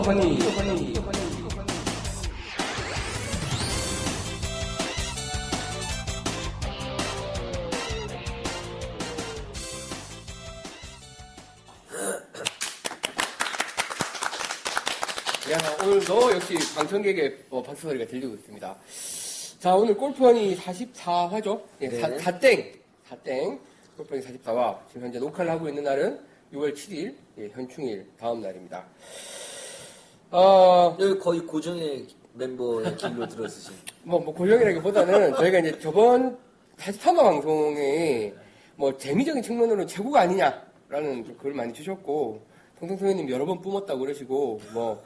허니. 야, 오늘도 역시 방청객의 어, 박수 소리가 들리고 있습니다. 자, 오늘 골프원이 44화죠? 예, 네. 4, 땡 4땡. 골프원이 44화. 지금 현재 녹화를 하고 있는 날은 6월 7일, 예, 현충일 다음 날입니다. 어, 여기 거의 고정의 멤버의 길로 들어서신. 뭐, 뭐, 고정이라기보다는 저희가 이제 저번 43화 방송에 뭐 재미적인 측면으로는 최고가 아니냐라는 좀 글을 많이 주셨고, 통통 선생님 여러 번 뿜었다고 그러시고, 뭐,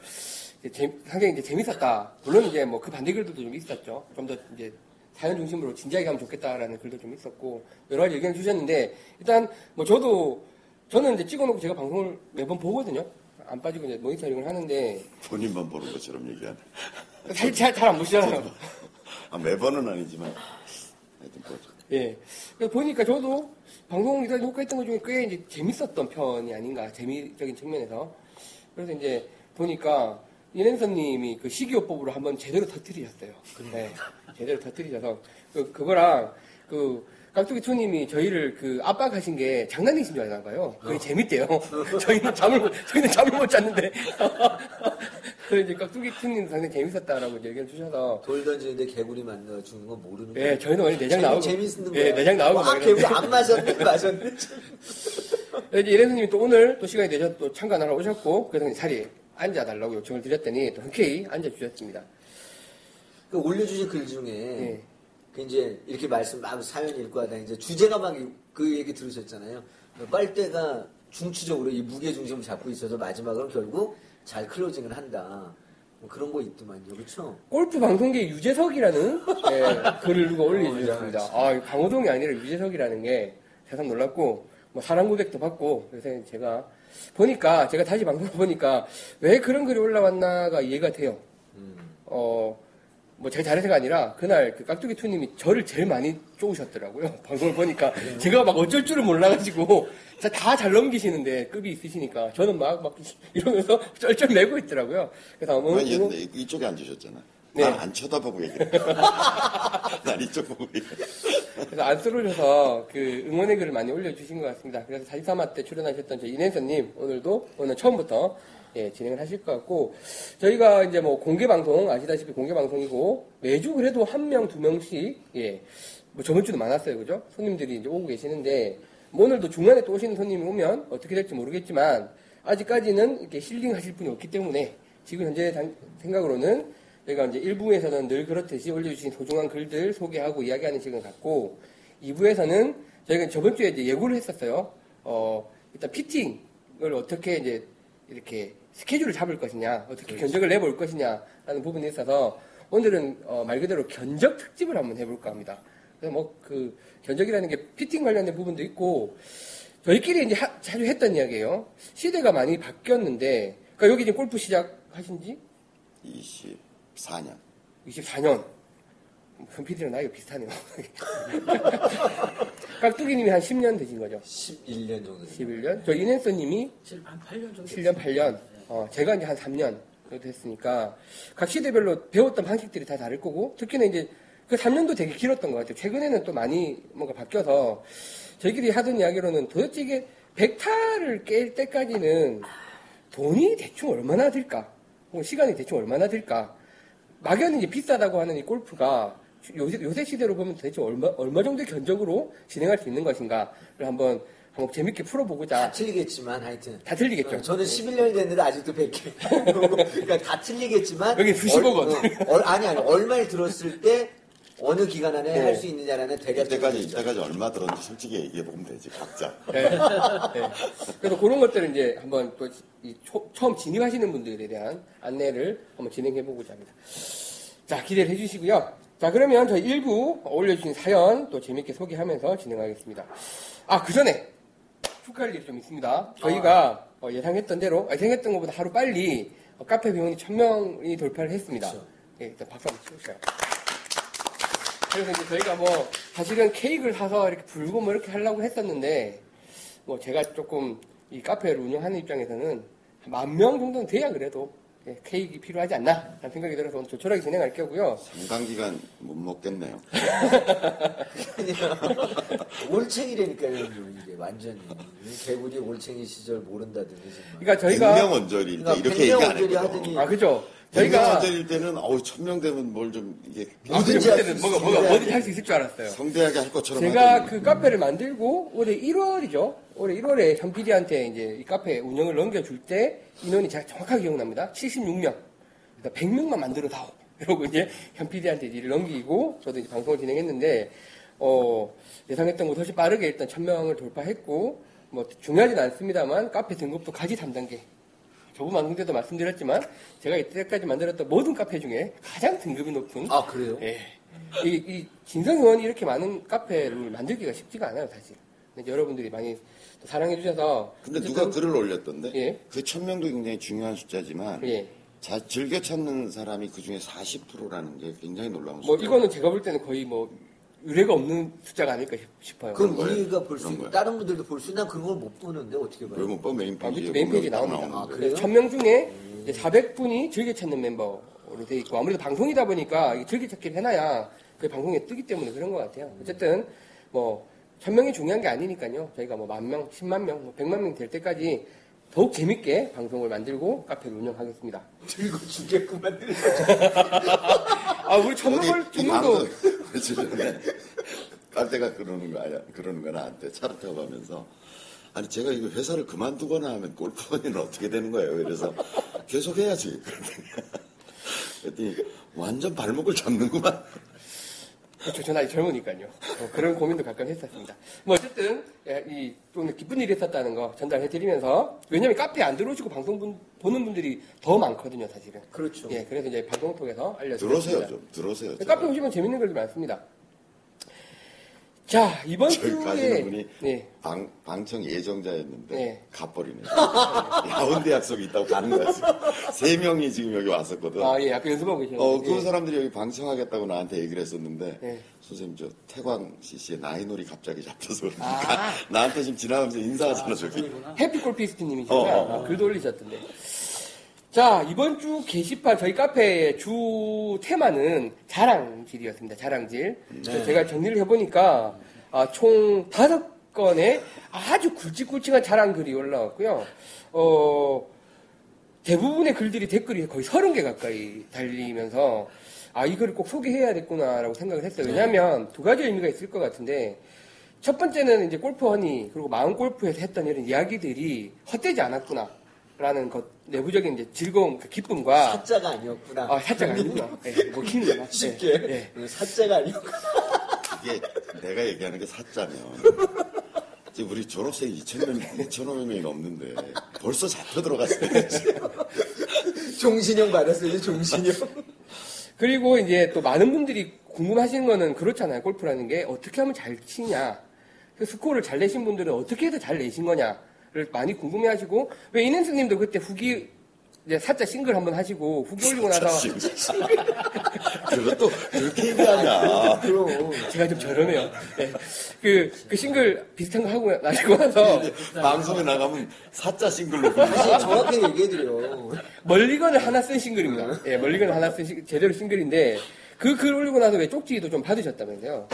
재- 상당히 이제 재밌었다. 물론 이제 뭐 그 반대 글들도 좀 있었죠. 좀 더 이제 사연 중심으로 진지하게 가면 좋겠다라는 글도 좀 있었고, 여러 가지 의견을 주셨는데, 일단 뭐 저도, 저는 이제 찍어놓고 제가 방송을 매번 보거든요. 안 빠지고 이제 모니터링을 하는데, 본인만 보는 것처럼 얘기하네. 사실 잘안 보시잖아요. 아, 매번은 아니지만 하여튼 보죠. 예. 그래서 보니까 저도 방송 이사 녹화했던 것 중에 꽤 이제 재밌었던 편이 아닌가, 재미적인 측면에서. 그래서 이제 보니까 이랜선님이 그 식이요법으로 한번 제대로 터뜨리셨어요. 네. 제대로 터뜨리셔서. 그, 그거랑 그 깍두기 투님이 저희를 그 압박하신 게 장난이신 줄 아나 봐요. 그게 재밌대요. 저희는 잠을 못, 저희는 잠을 못 잤는데. 그래서 이제 깍두기 투님 상당히 재밌었다라고 이제 의견 주셔서. 돌 던지는데 개구리 만나 죽는 건 모르는. 예, 저희는 원래 내장 나오고. 재밌는 예, 거야. 내장 나오고. 아, 막 개구리. 안 마셨네, 마셨네. 이제 이래선님이 또 오늘 또 시간이 되셔서 또 참관하러 오셨고, 그래서 자리에 앉아달라고 요청을 드렸더니 또 흔쾌히 앉아주셨습니다. 그 올려주신 글 중에 예. 그 이제 이렇게 말씀 막 사연 읽고 하다 이제 주제가 막 그 얘기 들으셨잖아요. 빨대가 중추적으로 이 무게 중심을 잡고 있어서 마지막으로 결국 잘 클로징을 한다. 뭐 그런 거 있더만요, 그렇죠? 골프 방송계 유재석이라는 예, 글을 누가 올려주셨습니다. 아, 강호동이 아니라 유재석이라는 게 세상 놀랐고, 뭐 사랑 고백도 받고, 그래서 제가 보니까, 제가 다시 방송을 보니까 왜 그런 글이 올라왔나가 이해가 돼요. 어, 뭐 제가 잘해서가 아니라 그날 그 깍두기 투님이 저를 제일 많이 쪼으셨더라고요. 방송을 보니까 제가 막 어쩔 줄을 몰라가지고 다 잘 넘기시는데 급이 있으시니까 저는 막 막 이러면서 쩔쩔 매고 있더라고요. 그래서 아무 왜 얘- 이쪽에 앉으셨잖아. 네. 난안 쳐다보고 얘기해. 난 이쪽 보고 얘기해. 그래서 안쓰러우셔서 그 응원의 글을 많이 올려주신 것 같습니다. 그래서 43화 때 출연하셨던 저희 이낸서님 오늘도 오늘 처음부터 예, 진행을 하실 것 같고 저희가 이제 뭐 공개 방송 아시다시피 공개 방송이고 매주 그래도 한 명 두 명씩 예, 뭐 저번 주도 많았어요, 그죠? 손님들이 이제 오고 계시는데 뭐 오늘도 중간에 또 오시는 손님이 오면 어떻게 될지 모르겠지만 아직까지는 이렇게 힐링하실 분이 없기 때문에 지금 현재 당- 생각으로는 저희가 이제 1부에서는 늘 그렇듯이 올려주신 소중한 글들 소개하고 이야기하는 시간을 갖고 2부에서는 저희가 저번 주에 이제 예고를 했었어요. 어, 일단 피팅을 어떻게 이제 이렇게 스케줄을 잡을 것이냐, 어떻게 견적을 내볼 것이냐라는 부분에 있어서 오늘은 어, 말 그대로 견적 특집을 한번 해볼까 합니다. 그래서 뭐 그 견적이라는 게 피팅 관련된 부분도 있고 저희끼리 이제 하- 자주 했던 이야기예요. 시대가 많이 바뀌었는데, 그러니까 여기 이제 골프 시작하신 지 24년. 24년. 현 PD랑 나이가 비슷하네요. 깍두기님이 한 10년 되신 거죠. 11년 정도. 11년. 저 이낸서님이 7, 한 8년 정도. 7년, 8년. 어, 제가 이제 한 3년 정도 됐으니까 각 시대별로 배웠던 방식들이 다 다를 거고 특히나 이제 그 3년도 되게 길었던 것 같아요. 최근에는 또 많이 뭔가 바뀌어서 저희끼리 하던 이야기로는 도대체 이게 100타를 깰 때까지는 돈이 대충 얼마나 들까? 시간이 대충 얼마나 들까? 막연히 이제 비싸다고 하는 이 골프가 요새, 요새 시대로 보면 대체 얼마, 얼마 정도의 견적으로 진행할 수 있는 것인가를 한번, 한번 재밌게 풀어보고자. 다 틀리겠지만 하여튼. 다 틀리겠죠. 어, 저는 11년이 됐는데 아직도 100개. 그러니까 다 틀리겠지만. 여기 수십억 원. 얼- 어, 아니, 아니. 얼마를 들었을 때 어느 기간 안에 네. 할수 있느냐라는 대략. 이때까지, 이때까지 얼마 들었는지 솔직히 얘기해 보면 되지, 각자. 네. 네. 그래서 그런 것들을 이제 한번 또이 처음 진입하시는 분들에 대한 안내를 한번 진행해 보고자 합니다. 자, 기대를 해주시고요. 자, 그러면 저희 1부 올려주신 사연 또 재밌게 소개하면서 진행하겠습니다. 아, 그 전에 축하할 일이 좀 있습니다. 저희가 어, 예상했던 대로, 아, 예상했던 것보다 하루 빨리 어, 카페 회원이 1000명이 돌파를 했습니다. 그렇죠. 예, 일단 박수 한번 치우세요. 그래서 이제 저희가 뭐 사실은 케이크를 사서 이렇게 불고 뭐 이렇게 하려고 했었는데 뭐 제가 조금 이 카페를 운영하는 입장에서는 만명 정도는 돼야 그래도 예, 케이크 필요하지 않나 라는 생각이 들어서 오늘 조촐하게 진행할 거고요. 상당 기간 못 먹겠네요. 올챙이라니까요, 이게 완전히. 개구리 올챙이 시절 정말. 그러니까 저희가 백명 원절일 때 그러니까 이렇게 얘기 안 백명 원절이 했거든. 하더니 아 그죠? 저희가 원절일 때는 어우 천명 되면 뭘 좀 이게 아, 뭐든지 할 수 있습니다. 뭐가 뭐든지 할 수 있을 줄 알았어요. 성대하게 할 것처럼 제가 하더니 그 카페를 만들고 올해 1월이죠. 올해 1월에 현 PD한테 이제 이 카페 운영을 넘겨줄 때 인원이 제가 정확하게 기억납니다. 76명. 그러니까 100명만 만들어 다오. 이러고 이제 현 PD한테 일을 넘기고 저도 이제 방송을 진행했는데 어, 예상했던 것보다 훨씬 빠르게 일단 1000명을 돌파했고 뭐 중요하진 않습니다만 카페 등급도 가지 3단계. 저번 방송 때도 말씀드렸지만 제가 이때까지 만들었던 모든 카페 중에 가장 등급이 높은 아, 그래요? 예. 이, 이 진성 회원이 이렇게 많은 카페를 만들기가 쉽지가 않아요, 사실. 근데 여러분들이 많이 또 사랑해 주셔서. 근데 누가 글을 올렸던데 예. 그 천명도 굉장히 중요한 숫자지만 예. 자, 즐겨 찾는 사람이 그 중에 40%라는 게 굉장히 놀라운 뭐, 숫자. 이거는 제가 볼 때는 거의 뭐, 유례가 없는 숫자가 아닐까 싶- 싶어요. 그럼 그런 거예요? 우리가 볼 수 그런 있고 거예요? 다른 분들도 볼 수 있나 그런 걸 못 보는데 어떻게 봐요? 그러면 뭐 메인 아, 페이지에 메인 페이지 보면 나옵니다. 아, 나오는데. 그래요? 1000명 중에 이제 400분이 즐겨 찾는 멤버로 돼 있고, 아무래도 방송이다 보니까 이 즐겨 찾기를 해놔야 그 방송에 뜨기 때문에 그런 것 같아요. 어쨌든, 뭐, 1000명이 중요한 게 아니니까요. 저희가 뭐 만 명, 10만 명, 뭐 100만 명 될 때까지 더욱 재밌게 방송을 만들고 카페를 운영하겠습니다. 들고 죽겠구만. 아, 우리 이 전문도 전에 빨대가 그러는 거 아니야? 그러는 거 나한테 차를 타고 가면서 아니 제가 이거 회사를 그만두거나 하면 골프원이는 어떻게 되는 거예요? 그래서 계속 해야지. 그랬더니 완전 발목을 잡는구만. 그렇죠. 전 아직 젊으니까요. 어, 그런 고민도 가끔 했었습니다. 뭐 어쨌든 예, 이 오늘 기쁜 일이 있었다는 거 전달해드리면서 왜냐하면 카페에 안 들어오시고 방송 분- 보는 분들이 더 많거든요, 사실은. 그렇죠. 예, 그래서 이제 방송 통해서 알려드렸습니다. 들어오세요 좀 들어오세요. 카페 오시면 재밌는 글들 많습니다. 자 이번 저희 주에 가시는 분이 네. 방, 방청 예정자였는데 네. 가버리네. 야운대 약속이 있다고 가는 거였어. 세 명이 지금 여기 왔었거든. 아, 예, 아까 연습하고 계셨는데. 어, 그 예. 사람들이 여기 방청하겠다고 나한테 얘기를 했었는데, 네. 선생님, 저 태광 CC의 나이놀이 갑자기 잡혀서 그러니까 아. 나한테 지금 지나가면서 인사하잖아, 저기. 해피 골피스트님이시구나. 어, 어, 어. 아, 글도 올리셨던데. 자, 이번 주 게시판, 저희 카페의 주 테마는 자랑질이었습니다. 자랑질. 그래서 제가 정리를 해보니까, 아, 총 다섯 건의 아주 굵직굵직한 자랑글이 올라왔고요. 어, 대부분의 글들이 댓글이 거의 30개 가까이 달리면서, 아, 이 글을 꼭 소개해야 겠구나라고 생각을 했어요. 왜냐하면 두 가지 의미가 있을 것 같은데, 첫 번째는 이제 골프 허니, 그리고 마음 골프에서 했던 이런 이야기들이 헛되지 않았구나. 라는 것, 내부적인 이제 즐거움, 그 기쁨과, 사자가 아니었구나. 아, 살짝 아니구나. 예, 먹히는구나. 쉽게 예, 예. 사자가 아니었구나. 이게 내가 얘기하는 게 사자면, 지금 우리 졸업생이 2,000명, 2,500명이 넘는데, 벌써 잡혀 들어갔어요. 종신형 받았어요, 종신형. 그리고 이제 또 많은 분들이 궁금하시는 거는 그렇잖아요. 골프라는 게 어떻게 하면 잘 치냐. 그 스코어를 잘 내신 분들은 어떻게 해서 잘 내신 거냐를 많이 궁금해 하시고, 왜 이nen스 님도 그때 후기, 이제 사자 싱글 한번 하시고, 후기 올리고 나서 그것도 그렇게 얘기하냐. 그럼. 제가 좀 저러네요. 네. 그, 그 싱글 비슷한 거 하고 나시고 나서 방송에 나가면 사자 싱글로. 사실 정확하게 얘기해드려. 멀리건을 하나 쓴 싱글입니다. 예, 멀리건을 하나 쓴 싱- 제대로 싱글인데 그 글 올리고 나서 왜 쪽지도 좀 받으셨다면서요.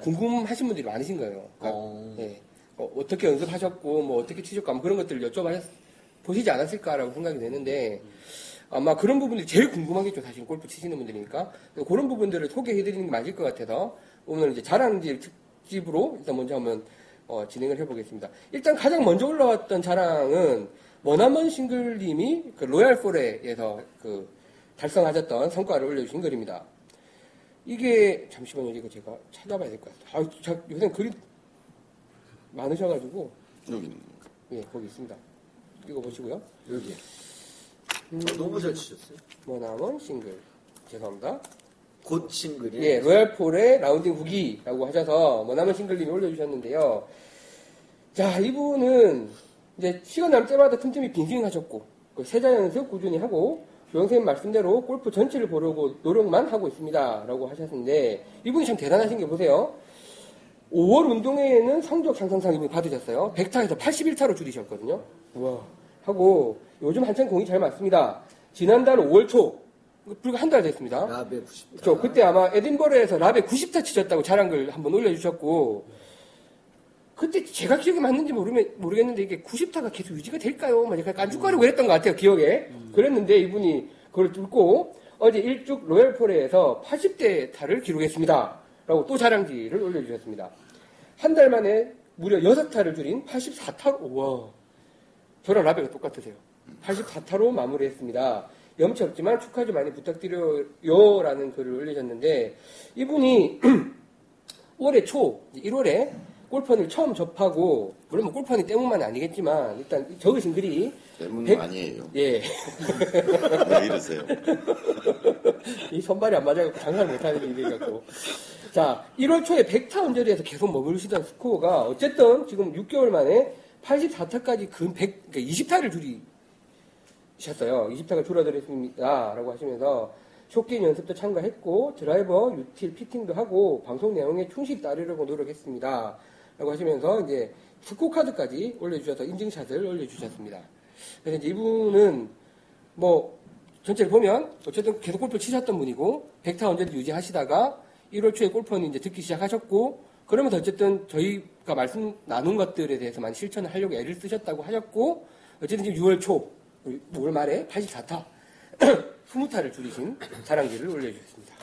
궁금하신 분들이 많으신 거예요. 그러니까, 어. 예. 어, 떻게 연습하셨고 뭐 어떻게 뭐 그런 것들을 여쭤봐 보시지 않았을까라고 생각이 되는데 아마 그런 부분들이 제일 궁금하겠죠. 사실 골프 치시는 분들이니까 그런 부분들을 소개해드리는 게 맞을 것 같아서 오늘 이제 자랑질 특집으로 일단 먼저 한번 어, 진행을 해보겠습니다. 일단 가장 먼저 올라왔던 자랑은 머나먼 싱글님이 그 로얄 포레에서 그 달성하셨던 성과를 올려주신 글입니다. 이게 잠시만요. 이거 제가 찾아봐야 될 것 같아요. 아, 저, 요새 글이 많으셔가지고 여기는. 뭐. 예 거기 있습니다. 이거 보시고요. 여기. 어, 너무 잘 치셨어요. 머나먼 싱글 죄송합니다. 고친 글이. 예, 로얄포레 라운딩 후기라고 하셔서 머나먼 싱글님이 올려주셨는데요. 자, 이분은 이제 시간 남 때마다 틈틈이 빈스윙 하셨고 그 세자 연습 꾸준히 하고 조영생님 말씀대로 골프 전체를 보려고 노력만 하고 있습니다 라고 하셨는데 이분이 참 대단하신 게 보세요. 5월 운동회에는 성적 상승상 이미 받으셨어요. 100타에서 81타로 줄이셨거든요. 우와. 하고 요즘 한참 공이 잘 맞습니다. 지난달 5월 초, 불과 한 달 됐습니다. 라베 90. 저 그때 아마 에딘버러에서 라베 90타 치셨다고 자랑 글 한번 올려주셨고 그때 제가 기억이 맞는지 모르면, 모르겠는데 이게 90타가 계속 유지가 될까요? 막 약간 깐죽거리고 그랬던 것 같아요 기억에 그랬는데 이분이 그걸 뚫고 어제 일죽 로얄포레에서 80대 타를 기록했습니다 라고 또 자랑지를 올려주셨습니다 한 달 만에 무려 6타를 줄인 84타로 와 저랑 라베가 똑같으세요 84타로 마무리했습니다 염치 없지만 축하 좀 많이 부탁드려요 라는 글을 올리셨는데 이분이 올해 초 1월에 골펀을 처음 접하고 물론 뭐 골펀이 때문만은 아니겠지만 일단 적으신 글이 때문은 백- 아니에요. 예. 왜 이러세요? 이 선발이 안 맞아갖고 장사를 못하는 일이 갖고. 자, 1월 초에 100타 언저리에서 계속 머무르시던 스코어가 어쨌든 지금 6개월 만에 84타까지 근 100, 그러니까 20타를 줄이셨어요. 20타가 줄어들었습니다. 라고 하시면서 쇼게임 연습도 참가했고 드라이버, 유틸, 피팅도 하고 방송 내용에 충실히 따르려고 노력했습니다. 라고 하시면서 이제 스코 카드까지 올려주셔서 인증샷을 올려주셨습니다. 그래서 이분은 뭐 전체를 보면 어쨌든 계속 골프 치셨던 분이고 100타 언제도 유지하시다가 1월 초에 골프는 이제 듣기 시작하셨고 그러면서 어쨌든 저희가 말씀 나눈 것들에 대해서 많이 실천을 하려고 애를 쓰셨다고 하셨고 어쨌든 지금 6월 초 5월 말에 84타 20타를 줄이신 자랑기를 올려주셨습니다.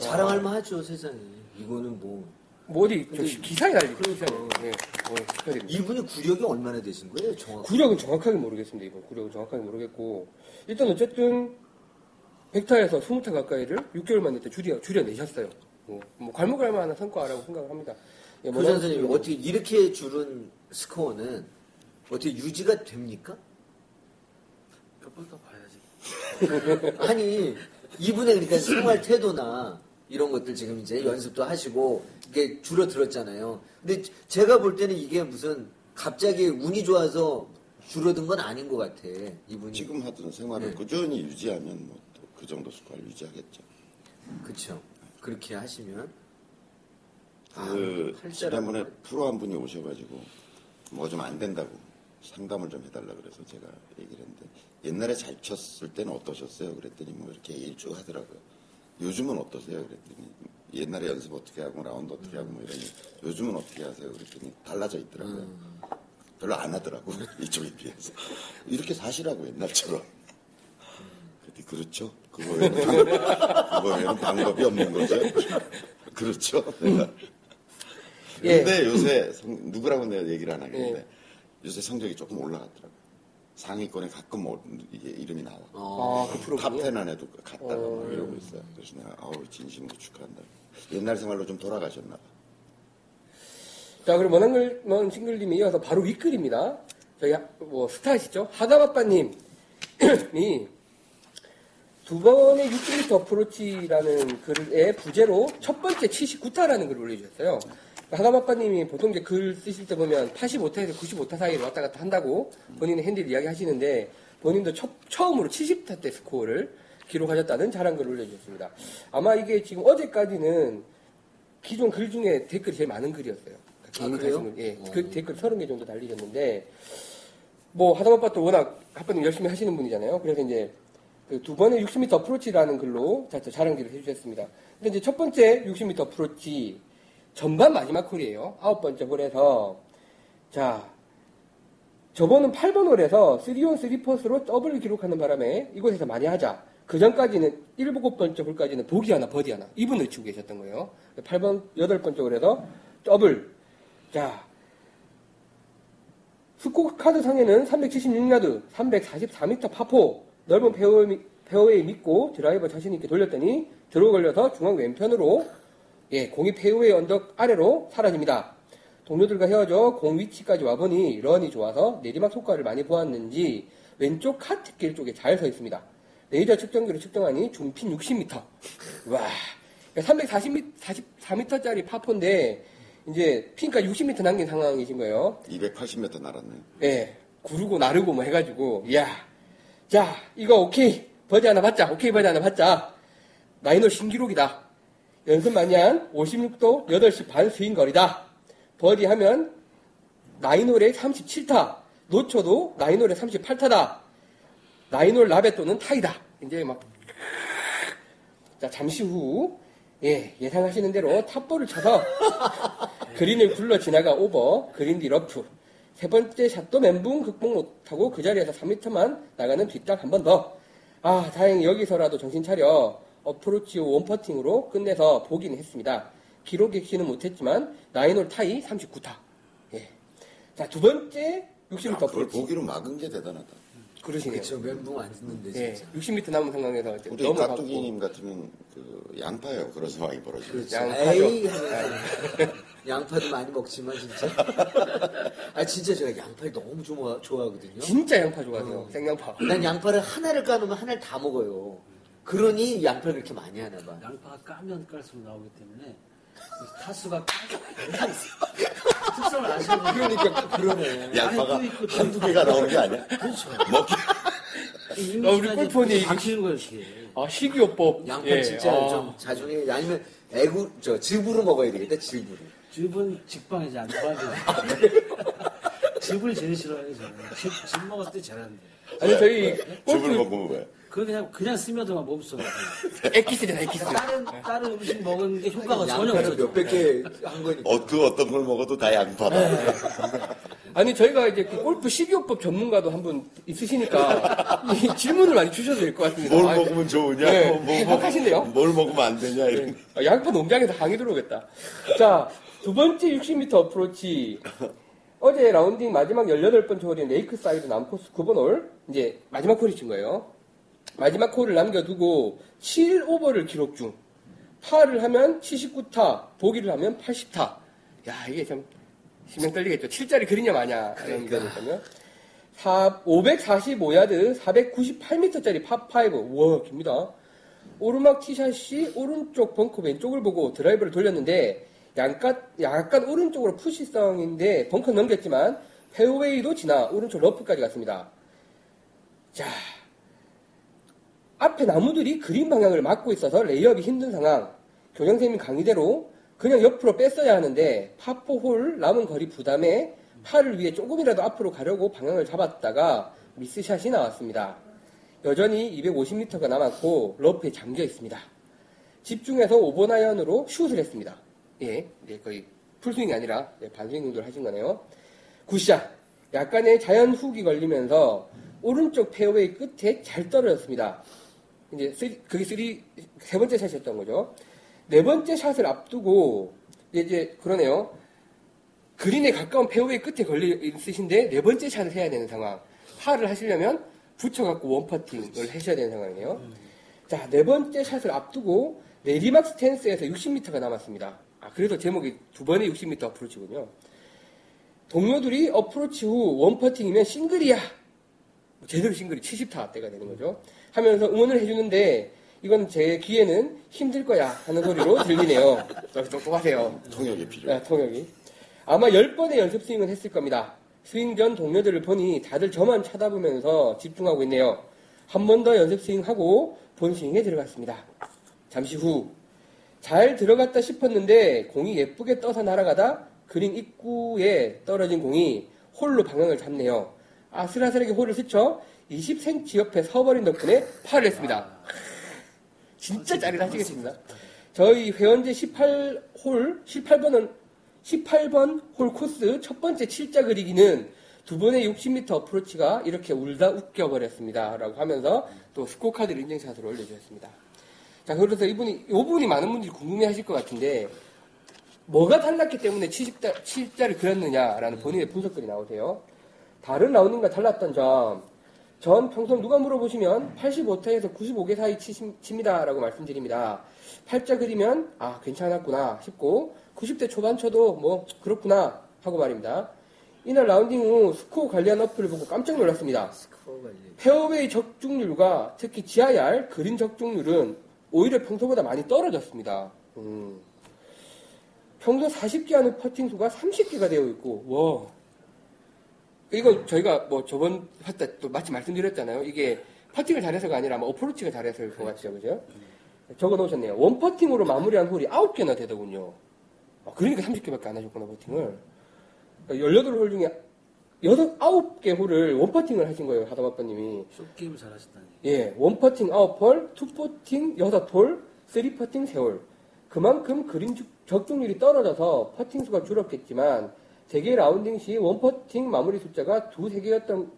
자랑할 만하죠 세상에. 이거는 뭐 뭐 어디 저 기사에 달리죠 기사에 네, 어, 축하드립니다. 이분이 구력이 얼마나 되신 거예요? 정확. 구력은 정확하게 모르겠습니다. 이번 구력은 정확하게 모르겠고 일단 어쨌든 100타에서 20타 가까이를 6개월 만에 또 줄여 줄여내셨어요. 뭐, 뭐 괄목할 만한 성과라고 생각을 합니다. 예, 뭐 교장 선생님 어떻게 이렇게 줄은 스코어는 어떻게 유지가 됩니까? 몇 번 더 봐야지. 아니 이분의 그러니까 생활 태도나 이런 것들 지금 이제 연습도 하시고 이게 줄어들었잖아요. 근데 제가 볼 때는 이게 무슨 갑자기 운이 좋아서 줄어든 건 아닌 것 같아 이분이. 지금 하던 생활을 네. 꾸준히 유지하면 뭐또 그 정도 스코어를 유지하겠죠. 그렇죠. 그렇게 하시면 아, 그 팔자라고 지난번에 말- 프로 한 분이 오셔가지고 뭐 좀 안 된다고 상담을 좀 해달라 그래서 제가 얘기를 했는데 옛날에 잘 쳤을 때는 어떠셨어요? 그랬더니 뭐 이렇게 일쭉 하더라고요. 요즘은 어떠세요? 그랬더니 옛날에 연습 어떻게 하고 라운드 어떻게 하고 뭐 이러니 요즘은 어떻게 하세요? 그랬더니 달라져 있더라고요. 음. 별로 안 하더라고 이쪽에 비해서 이렇게 사시라고 옛날처럼. 그랬더니 그렇죠. 그거 외에는, 방, 그거 외에는 방법이 없는 거죠. 그렇죠. 내가. 예. 근데 요새 성- 누구라고 내가 얘기를 안 하겠는데 예. 요새 성적이 조금 올라갔더라고요. 상위권에 가끔 올- 이게 이름이 나와. 어, 아, 그. 탑10 안에도 갔다가 어. 막 이러고 있어요. 그래서 내가 아우 진심으로 축하한다. 옛날 생활로 좀 돌아가셨나 봐. 자, 그럼 머나먼 싱글님이 이어서 바로 윗글입니다. 저희, 하- 뭐, 스타이시죠? 하다바빠님이 두 번의 60m 어프로치라는 글의 부제로 첫 번째 79타라는 글을 올려주셨어요. 하다바빠님이 보통 이제 글 쓰실 때 보면 85타에서 95타 사이를 왔다 갔다 한다고 본인의 핸들 이야기 하시는데 본인도 첫- 처음으로 70타 때 스코어를 기록하셨다는 자랑글을 올려주셨습니다. 아마 이게 지금 어제까지는 기존 글 중에 댓글이 제일 많은 글이었어요. 그러니까 개인 아, 그래요? 가슴을, 예, 어. 그 댓글 30개 정도 달리셨는데, 뭐, 하다바빠님도 워낙 하빠님 열심히 하시는 분이잖아요. 그래서 이제, 그 두 번의 60m 어프로치라는 글로 자랑기를 해주셨습니다. 근데 이제 첫 번째 60m 어프로치, 전반 마지막 홀이에요. 아홉 번째 홀에서, 자, 저번은 8번 홀에서 3온 3퍼트로 더블을 기록하는 바람에 이곳에서 만회하자. 그 전까지는 1, 7번째 홀까지는 보기 하나, 버디 하나. 이븐을 치고 계셨던 거예요. 8번, 8번째 홀에서 더블. 자, 스코어 카드 상에는 376야드, 344m 파포, 넓은 페어웨이, 페어웨이 믿고 드라이버 자신있게 돌렸더니 드로우 걸려서 중앙 왼편으로 예, 공이 페어웨이 언덕 아래로 사라집니다. 동료들과 헤어져 공 위치까지 와보니 런이 좋아서 내리막 효과를 많이 보았는지 왼쪽 카트길 쪽에 잘 서 있습니다. 레이저 측정기로 측정하니 중핀 60m. 와, 340m, 44m짜리 파포인데 이제 핀까지 60m 남긴 상황이신 거예요. 280m 날았네요. 예, 구르고 나르고 뭐 해가지고, 이야, 자, 이거 오케이. 버디 하나 받자. 오케이, 버디 하나 받자. 나인홀 신기록이다. 연습 마냥 56도 8시 반 스윙 거리다. 버디 하면 나인홀에 37타. 놓쳐도 나인홀에 38타다. 나인홀 라베 또는 타이다. 이제 막 자, 잠시 후, 예, 예상하시는 대로 탑볼을 쳐서 그린을 굴러 지나가 오버, 그린 뒤 러프. 세 번째 샷도 멘붕 극복 못하고 그 자리에서 3m만 나가는 뒷땅 한 번 더. 아, 다행히 여기서라도 정신 차려 어프로치 원퍼팅으로 끝내서 보기는 했습니다. 기록 갱신은 못했지만 나인홀 타이 39타. 예. 자, 두 번째 60m 그걸 어프로치. 보기로 막은 게 대단하다. 그러시네요. 그쵸, 멘붕 안 듣는데, 예, 진짜. 60m 남은 상황에서 이제 우리 넘어가고. 깍두기님 같으면 그 양파예요. 그런 상황이 벌어지죠. 그렇죠. 양파죠. 하면서 양파도 많이 먹지만 진짜. 아 진짜 제가 양파를 너무 좋아 좋아하거든요. 진짜 양파 좋아하세요. 어. 생양파. 난 양파를 하나를 까놓으면 하나를 다 먹어요. 그러니 양파를 그렇게 많이 하나 봐. 양파가 까면 깔수록 나오기 때문에 타수가 특성을 아시는 분이 그러니까 그러네. 양파가 한두 개가 나오는 게 아니야. 그렇죠. 먹기 어, 우리 바뀌는 거예요, 이렇게. 아, 식이요법. 양파 예, 진짜 아. 좀 자주 해. 아니면 애구 저 즙으로 먹어야 되겠다. 즙으로. 즙은 직방이지 안 좋아하죠. 즙을 제일 싫어해요, 저는. 즙, 즙 먹었을 때 잘하는데. 아니, 저희 즙을 골프 먹으면 왜? 그거 그냥, 그냥 스며들만 몸속에. 에키스잖아, 에키스. 다른, 다른 음식 먹은 게 효과가 전혀 없어져. 몇백 개 한 거니까. 어, 그 어떤 걸 먹어도 다 양파다. 아니, 저희가 이제 그 골프 식이요법 전문가도 한 분 있으시니까 이 질문을 많이 주셔도 될 것 같습니다. 뭘 아, 먹으면 좋으냐? 네, 뭐, 뭐, 해박하시네요. 뭘 먹으면 안 되냐? 이런. 아, 양파 농장에서 항의 들어오겠다. 자, 두 번째 60m 어프로치. 어제 라운딩 마지막 18번째 홀인 레이크 사이드 남코스 9번 홀. 이제 마지막 홀이 친 거예요. 마지막 홀을 남겨두고 7오버를 기록 중. 파를 하면 79타, 보기를 하면 80타. 야, 이게 참 심장 떨리겠죠. 7짜리 그리냐 마냐. 그러니까. 거거든요. 545야드, 498m짜리 파5. 우와, 깁니다. 오르막 티샷이 오른쪽 벙커 왼쪽을 보고 드라이버를 돌렸는데 약간, 약간 오른쪽으로 푸시성인데 벙커 넘겼지만 페어웨이도 지나 오른쪽 러프까지 갔습니다. 자, 앞에 나무들이 그린 방향을 막고 있어서 레이업이 힘든 상황. 교장선생님 강의대로 그냥 옆으로 뺐어야 하는데 파4홀 남은 거리 부담에 파를 위해 조금이라도 앞으로 가려고 방향을 잡았다가 미스샷이 나왔습니다. 여전히 250m가 남았고 러프에 잠겨 있습니다. 집중해서 5번 아이언으로 샷을 했습니다. 예, 예, 거의 풀스윙이 아니라 예, 반스윙 정도를 하신 거네요. Good shot. 약간의 자연 훅이 걸리면서 오른쪽 페어웨이 끝에 잘 떨어졌습니다. 이제 쓰리- 그게 쓰리 세 번째 샷이었던 거죠. 네 번째 샷을 앞두고 이제, 그러네요. 그린에 가까운 페어웨이 끝에 걸려 있으신데 네 번째 샷을 해야 되는 상황. 파를 하시려면 붙여갖고 원퍼팅을 하셔야 되는 상황이에요. 자, 네 번째 샷을 앞두고 내리막 스탠스에서 60m가 남았습니다. 아, 그래서 제목이 두 번의 60m 어프로치군요. 동료들이 어프로치 후 원퍼팅이면 싱글이야. 제대로 싱글이 70타 때가 되는 거죠. 하면서 응원을 해주는데 이건 제 귀에는 힘들 거야 하는 소리로 들리네요. 좀 똑똑하세요. 통역이 필요해. 네, 통역이. 아마 10번의 연습 스윙은 했을 겁니다. 스윙 전 동료들을 보니 다들 저만 쳐다보면서 집중하고 있네요. 한 번 더 연습 스윙하고 본 스윙에 들어갔습니다. 잠시 후. 잘 들어갔다 싶었는데 공이 예쁘게 떠서 날아가다 그린 입구에 떨어진 공이 홀로 방향을 잡네요. 아슬아슬하게 홀을 스쳐 20cm 옆에 서버린 덕분에 파를 했습니다. 진짜 짜릿하시겠습니다. 저희 회원제 18홀, 18번은 18번 홀 코스 첫 번째 칠자 그리기는 두 번의 60m 어프로치가 이렇게 울다 웃겨버렸습니다. 라고 하면서 또 스코어 카드를 인증샷으로 올려주셨습니다. 자, 그래서 이분이, 요분이 많은 분들이 궁금해 하실 것 같은데, 뭐가 달랐기 때문에 70자, 7자를 그렸느냐라는 본인의 분석글이 나오세요. 다른 라운딩과 달랐던 점, 전 평소 누가 물어보시면 85타에서 95개 사이 치시- 칩니다 라고 말씀드립니다. 팔자 그리면 아 괜찮았구나 싶고 90대 초반 쳐도 뭐 그렇구나 하고 말입니다. 이날 라운딩 후 스코어 관리한 어플을 보고 깜짝 놀랐습니다. 페어웨이 적중률과 특히 GIR 그린 적중률은 오히려 평소보다 많이 떨어졌습니다. 음. 평소 40개 하는 퍼팅 수가 30개가 되어 있고, 와. 이거 저희가 뭐 저번 할때 또 마치 말씀드렸잖아요. 이게 퍼팅을 잘해서가 아니라 뭐 어프로치가 잘해서일 것 같죠, 그죠? 적어 놓으셨네요. 원 퍼팅으로 마무리한 홀이 9개나 되더군요. 아, 그러니까 30개밖에 안 하셨구나, 퍼팅을. 18홀 중에 여섯 아홉 개 홀을 원퍼팅을 하신 거예요 하다바빠님이. short game을 잘하신다니. 예, 원퍼팅 아홉 홀, 투퍼팅 여섯 홀, 쓰리퍼팅 세 홀. 그만큼 그린 주- 적중률이 떨어져서 퍼팅 수가 줄었겠지만 세계 라운딩 시 one putting 마무리 숫자가 두세 개였던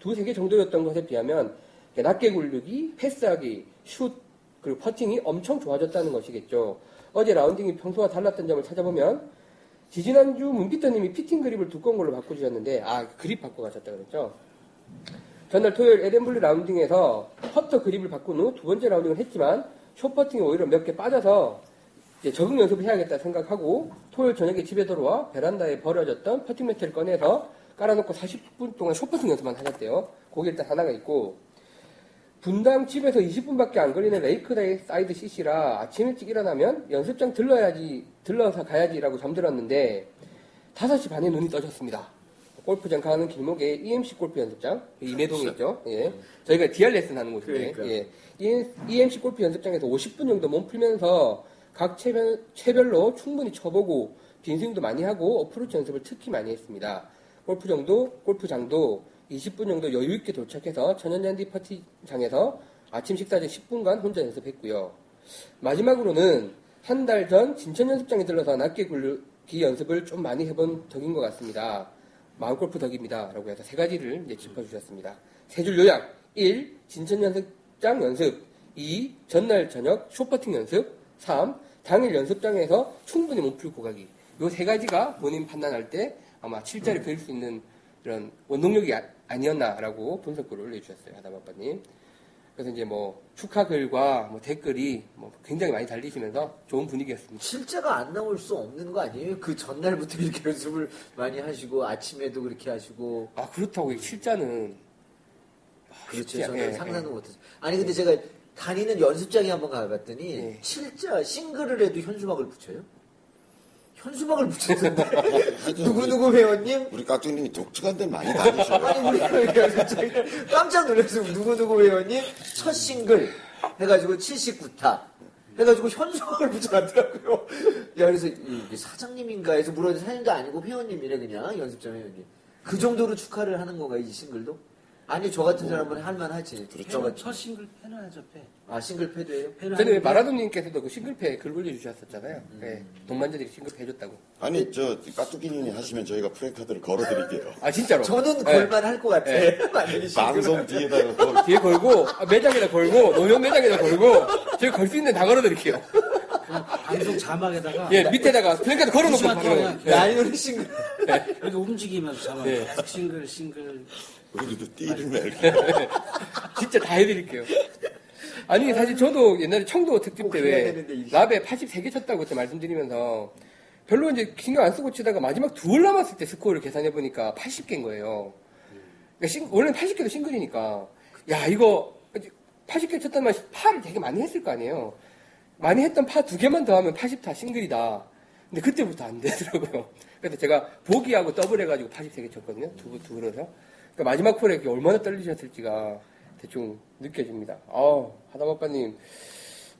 두세 개 정도였던 것에 비하면 낮게 굴르기, 패스하기, 슛 그리고 퍼팅이 엄청 좋아졌다는 것이겠죠. 어제 라운딩이 평소와 달랐던 점을 찾아보면 지지난주 문피터님이 피팅 그립을 두꺼운 걸로 바꾸셨는데 아 그립 바꿔 가셨다 그랬죠. 전날 토요일 에덴밸리 라운딩에서 퍼터 그립을 바꾼 후 두 번째 라운딩을 했지만 short putting이 오히려 몇 개 빠져서 적응 연습을 해야겠다 생각하고 토요일 저녁에 집에 들어와 베란다에 버려졌던 퍼팅 매트를 꺼내서 깔아놓고 40분 동안 short putting 연습만 하셨대요. 거기 일단 하나가 있고 분당 집에서 20분밖에 안 걸리는 레이크사이드 CC라 아침 일찍 일어나면 연습장 들러야지 들러서 가야지라고 잠들었는데 5시 반에 눈이 떠졌습니다. 골프장 가는 길목에 EMC 골프 연습장 이매동에 있죠. 예. 저희가 DR 레슨 하는 곳인데 그러니까. 예. EMC 골프 연습장에서 50분 정도 몸 풀면서 각 체별, 체별로 충분히 쳐보고 빈스윙도 많이 하고 어프로치 연습을 특히 많이 했습니다. 골프장도 골프장도 20분 정도 여유 있게 도착해서 천연잔디 파티장에서 아침 식사 전 10분간 혼자 연습했고요. 마지막으로는 한 달 전 진천 연습장에 들러서 낮게 굴르기 연습을 좀 많이 해본 덕인 것 같습니다. 마음골프 덕입니다. 라고 해서 세 가지를 이제 짚어주셨습니다. 세 줄 요약. 1. 진천 연습장 연습. 2. 전날 저녁 쇼퍼팅 연습. 3. 당일 연습장에서 충분히 몸 풀 고 가기. 요 세 가지가 본인 판단할 때 아마 7자를 그릴 수 있는 이런 원동력이 아, 아니었나라고 분석글을 올려주셨어요. 하다바빠님. 그래서 이제 뭐 축하 글과 뭐 댓글이 뭐 굉장히 많이 달리시면서 좋은 분위기였습니다. 실제가 안 나올 수 없는 거 아니에요? 그 전날부터 이렇게 연습을 많이 하시고 아침에도 그렇게 하시고 아 그렇다고 이 실자는 그렇죠. 쉽지 않- 저는 예, 상상도 못했어요. 아니 근데 제가 다니는 연습장에 한번 가봤더니 예. 실자 싱글을 해도 현수막을 붙여요? 현수막을 붙였는데 누구 누구 회원님 우리 깍두기님이 독특한 데 많이 다니셔요. 아니 우리 연습장에 깜짝 놀랐어요. 누구 누구 회원님 첫 싱글 해가지고 79타 해가지고 현수막을 붙여놨더라고요. 야 그래서 이게 사장님인가 해서 물어봤는데 사장님도 아니고 회원님이래 그냥 연습장 회원님. 그 정도로 축하를 하는 건가 이 싱글도? 아니 저 같은 사람은 할만하지. 저 첫, 같은- 첫 싱글 패너야죠, 패. 아 싱글 패드예요? 패를 전에 하는데 마라돈님께서도 그 싱글패 글 올려주셨었잖아요. 음. 네, 동반자들이 싱글패 해줬다고. 아니 저 깍두기님이 하시면 저희가 플래카드를 걸어드릴게요. 아 진짜로. 저는 네. 걸만 할 것 같아. 만약에 싱글 방송 뒤에다가 걸- 뒤에 걸고 아, 매장에다 걸고 논현 매장에다 걸고 저희 걸수 있는 데다 걸어드릴게요. 방송 자막에다가 예 밑에다가 플래카드 걸어놓고. 동안 예. 라이오리 싱글. 이렇게 움직이면서 자막 네. 싱글 싱글 우리도 띠를 낼 진짜 다 해드릴게요. 아니 사실 저도 옛날에 청도 특집 대회 라베 83개 쳤다고 그때 말씀드리면서 별로 이제 신경 안 쓰고 치다가 마지막 두 홀 남았을 때 스코어를 계산해 보니까 80개인 거예요. 그러니까 싱- 원래는 80개도 싱글이니까 야 이거 80개 쳤단 말이 파를 되게 많이 했을 거 아니에요. 많이 했던 파 두 개만 더 하면 80타 싱글이다. 근데 그때부터 안 되더라고요. 그래서 제가 보기하고 더블 해가지고 83개 쳤거든요. 두, 두 홀에서. 그러니까 마지막 홀에 얼마나 떨리셨을지가 대충 느껴집니다. 아, 하담아빠님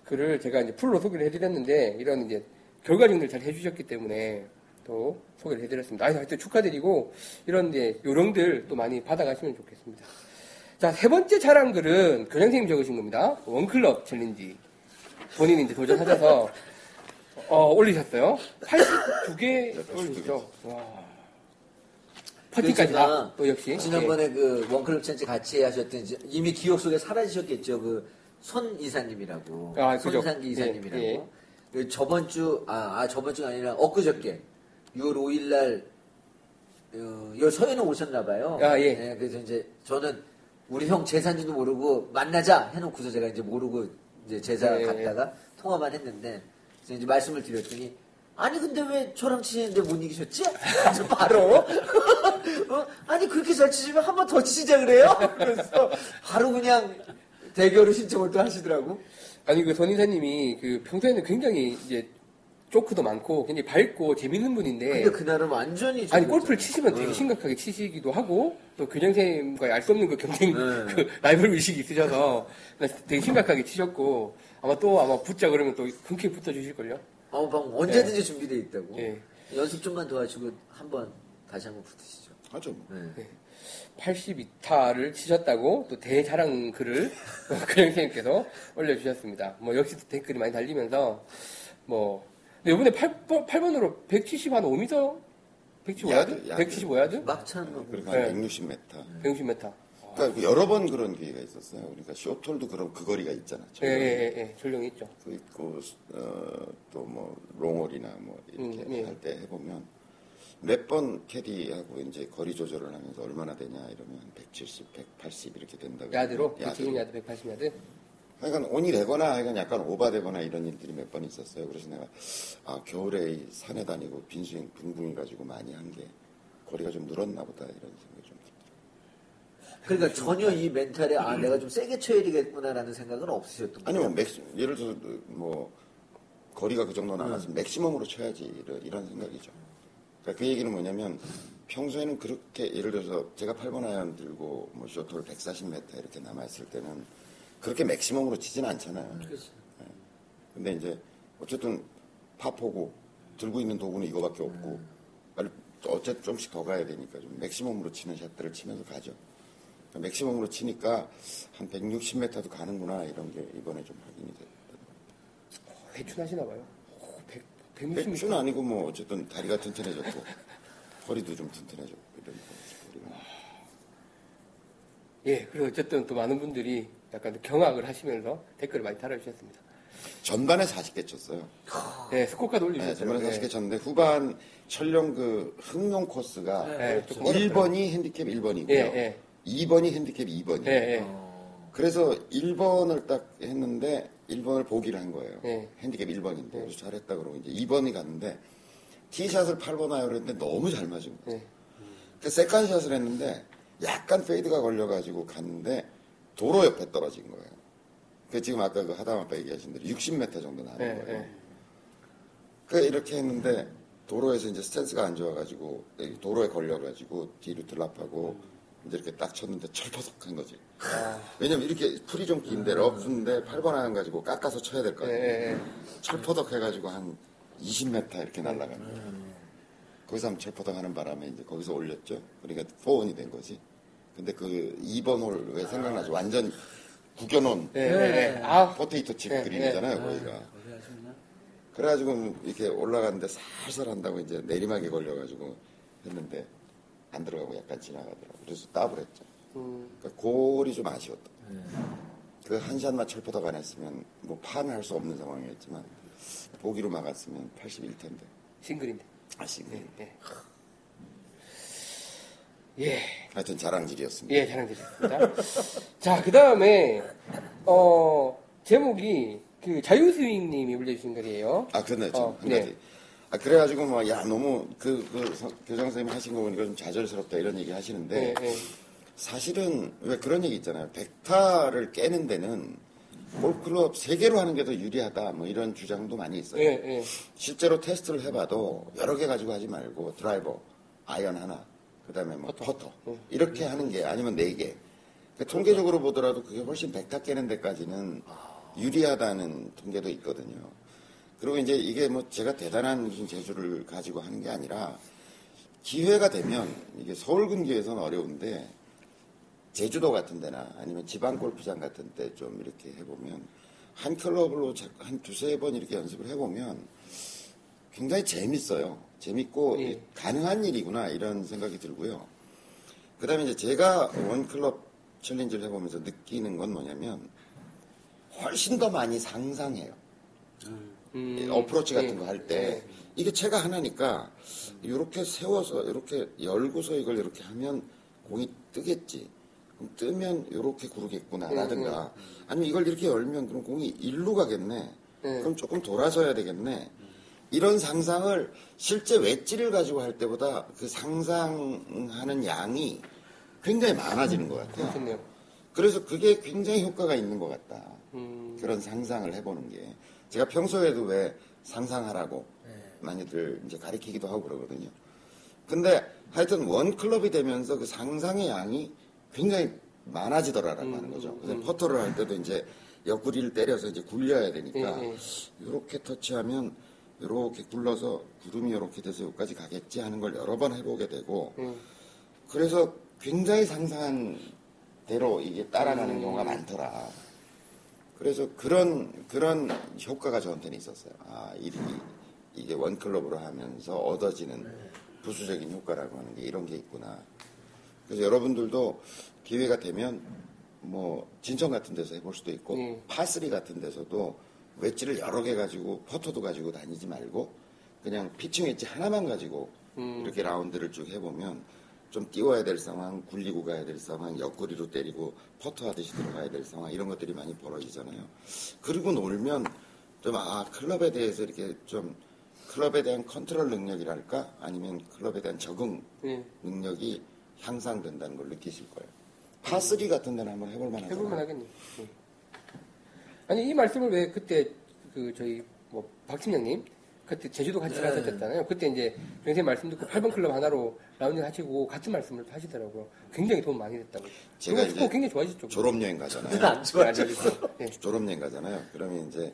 글을 제가 이제 풀로 소개를 해드렸는데 이런 이제 결과 정리를 잘 해주셨기 때문에 또 소개를 해드렸습니다. 아, 하여튼 축하드리고 이런 이제 요령들 또 많이 받아가시면 좋겠습니다. 자, 세 번째 자랑 글은 교장선생님 적으신 겁니다. one club challenge. 본인이 이제 도전하셔서 어, 올리셨어요. 82개 올리셨죠. 와. 제가 다. 또 역시. 지난번에 그 one club challenge 같이 하셨던 이미 기억 속에 사라지셨겠죠. 그 손 이사님이라고. 아, 그죠. 손상기 예, 이사님이라고. 예. 그 저번 주, 아, 아, 저번 주가 아니라 엊그저께 6월 5일 날, 어, 여 서해는 오셨나 봐요. 아, 예. 그래서 이제 저는 우리 형 제사인지도 모르고 만나자 해놓고서 제가 이제 모르고 이제 제사 예, 예. 갔다가 통화만 했는데 그래서 이제 말씀을 드렸더니 아니 근데 왜 저랑 치는데 못 이기셨지? 바로 어? 아니 그렇게 잘 치시면 한 번 더 치자 그래요? 그래서 바로 그냥 대결을 신청을 또 하시더라고. 아니 그 선인사님이 그 평소에는 굉장히 이제 조크도 많고 굉장히 밝고 재밌는 분인데 근데 그날은 완전히 아니 좀 골프를 치시면 되게 응. 심각하게 치시기도 하고 또 교장선생님과의 알수 없는 그 경쟁 네. 그 라이벌 의식이 있으셔서 되게 심각하게 치셨고 아마 또 아마 붙자 그러면 또 흔쾌히 붙어 주실걸요. 어, 방 언제든지 준비돼 있다고. 예. 연습 좀만 도와주고 한번 다시 한번 붙으시죠. 하죠. 뭐. 네. 82타를 치셨다고 또 대자랑 글을 그영생님께서 올려주셨습니다. 뭐 역시 댓글이 많이 달리면서 뭐 근데 이번에 8번, 8번으로 170 한 5m? 175야드? 야드, 야드. 175야드? 막차는 거. 그리고 네. 한 160m. 160m. 그러니까 여러 번 그런 기회가 있었어요. 그러니까 쇼톨도 그런 그 거리가 있잖아. 예, 예, 예, 예. 전령이 있죠. 그 있고 어, 또뭐 롱홀이나 뭐 이렇게 음, 예. 할때 해보면 몇 번 캐디하고 이제 거리 조절을 하면서 얼마나 되냐 이러면 170, 180 이렇게 된다고. 야드로? 야드로. 170야드, 180 야드? 하여간 온이 되거나 하여간 약간 오바되거나 이런 일들이 몇 번 있었어요. 그래서 내가 아 겨울에 이 산에 다니고 빈스윙 붕붕이 가지고 많이 한 게 거리가 좀 늘었나 보다 이런 생각이 좀. 그러니까 전혀 이 멘탈에 아 내가 좀 세게 쳐야 되겠구나라는 생각은 없으셨던 아니 뭐 거예요? 맥시 예를 들어서 뭐 거리가 그 정도 나왔으면 맥시멈으로 쳐야지 이런, 생각이죠. 그러니까 그 얘기는 뭐냐면 평소에는 그렇게 예를 들어서 제가 8번 아이언 들고 뭐 쇼트를 140m 이렇게 남아 있을 때는 그렇게 맥시멈으로 치진 않잖아요. 그렇지. 근데 이제 어쨌든 파포고 들고 있는 도구는 이거밖에 없고 빨리 어쨌든 좀씩 더 가야 되니까 좀 맥시멈으로 치는 샷들을 치면서 가죠. 맥시멈으로 치니까 한 160m도 가는구나 이런 게 이번에 좀 확인이 됐다. 회춘하시나 봐요. 오, 100, 160m. 백수는 아니고 뭐 어쨌든 다리가 튼튼해졌고 허리도 좀 튼튼해졌고 이런 거리가. 예, 그리고 어쨌든 또 많은 분들이 약간 경악을 하시면서 댓글을 많이 달아주셨습니다. 전반에 40개 쳤어요. 네, 스코카도 네, 올리셨어요. 전반에 40개 쳤는데 후반 철령 그 흥룡 코스가 네, 어렵더라고요. 1번이 핸디캡 1번이고요. 예, 예. 2번이 핸디캡 2번이에요. 예, 예. 그래서 1번을 딱 했는데 1번을 보기를 한 거예요. 네. 핸디캡 1번인데 그래서 잘했다 그러고 이제 2번이 갔는데 티샷을 8번 하려고 했는데 너무 잘 맞은 거예요. 네. 그 second shot을 했는데 약간 fade가 걸려가지고 갔는데 도로 옆에 떨어진 거예요. 그 지금 아까 그 하담아빠 얘기하신 대로 60m 정도 나는 네, 거예요. 네. 그 이렇게 했는데 도로에서 이제 스탠스가 안 좋아가지고 이 도로에 걸려가지고 뒤로 들락하고 이제 이렇게 딱 쳤는데 철퍼석 한 거지. 아, 왜냐면 이렇게 풀이 좀 긴데 러프인데 8번 아이언 가지고 깎아서 쳐야 될거 예, 아니에요. 예, 예. 철퍼덕 해가지고 한 20m 이렇게 날아가는 거예요. 거기서 한번 철퍼덕 하는 바람에 이제 거기서 올렸죠. 그러니까 four on이 된 거지. 근데 그 2번 홀 왜 생각나죠? 완전 구겨놓은 예, 예, 예. 아, 포테이토 칩 네, 그림이잖아요, 아, 거기가. 거기 하시구나. 그래가지고 이렇게 올라갔는데 살살 한다고 이제 내리막에 걸려가지고 했는데 안 들어가고 약간 지나가더라고. 그래서 따블 했죠. 음, 그러니까 골이 좀 아쉬웠다. 그한 샷만 철포덕 안 했으면 뭐 파는 할 수 없는 상황이었지만 보기로 막았으면 81 텐데 싱글인데. 아쉽네. 예. 예. 하여튼 자랑질이었습니다. 예, 자랑드렸습니다. 자, 그 다음에, 어, 제목이 그 자유스윙님이 올려주신 글이에요. 아 그렇네 좀 어, 한 네. 가지. 아 그래가지고 뭐야 너무 그, 그 서- 교장 선생님 하신 거 보니까 좀 좌절스럽다 이런 얘기 하시는데 예, 예. 사실은 왜 그런 얘기 있잖아요. 백타를 깨는 데는 골프클럽 세 개로 하는 게 더 유리하다 뭐 이런 주장도 많이 있어요. 예, 예. 실제로 테스트를 해봐도 여러 개 가지고 하지 말고 드라이버, 아이언 하나, 그 다음에 뭐 퍼터, 이렇게 하는 게 아니면 네 개. 그 통계적으로 보더라도 그게 훨씬 백타 깨는 데까지는 유리하다는 통계도 있거든요. 그리고 이제 이게 뭐 제가 대단한 무슨 재주를 가지고 하는 게 아니라 기회가 되면 이게 서울 근교에서는 어려운데 제주도 같은 데나 아니면 지방 골프장 같은 데 좀 이렇게 해보면 한 클럽으로 자- 한 두세 번 이렇게 연습을 해보면 굉장히 재밌어요. 재밌고 예. 가능한 일이구나 이런 생각이 들고요. 그 다음에 이제 제가 원클럽 챌린지를 해보면서 느끼는 건 뭐냐면 훨씬 더 많이 상상해요. 음, 어프로치 같은 예, 거할때 예. 이게 채가 하나니까 이렇게 세워서 이렇게 열고서 이걸 이렇게 하면 공이 뜨겠지. 그럼 뜨면 이렇게 구르겠구나 음, 라든가 아니면 이걸 이렇게 열면 그럼 공이 일로 가겠네. 음. 그럼 조금 돌아서야 되겠네. 이런 상상을 실제 웨지를 가지고 할 때보다 그 상상하는 양이 굉장히 많아지는 것 같아요. 그렇겠네요. 그래서 그게 굉장히 효과가 있는 것 같다. 음, 그런 상상을 해보는 게 제가 평소에도 왜 상상하라고 많이들 이제 가리키기도 하고 그러거든요. 근데 하여튼 원 클럽이 되면서 그 상상의 양이 굉장히 많아지더라라고 음, 하는 거죠. 음, 그래서 음. 퍼터를 할 때도 이제 옆구리를 때려서 이제 굴려야 되니까 예, 예. 이렇게 터치하면 이렇게 굴러서 구름이 이렇게 돼서 여기까지 가겠지 하는 걸 여러 번 해보게 되고 음, 그래서 굉장히 상상한 대로 이게 따라가는 음. 경우가 많더라. 그래서 그런 그런 효과가 저한테는 있었어요. 아, 이, 이- 이게 원클럽으로 하면서 얻어지는 부수적인 효과라고 하는 게 이런 게 있구나. 그래서 여러분들도 기회가 되면 뭐 진천 같은 데서 해볼 수도 있고 네. 파3 같은 데서도 웨지를 여러 개 가지고 퍼터도 가지고 다니지 말고 그냥 피칭 웨지 하나만 가지고 음. 이렇게 라운드를 쭉 해보면 좀 띄워야 될 상황, 굴리고 가야 될 상황, 옆구리로 때리고 퍼터 하듯이 들어가야 될 상황 이런 것들이 많이 벌어지잖아요. 그리고 놀면 좀 아 클럽에 대해서 이렇게 좀 클럽에 대한 컨트롤 능력이랄까 아니면 클럽에 대한 적응 예. 능력이 향상된다는 걸 느끼실 거예요. 파3 같은 데는 한번 해볼 만하죠. 해볼 만 하겠네. 예. 아니 이 말씀을 왜 그때 그 저희 뭐 박팀장님 그때 제주도 같이 네. 가셨잖아요. 그때 이제 선생님 말씀 듣고 8번 클럽 하나로 라운딩 하시고 같은 말씀을 하시더라고요. 굉장히 도움 많이 됐다고. 제가 이제 굉장히 좋아지죠. 졸업여행 가잖아요. 졸업여행 가잖아요. 그러면 이제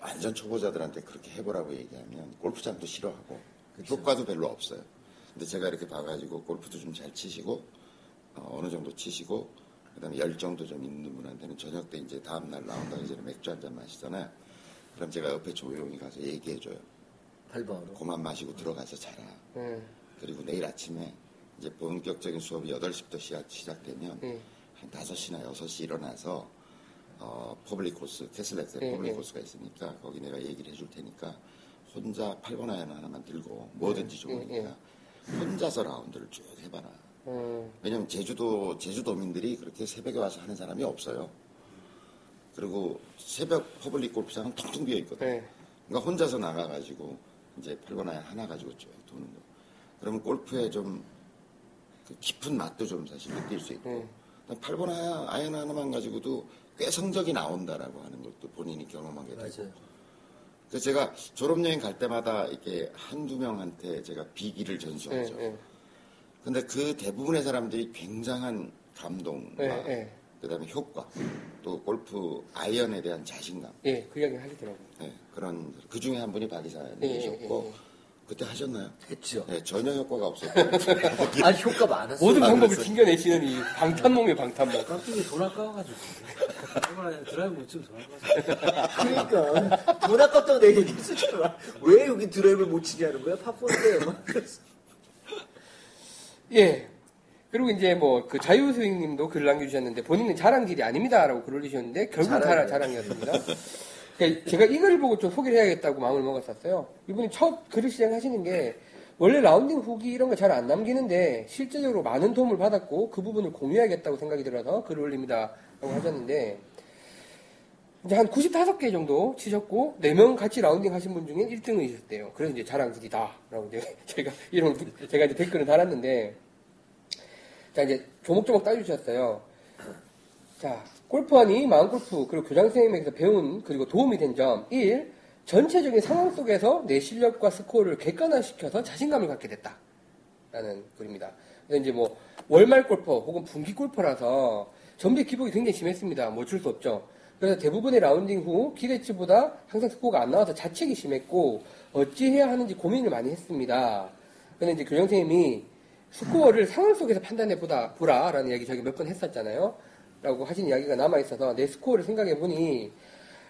완전 초보자들한테 그렇게 해보라고 얘기하면 골프장도 싫어하고 효과도 별로 없어요. 근데 제가 이렇게 봐가지고 골프도 좀 잘 치시고 어, 느 정도 치시고 그다음에 열정도 좀 있는 분한테는 저녁 때 이제 다음 날 나온다기 전에 맥주 한 잔 마시잖아요. 그럼 제가 옆에 조용히 가서 얘기해줘요. 8번으로. 그만 마시고 들어가서 자라. 예. 그리고 내일 아침에 이제 본격적인 수업이 8시부터 시작, 시작되면 예. 한 5시나 6시 일어나서 어, 퍼블릭 코스, 캐슬렉스에 예, 퍼블릭 예. 코스가 있으니까 거기 내가 얘기를 해줄 테니까 혼자 8번 아이언 하나만 들고 뭐든지 좋으니까 예, 혼자서 라운드를 쭉 해봐라. 어, 왜냐면 제주도, 제주도민들이 그렇게 새벽에 와서 하는 사람이 없어요. 그리고 새벽 퍼블릭 골프장은 텅텅 비어 있거든. 예. 그러니까 혼자서 나가가지고 이제 8번 아이언 하나 가지고 쭉 도는 거. 그러면 골프에 좀 그 깊은 맛도 좀 사실 느낄 수 있고. 음. 8번 아이언 하나만 가지고도 꽤 성적이 나온다라고 하는 것도 본인이 경험하게 되고. 맞아요. 그래서 제가 졸업여행 갈 때마다 이렇게 한두 명한테 제가 비기를 예. 전수하죠. 예. 근데 그 대부분의 사람들이 굉장한 감동과 예. 예. 그다음에 효과 또 골프 아이언에 대한 자신감 예. 그 이야기 하시더라고요. 예, 그런 그 중에 한 분이 박 예, 이사님이셨고 예, 예. 그때 하셨나요? 했죠. 예, 전혀 효과가 없었고 아, 효과 많았어요. 모든 아, 방법을? 튕겨내시는 이 방탄몽의 방탄몽. 깜짝이 돈 아까워가지고. 드라이브 못 치면 돈 아까워서. 그러니까 돈 아깝다고 내 얘기 했었잖아. 왜 여기 드라이브를 못 치게 하는 거야? 그랬어. 예. 그리고 이제 뭐 그 자유스윙님도 글을 남겨주셨는데 본인은 자랑질이 아닙니다라고 글을 올리셨는데 결국은 자랑. 자랑이었습니다. 그러니까 제가 이 글을 보고 좀 소개를 해야겠다고 마음을 먹었었어요. 이분이 첫 글을 시작하시는 게 원래 라운딩 후기 이런 거 잘 안 남기는데 실제적으로 많은 도움을 받았고 그 부분을 공유해야겠다고 생각이 들어서 글을 올립니다 라고 하셨는데 이제 한 95개 정도 치셨고 4명 같이 라운딩 하신 분 중에 1등이셨대요. 그래서 이제 자랑질이다 라고 이제 제가 이런 제가 이제 댓글을 달았는데 자, 이제 조목조목 따져주셨어요. 자, 골프원이 마음골프, 그리고 교장 선생님에게서 배운, 그리고 도움이 된 점. 1. 전체적인 상황 속에서 내 실력과 스코어를 객관화시켜서 자신감을 갖게 됐다. 라는 글입니다. 그래서 이제 뭐, 월말 골퍼 혹은 분기 골퍼라서 전비 기복이 굉장히 심했습니다. 뭐 어쩔 수 없죠. 그래서 대부분의 라운딩 후 기대치보다 항상 스코어가 안 나와서 자책이 심했고, 어찌 해야 하는지 고민을 많이 했습니다. 근데 이제 교장 선생님이 스코어를 상황 속에서 판단해 보다 보라라는 이야기 저희가 몇 번 했었잖아요. 라고 하신 이야기가 남아 있어서 내 스코어를 생각해 보니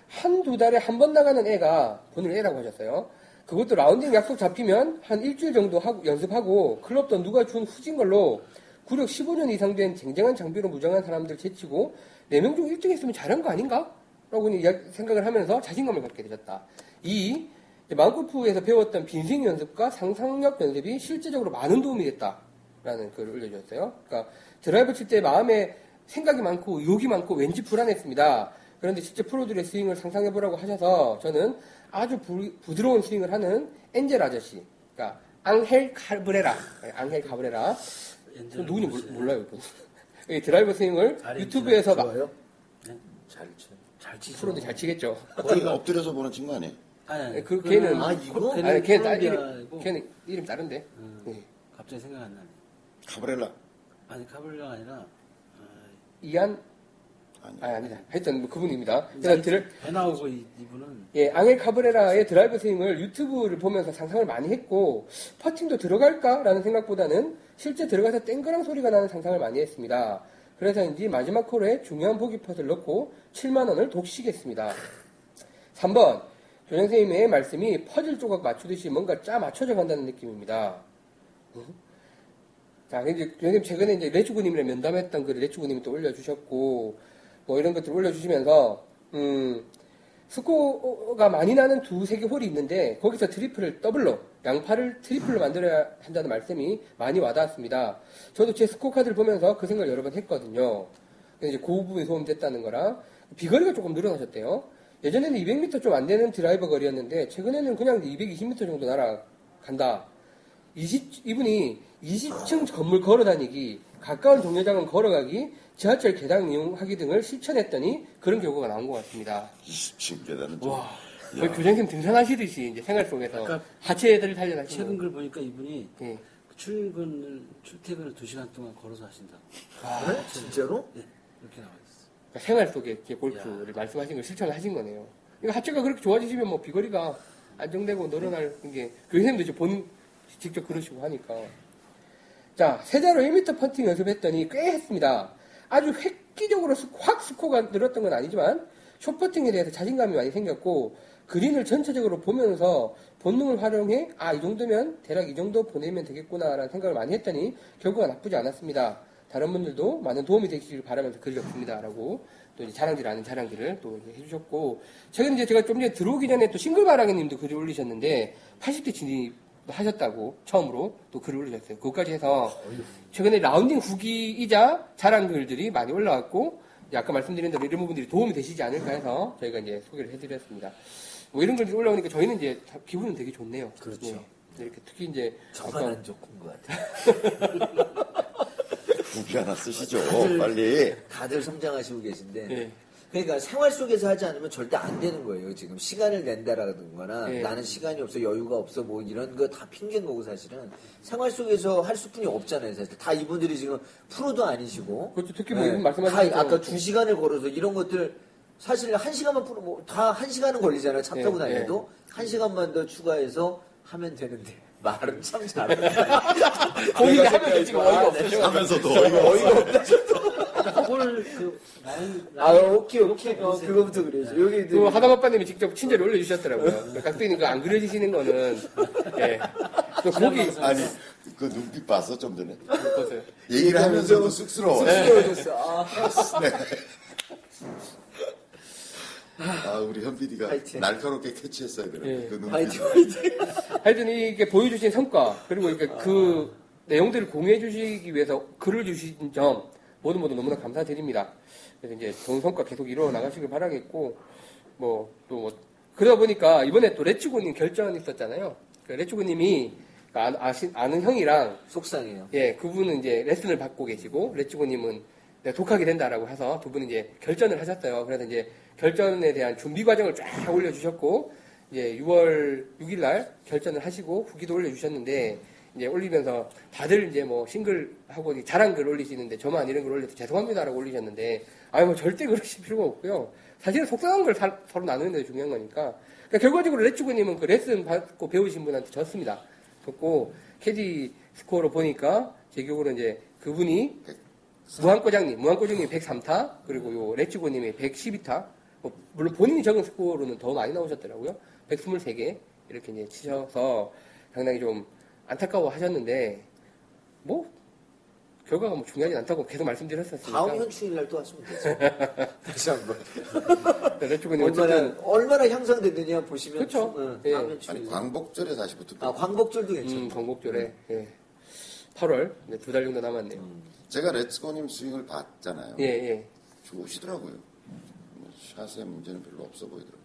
한 두 달에 한 번 나가는 애가 본을 애라고 하셨어요. 그것도 라운딩 약속 잡히면 한 일주일 정도 하고, 연습하고 클럽도 누가 준 후진 걸로 구력 15년 이상 된 쟁쟁한 장비로 무장한 사람들 제치고 4명 중 1등 했으면 잘한 거 아닌가? 라고 생각을 하면서 자신감을 갖게 되셨다. 이 마음골프에서 배웠던 빈스윙 연습과 상상력 연습이 실제적으로 많은 도움이 됐다 라는 글을 올려주셨어요. 그러니까 드라이브 칠 때 마음에 생각이 많고 의욕이 많고 왠지 불안했습니다. 그런데 실제 프로들의 스윙을 상상해보라고 하셔서 저는 아주 부, 부드러운 스윙을 하는 엔젤 아저씨, 그러니까 앙헬 카브레라, 네, 앙헬 카브레라. 누군지. 몰라요, 이분. 이 드라이브 스윙을 유튜브에서 막? 네? 잘 쳐요. 잘 치죠. 프로들 잘 치겠죠. 거의 엎드려서 보는 친구 아니에요? 아니, 아니, 그 걔는- 아, 이거? 걔는 걔는 딸 이름, 걔는 이름 다른데. 음, 네. 갑자기 생각 안 나네. 카브레라 아니, 카블리가 아니라, 아, 이안, 아니 아, 아니다. 하여튼 뭐 그분입니다. 그래서 드, 배 나오고 이, 이분은 예, 앙헬 카브레라의 드라이브 스윙을 유튜브를 보면서 상상을 많이 했고, 퍼팅도 들어갈까라는 생각보다는 실제 들어가서 땡그랑 소리가 나는 상상을 많이 했습니다. 그래서인지 마지막 홀에 중요한 보기 펏을 넣고 7만 원을 독식했습니다. 3번 교장 선생님의 말씀이 퍼즐 조각 맞추듯이 뭔가 짜 맞춰져 간다는 느낌입니다. 응? 자, 이제 선생님 최근에 이제 레츠구님이랑 면담했던 그 레츠구님이 또 올려주셨고 뭐 이런 것들 올려주시면서 음 스코어가 많이 나는 두세 개 홀이 있는데 거기서 트리플을 더블로 양파를 트리플로 만들어야 한다는 말씀이 많이 와닿았습니다. 저도 제 스코어 카드를 보면서 그 생각을 여러 번 했거든요. 이제 그 부분이 도움됐다는 거랑 비거리가 조금 늘어나셨대요. 예전에는 200m 좀 안 되는 드라이버 거리였는데 최근에는 그냥 220m 정도 날아간다. 20, 이분이 20층 건물 걸어 다니기, 가까운 정류장은 걸어가기, 지하철 계단 이용하기 등을 실천했더니 그런 결과가 나온 것 같습니다. 20층 계단은 좀. 와, 거의 교장님 등산하시듯이 이제 생활 속에서 아까 하체들을 달려다니고. 최근 글 보니까 이분이 예. 출근을 출퇴근을 두 시간 동안 걸어서 하신다. 그래? 진짜로? 네, 이렇게 나와 있어. 그러니까 생활 속에 이렇게 골프를 말씀하신 걸 실천을 하신 거네요. 그러니까 하체가 그렇게 좋아지시면 뭐 비거리가 안정되고 늘어날 게 교수님도 이제 본 직접 그러시고 하니까. 자, 세자로 1m 퍼팅 연습했더니 꽤 했습니다. 아주 획기적으로 스- 확 스코어가 늘었던 건 아니지만 숏퍼팅에 대해서 자신감이 많이 생겼고 그린을 전체적으로 보면서 본능을 활용해 아 이 정도면 대략 이 정도 보내면 되겠구나라는 생각을 많이 했더니 결과가 나쁘지 않았습니다. 다른 분들도 많은 도움이 되시길 바라면서 글을 적습니다라고 또 자랑질 아는 자랑들을 또 해주셨고 최근 이제 제가 좀 전에 들어오기 전에 또 싱글바라기님도 글을 올리셨는데 80대 진입 하셨다고 처음으로 또 글을 올리셨어요. 그것까지 해서 최근에 라운딩 후기이자 자랑 글들이 많이 올라왔고 아까 말씀드린 대로 이런 부분들이 도움이 되시지 않을까 해서 저희가 이제 소개를 해드렸습니다. 뭐 이런 글들이 올라오니까 저희는 이제 다 기분은 되게 좋네요. 그렇죠. 예. 이렇게 특히 이제 저만 아까 안 좋은 것 같아. 후기 하나 쓰시죠. 빨리. 다들 성장하시고 계신데. 예. 그러니까 생활 속에서 하지 않으면 절대 안 되는 거예요. 지금 시간을 낸다라든거나 예. 나는 시간이 없어 여유가 없어 뭐 이런 거 다 핑계인 거고 사실은 생활 속에서 할 수뿐이 없잖아요. 사실 다 이분들이 지금 프로도 아니시고 그렇죠. 특히 뭐 네. 이분 말씀하신 아까 두 시간을 걸어서 이런 것들 사실 한 시간만 프로 뭐다한 시간은 걸리잖아요. 차 예, 타고 예. 다녀도 한 시간만 더 추가해서 하면 되는데 말은 참 잘해. 본인이 하면서 지금 어이가 없어요. 하면서도 어이가 없어. 홀그 라인 아 오케이 오케이 어, 그거부터 그래야죠. 여기 그 하담아빠님이 직접 친절히 올려주셨더라고요. 각도이는 그안 그려지시는 거는 예. 또 거기 아니, 그 눈빛 봤어, 좀 전에. 보세요. 얘기를 하면서도 쑥스러워. 쑥스러워졌어. 아, 아, 우리 현 PD가 화이팅. 날카롭게 캐치했어야 되는 예. 그 눈빛. 화이팅 화이팅. 하여튼 이게 보여주신 성과 그리고 이게 그 내용들을 공유해 주시기 위해서 글을 주신 점 모두 모두 너무나 감사드립니다. 그래서 이제 좋은 성과 계속 이루어 나가시길 바라겠고 뭐또뭐 그러다 보니까 이번에 또 레츠고님 결전 있었잖아요. 그 레츠고님이 아, 아시, 아는 형이랑 속상해요. 예 그분은 이제 레슨을 받고 계시고 레츠고님은 내가 독하게 된다라고 해서 두 분이 이제 결전을 하셨어요. 그래서 이제 결전에 대한 준비 과정을 쫙 올려주셨고 이제 6월 6일 날 결전을 하시고 후기도 올려주셨는데 이제 올리면서 다들 이제 뭐 싱글하고 이제 자랑 글 올리시는데 저만 이런 글 올려서 죄송합니다라고 올리셨는데 아니 뭐 절대 그러실 필요가 없고요. 사실은 속상한 걸 사- 서로 나누는 게 중요한 거니까. 그러니까 결과적으로 레츠구님은 그 레슨 받고 배우신 분한테 졌습니다. 졌고 캐디 스코어로 보니까 제 기억으로 이제 그분이 무한꼬장님, 무한꼬장님 103타, 그리고 요 레츠고님이 112타. 뭐 물론 본인이 적은 스코어로는 더 많이 나오셨더라고요. 123개 이렇게 이제 치셔서 상당히 좀 안타까워 하셨는데 뭐 결과가 뭐 중요하지 않다고 계속 말씀드렸었으니까. 다음 현충일 날또 하시면 되죠. 다시 한 번. 레츠고님 얼마나 얼마나 향상됐느냐 보시면 그쵸. 응, 예. 다음 아니, 현충일. 광복절에 다시 붙을 아 광복절도 괜찮아. 음, 광복절에 예. 8월 두달 정도 남았네요. 제가 레츠고님 스윙을 봤잖아요. 예 예. 좋으시더라고요. 뭐 샷에 문제는 별로 없어 보이더라고요.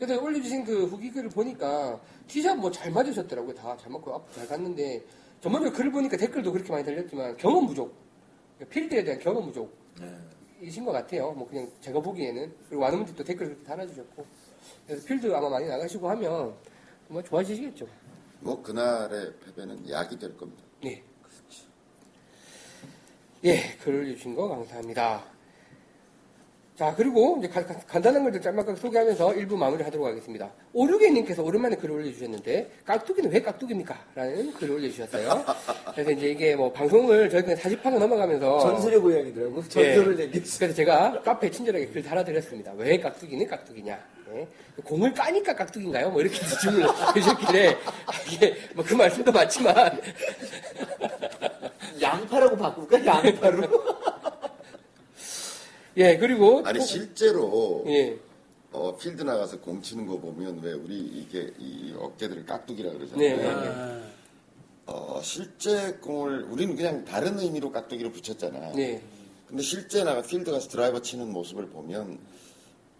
그래서 올려주신 그 후기 글을 보니까 티샷 뭐 잘 맞으셨더라고요. 다 잘 맞고 앞으로 잘 갔는데 전반적으로 글을 보니까 댓글도 그렇게 많이 달렸지만 경험 부족. 그러니까 필드에 대한 경험 부족. 네. 이신 것 같아요. 뭐 그냥 제가 보기에는. 그리고 많은 분들이 또 댓글 그렇게 달아주셨고. 그래서 필드 아마 많이 나가시고 하면 정말 좋아지시겠죠. 뭐 그날의 패배는 약이 될 겁니다. 예. 예, 글을 주신 거 감사합니다. 자, 그리고 이제 가- 가- 간단한 것들 짤막하게 소개하면서 일부 마무리 하도록 하겠습니다. 오류개님께서 오랜만에 글을 올려주셨는데, 깍두기는 왜 깍두기입니까? 라는 글을 올려주셨어요. 그래서 이제 이게 뭐 방송을 저희 그냥 40화가 넘어가면서. 전설의 고향이더라고. 전설을 예. 남겼어. 그래서 제가 카페에 친절하게 글 달아드렸습니다. 왜 깍두기는 깍두기냐? 예. 공을 까니까 깍두기인가요? 뭐 이렇게 질문을 해주셨길래, 아, 이게 뭐 그 말씀도 맞지만, 양파라고 바꿀까? 양파로? 예, 그리고. 아니 또- 실제로 예. 어, 필드 나가서 공 치는 거 보면 왜 우리 이게 이 어깨들을 깍두기라 네. 그러잖아요. 아, 어, 실제 공을 우리는 그냥 다른 의미로 깍두기로 붙였잖아. 네. 근데 실제 나가 필드 가서 드라이버 치는 모습을 보면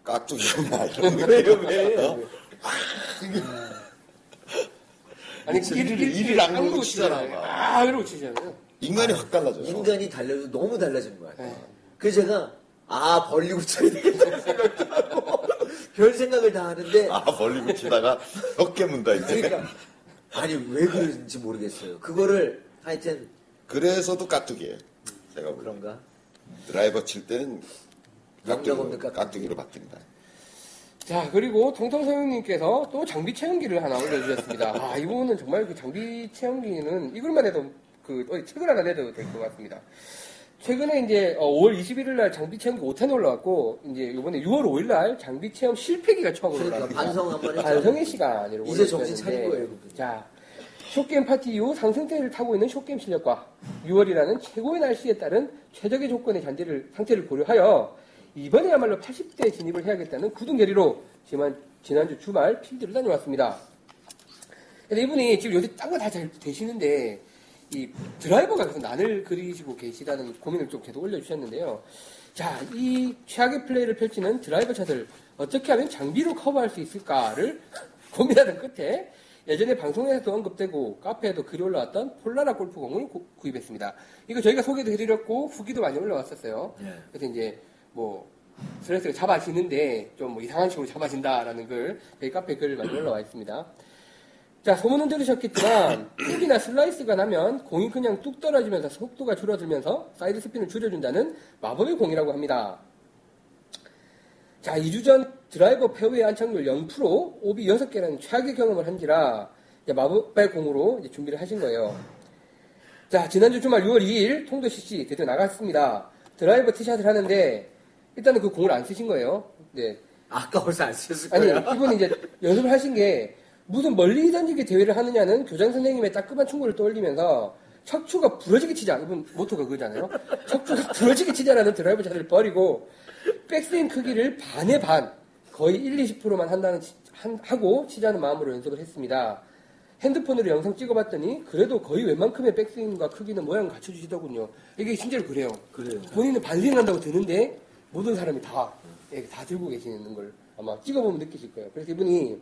깍두기구나 이런 거. 왜요, 왜? 어? 아니, 일- 일을 안 일- 그러고 치잖아, 막. 아, 이러고 치잖아요. 인간이 확 달라져요. 인간이 달라도 너무 달라진 거야. 네. 그래서 제가, 아, 되겠다는 생각도 하고, 별 생각을 다 하는데, 아 벌리고 치다가 어깨 문다 이제. 그러니까, 아니, 왜 그런지 모르겠어요. 그거를, 하여튼, 그래서도 깍두기예요. 제가 보기엔. 그런가? 드라이버 칠 때는 깍두기로, 깍두기. 깍두기로 바뀝니다. 자, 그리고 통통서영님께서 또 장비 체험기를 하나 올려주셨습니다. 아, 이분은 정말 그 장비 체험기는 이걸만 해도 그, 책을 하나 내도 될 것 같습니다. 최근에 이제 어, 5월 21일 날 장비 체험기 5탄 올라왔고, 이제 이번에 6월 5일 날 장비 체험 실패기가 처음 그러니까 올라왔습니다. 반성 한번 했죠. 반성의 시간 이라고 이제 정신 차린 거예요, 그분. 자, 숏게임 파티 이후 상승세를 타고 있는 숏게임 실력과 6월이라는 최고의 날씨에 따른 최적의 조건의 잔디를, 상태를 고려하여 이번에야말로 80대 진입을 해야겠다는 굳은 결의로 지난, 지난주 주말 필드를 다녀왔습니다. 근데 이분이 지금 요새 딴 거 다 잘 되시는데 이 드라이버가 계속 난을 그리시고 계시다는 고민을 좀 계속 올려주셨는데요. 자, 이 최악의 플레이를 펼치는 드라이버 샷을 어떻게 하면 장비로 커버할 수 있을까를 고민하던 끝에 예전에 방송에서도 언급되고 카페에도 글이 올라왔던 폴라라 골프공을 구- 구입했습니다. 이거 저희가 소개도 해드렸고 후기도 많이 올라왔었어요. 네. 그래서 이제 뭐 슬라이스가 잡아지는데 좀 뭐 이상한 식으로 잡아진다라는 글 저희 카페 글 많이 올라와 있습니다. 자, 소문은 들으셨겠지만, 훅이나 슬라이스가 나면 공이 그냥 뚝 떨어지면서 속도가 줄어들면서 사이드 스핀을 줄여준다는 마법의 공이라고 합니다. 자, 2주 전 드라이버 페어웨이 안착률 0%, 오비 6개라는 최악의 경험을 한지라 마법의 공으로 준비를 하신 거예요. 자, 지난주 주말 6월 2일 통도 CC 드디어 나갔습니다. 드라이버 티샷을 하는데 일단은 그 공을 안 쓰신 거예요. 네. 아까워서 안 썼을 아니, 거야. 이분이 이제 연습을 하신 게 무슨 멀리 던지기 대회를 하느냐는 교장 선생님의 따끔한 충고를 떠올리면서 척추가 부러지게 치자. 이분 모토가 그거잖아요. 척추가 부러지게 치자라는 드라이브 자세를 버리고 백스윙 크기를 반의 반, 거의 1, 20%만 한다는, 치- 한- 하고 치자는 마음으로 연습을 했습니다. 핸드폰으로 영상 찍어봤더니 그래도 거의 웬만큼의 백스윙과 크기는 모양 갖춰주시더군요. 이게 실제로 그래요. 그래요. 본인은 반스윙 한다고 드는데 모든 사람이 다, 예, 다 들고 계시는 걸 아마 찍어보면 느끼실 거예요. 그래서 이분이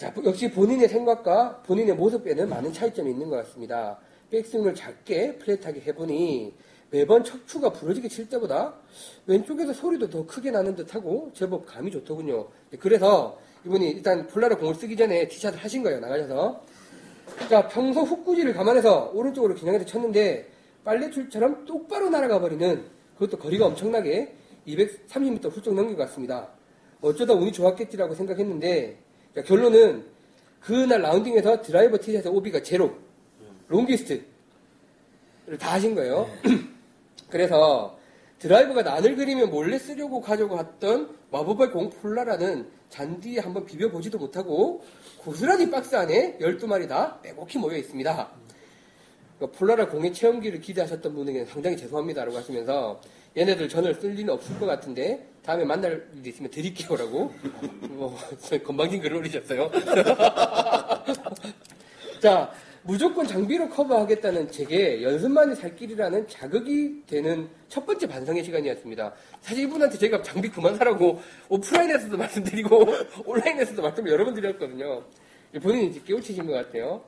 자, 역시 본인의 생각과 본인의 모습에는 많은 차이점이 있는 것 같습니다. 백스윙을 작게 플랫하게 해보니 매번 척추가 부러지게 칠 때보다 왼쪽에서 소리도 더 크게 나는 듯하고 제법 감이 좋더군요. 그래서 이분이 일단 폴라로 공을 쓰기 전에 티샷을 하신 거예요. 나가셔서. 자, 평소 훅구지를 감안해서 오른쪽으로 겨냥해서 쳤는데 빨래줄처럼 똑바로 날아가 버리는 그것도 거리가 엄청나게 230m 훌쩍 넘긴 것 같습니다. 어쩌다 운이 좋았겠지라고 생각했는데 자, 결론은 그날 라운딩에서 드라이버 티샷의 오비가 제로, longest를 다 하신 거예요. 그래서 드라이버가 난을 그리면 몰래 쓰려고 가져고 갔던 마법의 공 폴라라는 잔디에 한번 비벼보지도 못하고 고스란히 박스 안에 12마리 다 빼곡히 모여 있습니다. 그 폴라라 공의 체험기를 기대하셨던 분에게는 상당히 죄송합니다라고 하시면서 얘네들 전 쓸 일은 없을 것 같은데 다음에 만날 일 있으면 드릴게요라고 뭐 건방진 글을 올리셨어요. 자 무조건 장비로 커버하겠다는 제게 연습만이 살 길이라는 자극이 되는 첫 번째 반성의 시간이었습니다. 사실 이분한테 제가 장비 그만 사라고 오프라인에서도 말씀드리고 온라인에서도 말씀을 여러 번 드렸거든요. 본인이 이제 깨우치신 것 같아요.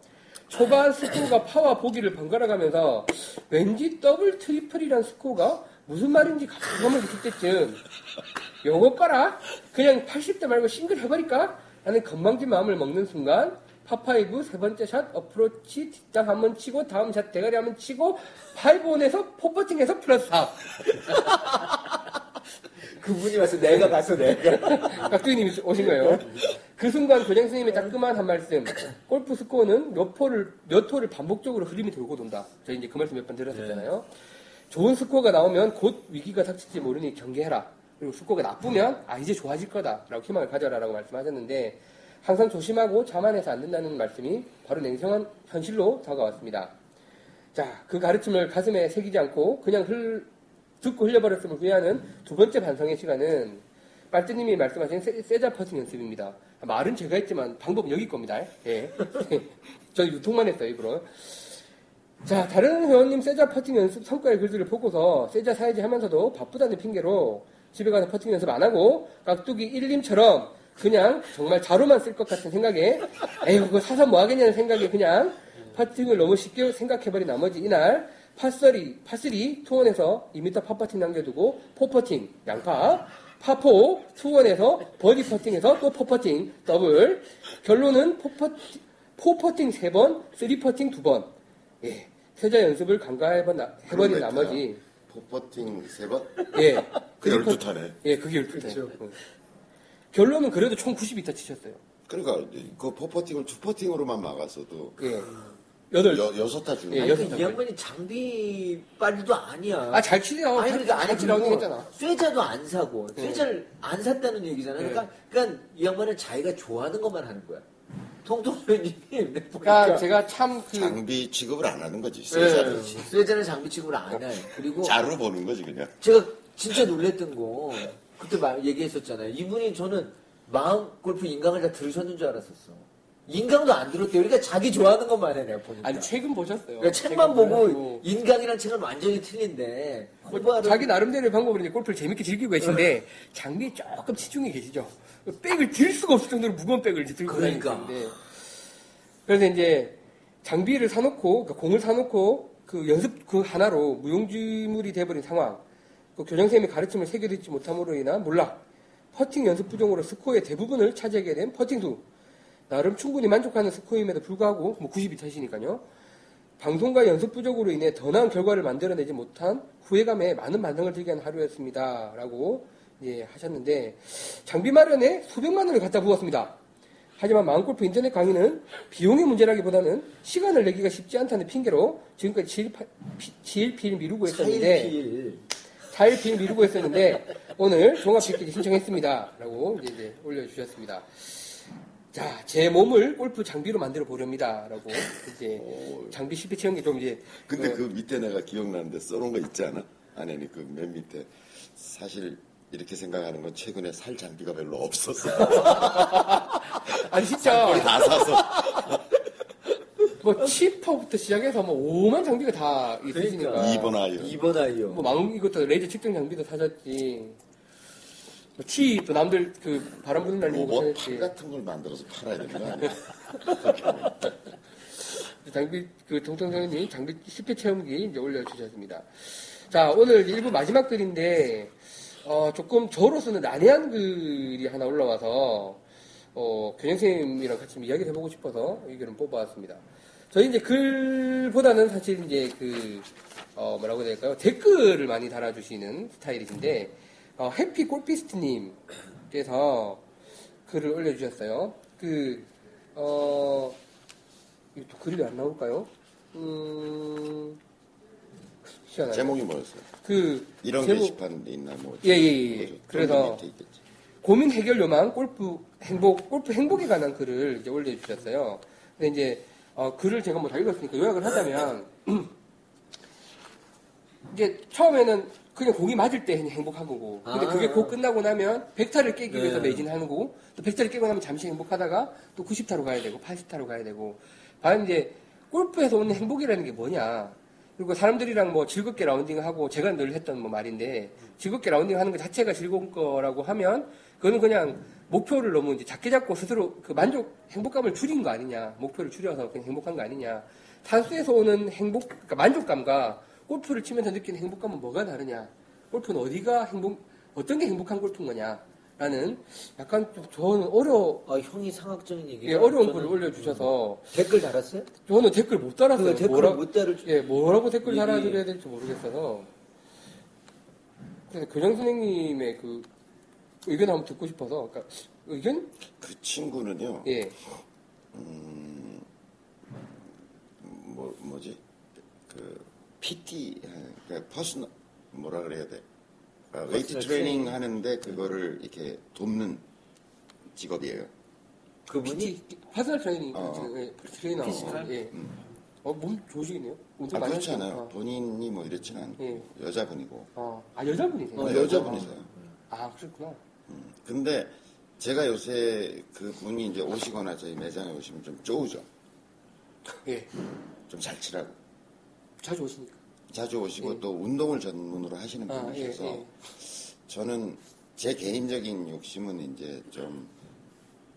초반 스코어가 파와 보기를 번갈아 가면서 왠지 더블 트리플이란 스코어가 무슨 말인지 감을 느낄 때쯤 요거 봐라 그냥 80대 말고 싱글 해버릴까? 라는 건방진 마음을 먹는 순간 파 five 세 번째 샷 어프로치 뒷땅 한 번 치고 다음 샷 대가리 한 번 치고 five on에서 four 퍼팅해서 플러스 4 그분이 와서 내가 가서 내가. 깍두기님이 오신 거예요. 그 순간 교장 선생님의 따끔한 한 말씀. 골프 스코어는 몇 호를 몇 호를 반복적으로 흐름이 돌고 돈다. 저희 이제 그 말씀 몇 번 드렸었잖아요. 좋은 스코어가 나오면 곧 위기가 닥칠지 모르니 경계해라. 그리고 스코어가 나쁘면 아 이제 좋아질 거다 라고 희망을 가져라 라고 말씀하셨는데 항상 조심하고 자만해서 안 된다는 말씀이 바로 냉정한 현실로 다가왔습니다. 자, 그 가르침을 가슴에 새기지 않고 그냥 흘, 듣고 흘려버렸음을 후회하는 두 번째 반성의 시간은 빨대님이 말씀하신 세, 세자 퍼팅 연습입니다. 말은 제가 했지만 방법은 여기 겁니다. 예. 저는 유통만 했어요, 일부러. 자, 다른 회원님 쇠자 퍼팅 연습 성과의 글들을 보고서 쇠자 사야지 하면서도 바쁘다는 핑계로 집에 가서 퍼팅 연습 안 하고 깍두기 1님처럼 그냥 정말 자루만 쓸 것 같은 생각에 에휴 그거 사서 뭐 하겠냐는 생각에 그냥 퍼팅을 너무 쉽게 생각해버린 나머지 이날 파서리, 파스리 투원에서 2m 파 퍼팅 남겨두고 포퍼팅 양파 파포 투원에서 버디 퍼팅에서 또 four 퍼팅 더블 결론은 포퍼, 포퍼팅 3번, 3퍼팅 2번 예, 쇠자 연습을 간과해버린 나- 해버린 나머지 four 퍼팅 세 번? 예, 그 그리고- 12타네. 예, 그게 12타. 결론은 그래도 총 92타 치셨어요. 그러니까 그 four 퍼팅을 two 퍼팅으로만 막았어도 예. 여덟. 여, 여섯 타 중에 예, 아니, 여섯 그 장. 이 양반이 장비빨도 아니야. 아, 잘 치네요. 아니, 그러니까, 잘 아니, 치라고 했잖아. 쇠자도 안 사고, 네. 쇠자를 안 샀다는 얘기잖아요. 네. 그러니까, 그러니까 이 양반은 자기가 좋아하는 것만 하는 거야. 통통님이 그러니까 제가 참 그, 장비 취급을 안 하는 거지. 예. 세자를. 쇠자는 장비 취급을 안 해. 그리고 자로 보는 거지 그냥. 제가 진짜 놀랬던 거, 그때 말, 얘기했었잖아요. 이분이 저는 마음 골프 인강을 다 들으셨는 줄 알았었어. 인강도 안 들었대요. 그러니까 자기 좋아하는 것만 해, 내가 보니까. 아니, 책은 보셨어요. 그러니까 책만 보고. 인강이랑 책은 완전히 틀린데 뭐 자기 나름대로의 방법으로 이제 골프를 재밌게 즐기고 계신데, 장비에 조금 치중해 계시죠. 백을 들 수가 없을 정도로 무거운 백을 이제 들고 그러니까. 다니는데. 그래서 이제 장비를 사놓고, 그러니까 공을 사놓고, 그 연습 그 하나로 무용지물이 돼버린 상황. 그 교장선생님의 가르침을 새겨듣지 못함으로 인한 몰락. 퍼팅 연습 부족으로 스코어의 대부분을 차지하게 된 퍼팅 수. 나름 충분히 만족하는 스코어임에도 불구하고, 뭐 92타시니까요. 방송과 연습 부족으로 인해 더 나은 결과를 만들어내지 못한 후회감에 많은 반성을 들게 한 하루였습니다. 라고 이제 하셨는데, 장비 마련에 수백만 원을 갖다 부었습니다. 하지만 마음골프 인터넷 강의는 비용의 문제라기보다는 시간을 내기가 쉽지 않다는 핑계로 지금까지 지일파- 피- 지일필 미루고 있었는데, 차일필 4일필 미루고 있었는데 오늘 종합 PPT 신청했습니다. 라고 이제, 이제 올려주셨습니다. 자, 제 몸을 골프 장비로 만들어 보렵니다. 라고 이제 장비 CP 채운 게 좀 이제 근데 어, 그 밑에 내가 기억나는데 써놓은 거 있지 않아? 아니, 그 맨 밑에. 사실 이렇게 생각하는 건 최근에 살 장비가 별로 없었어. 아니 진짜 거의 다 사서. 뭐 치퍼부터 시작해서 뭐 오만 장비가 다 있으시니까 그러니까. 2번 아이요. 2번 아이요. 뭐 망, 이것도 레이저 측정 장비도 사셨지 뭐 티, 또 남들 그 바람 부는 날 로봇 팔 같은 걸 만들어서 팔아야 되는 거 아니야? 장비 그 동통선생님이 장비 CP 체험기 이제 올려주셨습니다. 자 오늘 일부 마지막 글인데 어, 조금 저로서는 난해한 글이 하나 올라와서 어, 교장 선생님이랑 같이 좀 이야기를 해보고 싶어서 이 글을 뽑아왔습니다. 저희 이제 글보다는 사실 이제 그 어, 뭐라고 해야 될까요? 댓글을 많이 달아주시는 스타일이신데 어, 해피 골피스트님께서 글을 올려주셨어요. 그 어, 이거 또 글이 왜안 나올까요? 음, 희한하네. 제목이 뭐였어요? 그 이런 제목- 게시판 있나 뭐. 예, 예, 예. 그래서. 고민 해결 요망 골프 행복 골프 행복에 관한 글을 이제 올려주셨어요. 근데 이제 어, 글을 제가 뭐 다 읽었으니까 요약을 하자면 이제 처음에는 그냥 공이 맞을 때 행복한 거고. 근데 아. 그게 곧 끝나고 나면 100타를 깨기 위해서 네. 매진하는 거고 또 100타를 깨고 나면 잠시 행복하다가 또 90타로 가야 되고 80타로 가야 되고. 과연 이제 골프에서 오는 행복이라는 게 뭐냐? 그리고 사람들이랑 뭐 즐겁게 라운딩하고 제가 늘 했던 뭐 말인데 즐겁게 라운딩하는 것 자체가 즐거운 거라고 하면 그거는 그냥 목표를 너무 이제 작게 잡고 스스로 그 만족 행복감을 줄인 거 아니냐. 목표를 줄여서 그냥 행복한 거 아니냐. 산수에서 오는 행복 그러니까 만족감과 골프를 치면서 느끼는 행복감은 뭐가 다르냐 골프는 어디가 행복 어떤 게 행복한 골프인 거냐 라는 약간 좀 저는 어려 아, 형이 상학적인 얘기. 예, 어려운 글을 올려주셔서 댓글 달았어요? 저는 댓글 못 달았어요. 그 댓글을 뭐라- 못 달을 줄. 예, 뭐라고 댓글 얘기- 달아드려야 될지 모르겠어서. 그래서 교장 선생님의 그 의견 한번 듣고 싶어서, 그러니까 의견? 그 친구는요. 예. 뭐 뭐지? 그 PT 그 personal 뭐라 그래야 돼? 아, 웨이트 personal 트레이닝 하는데 그거를 이렇게 돕는 직업이에요. 그분이 PT, personal 트레이닝, 어. 그, 예, 트레이너. physical? 예. 어, 몸 좋으시겠네요? 운동 아 많이 그렇지 하시니까. 않아요. 본인이 뭐 이렇진 않고 예. 여자분이고 어, 아, 여자분이세요? 어, 여자분이세요. 아, 그렇구나. 근데 제가 요새 그 분이 이제 오시거나 저희 매장에 오시면 좀 쪼우죠. 예. 좀 잘 치라고. 자주 오시니까. 자주 오시고 예. 또 운동을 전문으로 하시는 아, 예, 분이셔서 예. 저는 제 개인적인 욕심은 이제 좀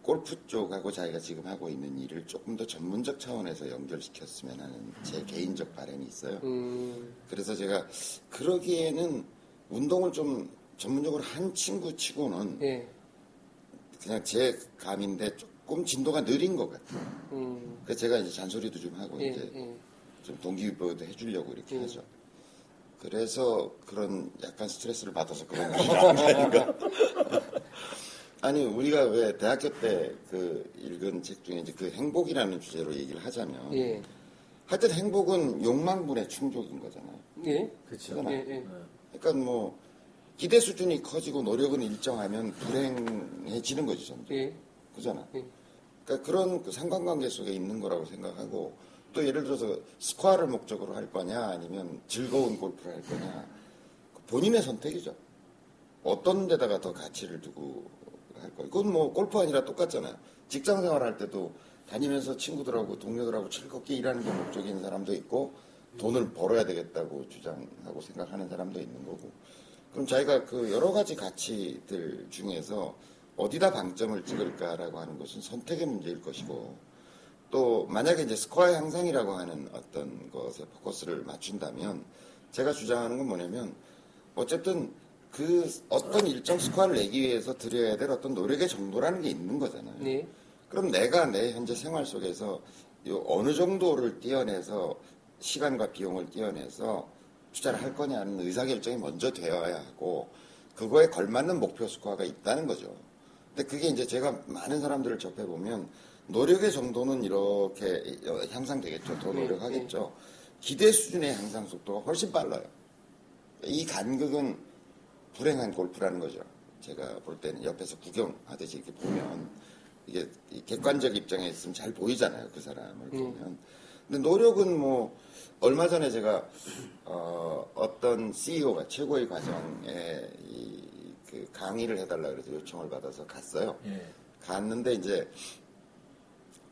골프 쪽하고 자기가 지금 하고 있는 일을 조금 더 전문적 차원에서 연결시켰으면 하는 제 개인적 바람이 있어요. 음, 그래서 제가 그러기에는 운동을 좀 전문적으로 한 친구 치고는 예. 그냥 제 감인데 조금 진도가 느린 것 같아요. 음, 그래서 제가 이제 잔소리도 좀 하고 예, 이제 예. 좀 동기부여도 해주려고 이렇게 음. 하죠. 그래서 그런 약간 스트레스를 받아서 그런 일이 나온 게 아닌가. 아니 우리가 왜 대학교 때 그 읽은 책 중에 이제 그 행복이라는 주제로 얘기를 하자면 예. 하여튼 행복은 욕망분의 충족인 거잖아요. 예. 그렇죠. 예, 예. 그러니까 뭐 기대 수준이 커지고 노력은 일정하면 불행해지는 거지 점점. 예. 그잖아. 예. 그러니까 그런 그 상관관계 속에 있는 거라고 생각하고 또 예를 들어서 스코어를 목적으로 할 거냐 아니면 즐거운 골프를 할 거냐 본인의 선택이죠. 어떤 데다가 더 가치를 두고 할 거예요. 그건 뭐 골프 아니라 똑같잖아요. 직장 생활할 때도 다니면서 친구들하고 동료들하고 즐겁게 일하는 게 목적인 사람도 있고 돈을 벌어야 되겠다고 주장하고 생각하는 사람도 있는 거고 그럼 자기가 그 여러 가지 가치들 중에서 어디다 방점을 찍을까라고 하는 것은 선택의 문제일 것이고 또 만약에 이제 스코어 향상이라고 하는 어떤 것에 포커스를 맞춘다면 제가 주장하는 건 뭐냐면 어쨌든 그 어떤 일정 스코어를 내기 위해서 들여야 될 어떤 노력의 정도라는 게 있는 거잖아요. 네. 그럼 내가 내 현재 생활 속에서 요 어느 정도를 띄어내서 시간과 비용을 띄어내서 투자를 할 거냐는 의사결정이 먼저 되어야 하고 그거에 걸맞는 목표 스코어가 있다는 거죠. 근데 그게 이제 제가 많은 사람들을 접해보면 노력의 정도는 이렇게 향상되겠죠. 더 네, 노력하겠죠. 기대 수준의 향상 속도가 훨씬 빨라요. 이 간극은 불행한 골프라는 거죠. 제가 볼 때는 옆에서 구경하듯이 이렇게 보면 이게 이 객관적 입장에 있으면 잘 보이잖아요. 그 사람을 보면. 근데 노력은 뭐 얼마 전에 제가 어, 어떤 CEO가 최고의 과정에 이, 그 강의를 해달라 그래서 요청을 받아서 갔어요. 예. 갔는데 이제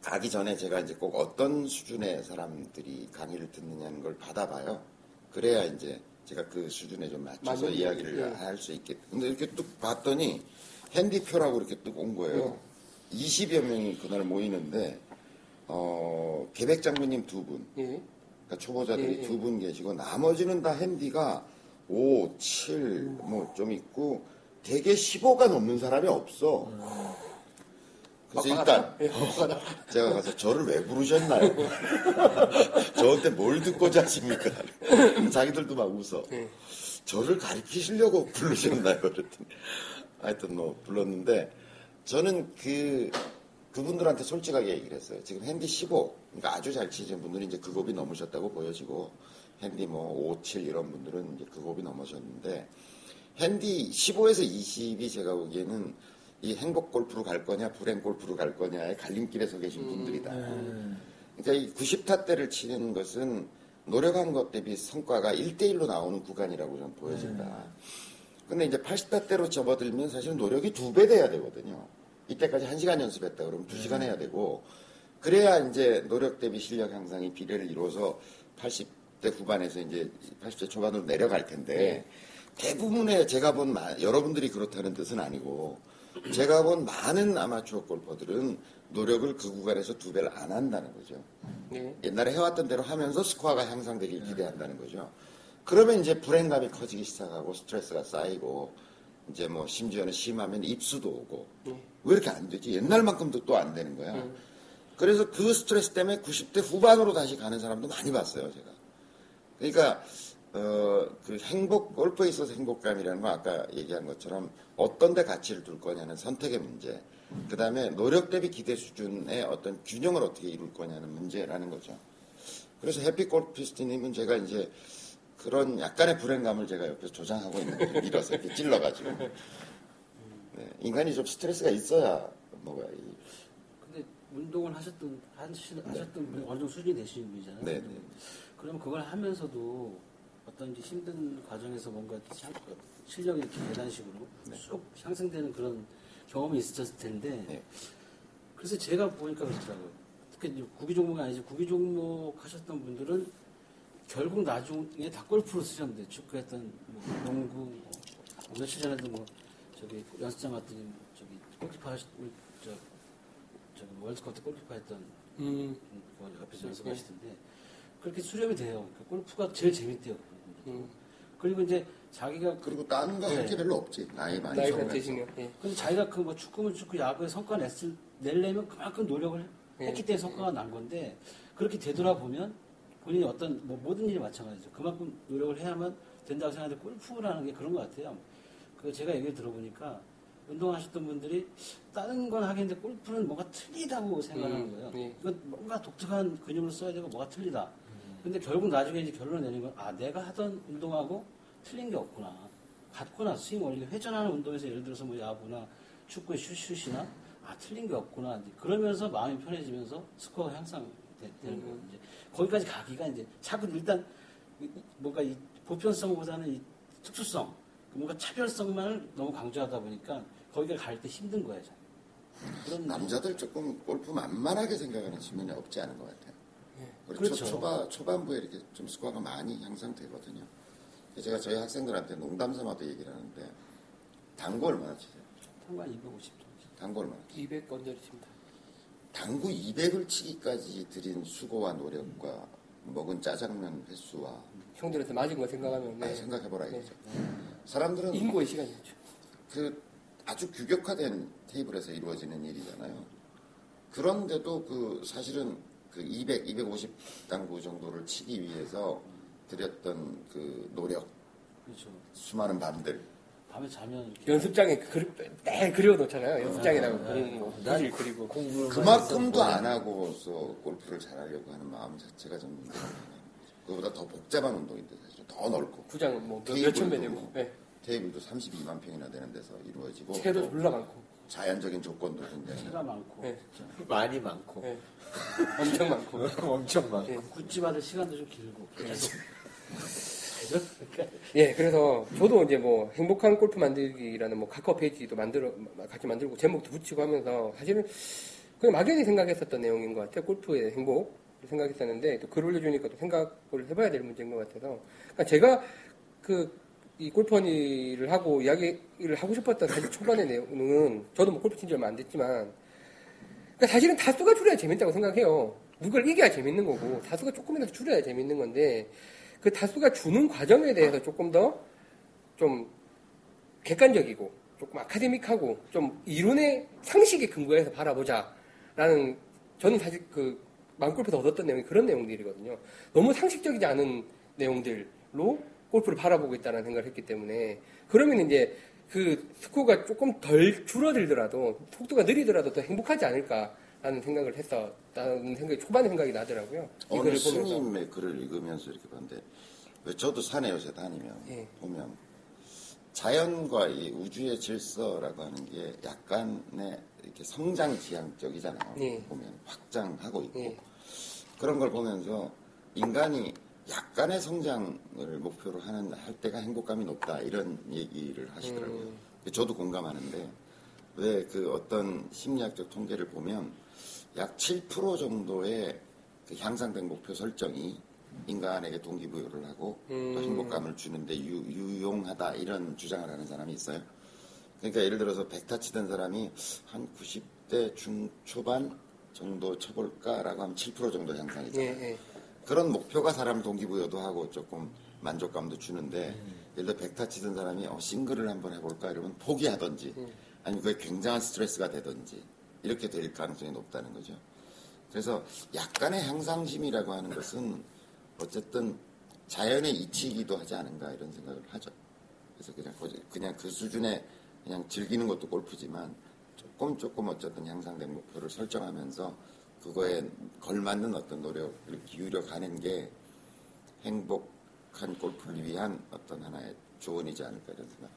가기 전에 제가 이제 꼭 어떤 수준의 사람들이 강의를 듣느냐는 걸 받아봐요. 그래야 이제 제가 그 수준에 좀 맞춰서 맞는 이야기를 예. 할수 있겠. 근데 이렇게 뚝 봤더니 핸디표라고 이렇게 뚝 온 거예요. 20여 명이 그날 모이는데 어, 계백 장군님 두 분, 예. 그러니까 초보자들이 예, 예. 두분 계시고 나머지는 다 핸디가 5, 7, 뭐 좀 있고 대개 15가 넘는 사람이 없어. 그래서 일단 예. 제가 가서 저를 왜 부르셨나요? 저한테 뭘 듣고자 하십니까? 자기들도 막 웃어. 예. 저를 가르치시려고 부르셨나요? 그랬더니 하여튼 뭐 불렀는데 저는 그 그분들한테 솔직하게 얘기를 했어요. 지금 핸디 15, 그러니까 아주 잘 치시는 분들이 이제 그 급이 넘으셨다고 보여지고 핸디 뭐 5, 7 이런 분들은 이제 그 급이 넘으셨는데 핸디 15에서 20이 제가 보기에는 이 행복 골프로 갈 거냐 불행 골프로 갈 거냐의 갈림길에 서 계신 분들이다. 그러니까 이 90타대를 치는 것은 노력한 것 대비 성과가 1대1로 나오는 구간이라고 저는 보여진다. 근데 이제 80타대로 접어들면 사실 노력이 두 배 돼야 되거든요. 이때까지 1시간 연습했다 그러면 2시간 해야 되고 그래야 이제 노력 대비 실력 향상이 비례를 이루어서 80대 후반에서 이제 80대 초반으로 내려갈 텐데 대부분의 제가 본 마- 여러분들이 그렇다는 뜻은 아니고 제가 본 많은 아마추어 골퍼들은 노력을 그 구간에서 두 배를 안 한다는 거죠. 네. 옛날에 해왔던 대로 하면서 스코어가 향상되길 기대한다는 거죠. 그러면 이제 불행감이 커지기 시작하고 스트레스가 쌓이고 이제 뭐 심지어는 심하면 입수도 오고 왜 이렇게 안 되지? 옛날만큼도 또 안 되는 거야. 그래서 그 스트레스 때문에 90대 후반으로 다시 가는 사람도 많이 봤어요, 제가. 그러니까 어, 그 행복, 골프에 있어서 행복감이라는 건 아까 얘기한 것처럼 어떤 데 가치를 둘 거냐는 선택의 문제. 그 다음에 노력 대비 기대 수준의 어떤 균형을 어떻게 이룰 거냐는 문제라는 거죠. 그래서 해피 골피스트님은 제가 이제 그런 약간의 불행감을 제가 옆에서 조장하고 있는 거죠. 밀어서 이렇게 찔러가지고. 네, 인간이 좀 스트레스가 있어야 뭐가 이 근데 운동을 하셨던 하셨던 분이 어느 정도 수준이 되시는 분이잖아요. 네, 네. 그럼 그걸 하면서도 어떤 이제 힘든 과정에서 뭔가 참- 실력이 이렇게 계단식으로 쭉 향상되는 그런 경험이 있으셨을 텐데 네. 그래서 제가 보니까 그렇더라고요. 특히 이제 구기 종목이 아니지 구기 종목 하셨던 분들은 결국 나중에 다 골프로 쓰셨는데 축구했던 뭐 농구 뭐 며칠 전에도 뭐 저기 연습장 갔더니 뭐 저기 골키퍼 하시 저 저기 월드컵 때 골키퍼 했던 음, 뭐 옆에서 연습하시던데 그렇게 수렴이 돼요. 그 골프가 제일 재밌대요. 음. 그리고 이제 자기가 그리고 다른 거 할게 네. 별로 없지. 나이 많이 나이가 먹으면서. 드시면. 예. 근데 자기가 그 뭐 축구면 축구, 야구에 성과 냈을 내려면 그만큼 노력을 네. 했기 때문에 성과가 난 건데 그렇게 되돌아보면 본인이 어떤 뭐 모든 일이 마찬가지죠. 그만큼 노력을 해야만 된다고 생각하는데 골프라는 게 그런 것 같아요. 그 제가 얘기를 들어보니까 운동하셨던 분들이 다른 건 하겠는데 골프는 뭔가 틀리다고 생각하는 음, 거예요. 네. 이건 뭔가 독특한 근육을 써야 되고 뭐가 틀리다. 근데 결국 나중에 이제 결론을 내는 건아 내가 하던 운동하고 틀린 게 없구나. 같구나 스윙 원리 회전하는 운동에서 예를 들어서 뭐 야구나 축구의 슛슛이나 아 틀린 게 없구나 그러면서 마음이 편해지면서 스코어가 향상 되 는 거예요 이제 거기까지 가기가 이제 자꾸 일단 뭔가 이 보편성보다는 이 특수성 뭔가 차별성만을 너무 강조하다 보니까 거기가 갈 때 힘든 거예요. 그런 남자들 조금 골프 만만하게 생각하는 측면이 없지 않은 것 같아요. 우리 그렇죠. 초, 초반, 초반부에 이렇게 좀 스코어가 많이 향상되거든요. 제가 저희 학생들한테 농담 삼아도 얘기를 하는데 당구 얼마나 치세요? 상관 250 정도. 당구 얼마나 치세요? 200 언저리십니다. 당구 200을 치기까지 들인 수고와 노력과 먹은 짜장면 횟수와 형들한테 맞은 거 생각하면 아, 네. 생각해보라 이거죠. 사람들은 인고의 시간이죠. 그 아주 규격화된 테이블에서 이루어지는 일이잖아요. 그런데도 그 사실은 그 200, 250 당구 정도를 치기 위해서 들였던 그 노력, 그렇죠. 수많은 밤들. 밤에 자면 이렇게 연습장에 그리, 매 그려 놓잖아요. 연습장에다가 거. 난질 그리고. 공부를 그만큼도 안 하고서 골프를 잘하려고 하는 마음 자체가 좀 그거보다 더 복잡한 운동인데 사실은 더 넓고 구장은 뭐 몇- 몇천 배 되고. 뭐 네. 테이블도 32만 평이나 되는 데서 이루어지고 채도 졸라 많고. 자연적인 조건도 굉장히 채가 많고 네. 많이 많고 네. 엄청 많고. 엄청 많고 네. 굿즈 받을 시간도 좀 길고 계속 그러니까 예, 그래서 저도 이제 뭐 행복한 골프 만들기라는 뭐 카카오 페이지도 만들어 같이 만들고 제목도 붙이고 하면서 사실은 그냥 막연히 생각했었던 내용인 것 같아요. 골프의 행복 생각했었는데 또 글 올려주니까 또 생각을 해봐야 될 문제인 것 같아서 그러니까 제가 그 이 골퍼니를 하고 이야기를 하고 싶었던 사실 초반의 내용은 저도 뭐 골프 친지 얼마 안 됐지만 그러니까 사실은 다수가 줄여야 재밌다고 생각해요. 누굴 이겨야 재밌는 거고 다수가 조금이라도 줄여야 재밌는 건데 그 다수가 주는 과정에 대해서 조금 더 좀 객관적이고 조금 아카데믹하고 좀 이론의 상식에 근거해서 바라보자라는 저는 사실 그 마음골프에서 얻었던 내용이 그런 내용들이거든요. 너무 상식적이지 않은 내용들로 골프를 바라보고 있다는 생각을 했기 때문에 그러면 이제 그 스코어가 조금 덜 줄어들더라도 속도가 느리더라도 더 행복하지 않을까라는 생각을 했었다는 생각이 초반에 생각이 나더라고요. 이 어느. 스님의 글을 읽으면서 이렇게 봤는데 왜 저도 산에 요새 다니면 예. 보면 자연과 이 우주의 질서라고 하는 게 약간의 이렇게 성장 지향적이잖아요. 예. 보면 확장하고 있고 예. 그런 걸 보면서 인간이 약간의 성장을 목표로 하는 할 때가 행복감이 높다 이런 얘기를 하시더라고요. 음. 저도 공감하는데 왜 그 어떤 심리학적 통계를 보면 약 7% 정도의 그 향상된 목표 설정이 인간에게 동기부여를 하고 또 음. 행복감을 주는데 유, 유용하다 이런 주장을 하는 사람이 있어요. 그러니까 예를 들어서 백타 치던 사람이 한 90대 중초반 정도 쳐볼까라고 하면 7% 정도 향상이잖아요. 예, 예. 그런 목표가 사람 동기부여도 하고 조금 만족감도 주는데 음. 예를 들어 백타 치던 사람이 어, 싱글을 한번 해볼까 이러면 포기하든지 음. 아니면 그게 굉장한 스트레스가 되든지 이렇게 될 가능성이 높다는 거죠. 그래서 약간의 향상심이라고 하는 것은 어쨌든 자연의 이치이기도 하지 않은가 이런 생각을 하죠. 그래서 그냥 그- 그냥 그 수준에 그냥 즐기는 것도 골프지만 조금 조금 어쨌든 향상된 목표를 설정하면서 그거에 걸맞는 어떤 노력을 기울여 가는 게 행복한 골프를 위한 어떤 하나의 조언이지 않을까 이런 생각.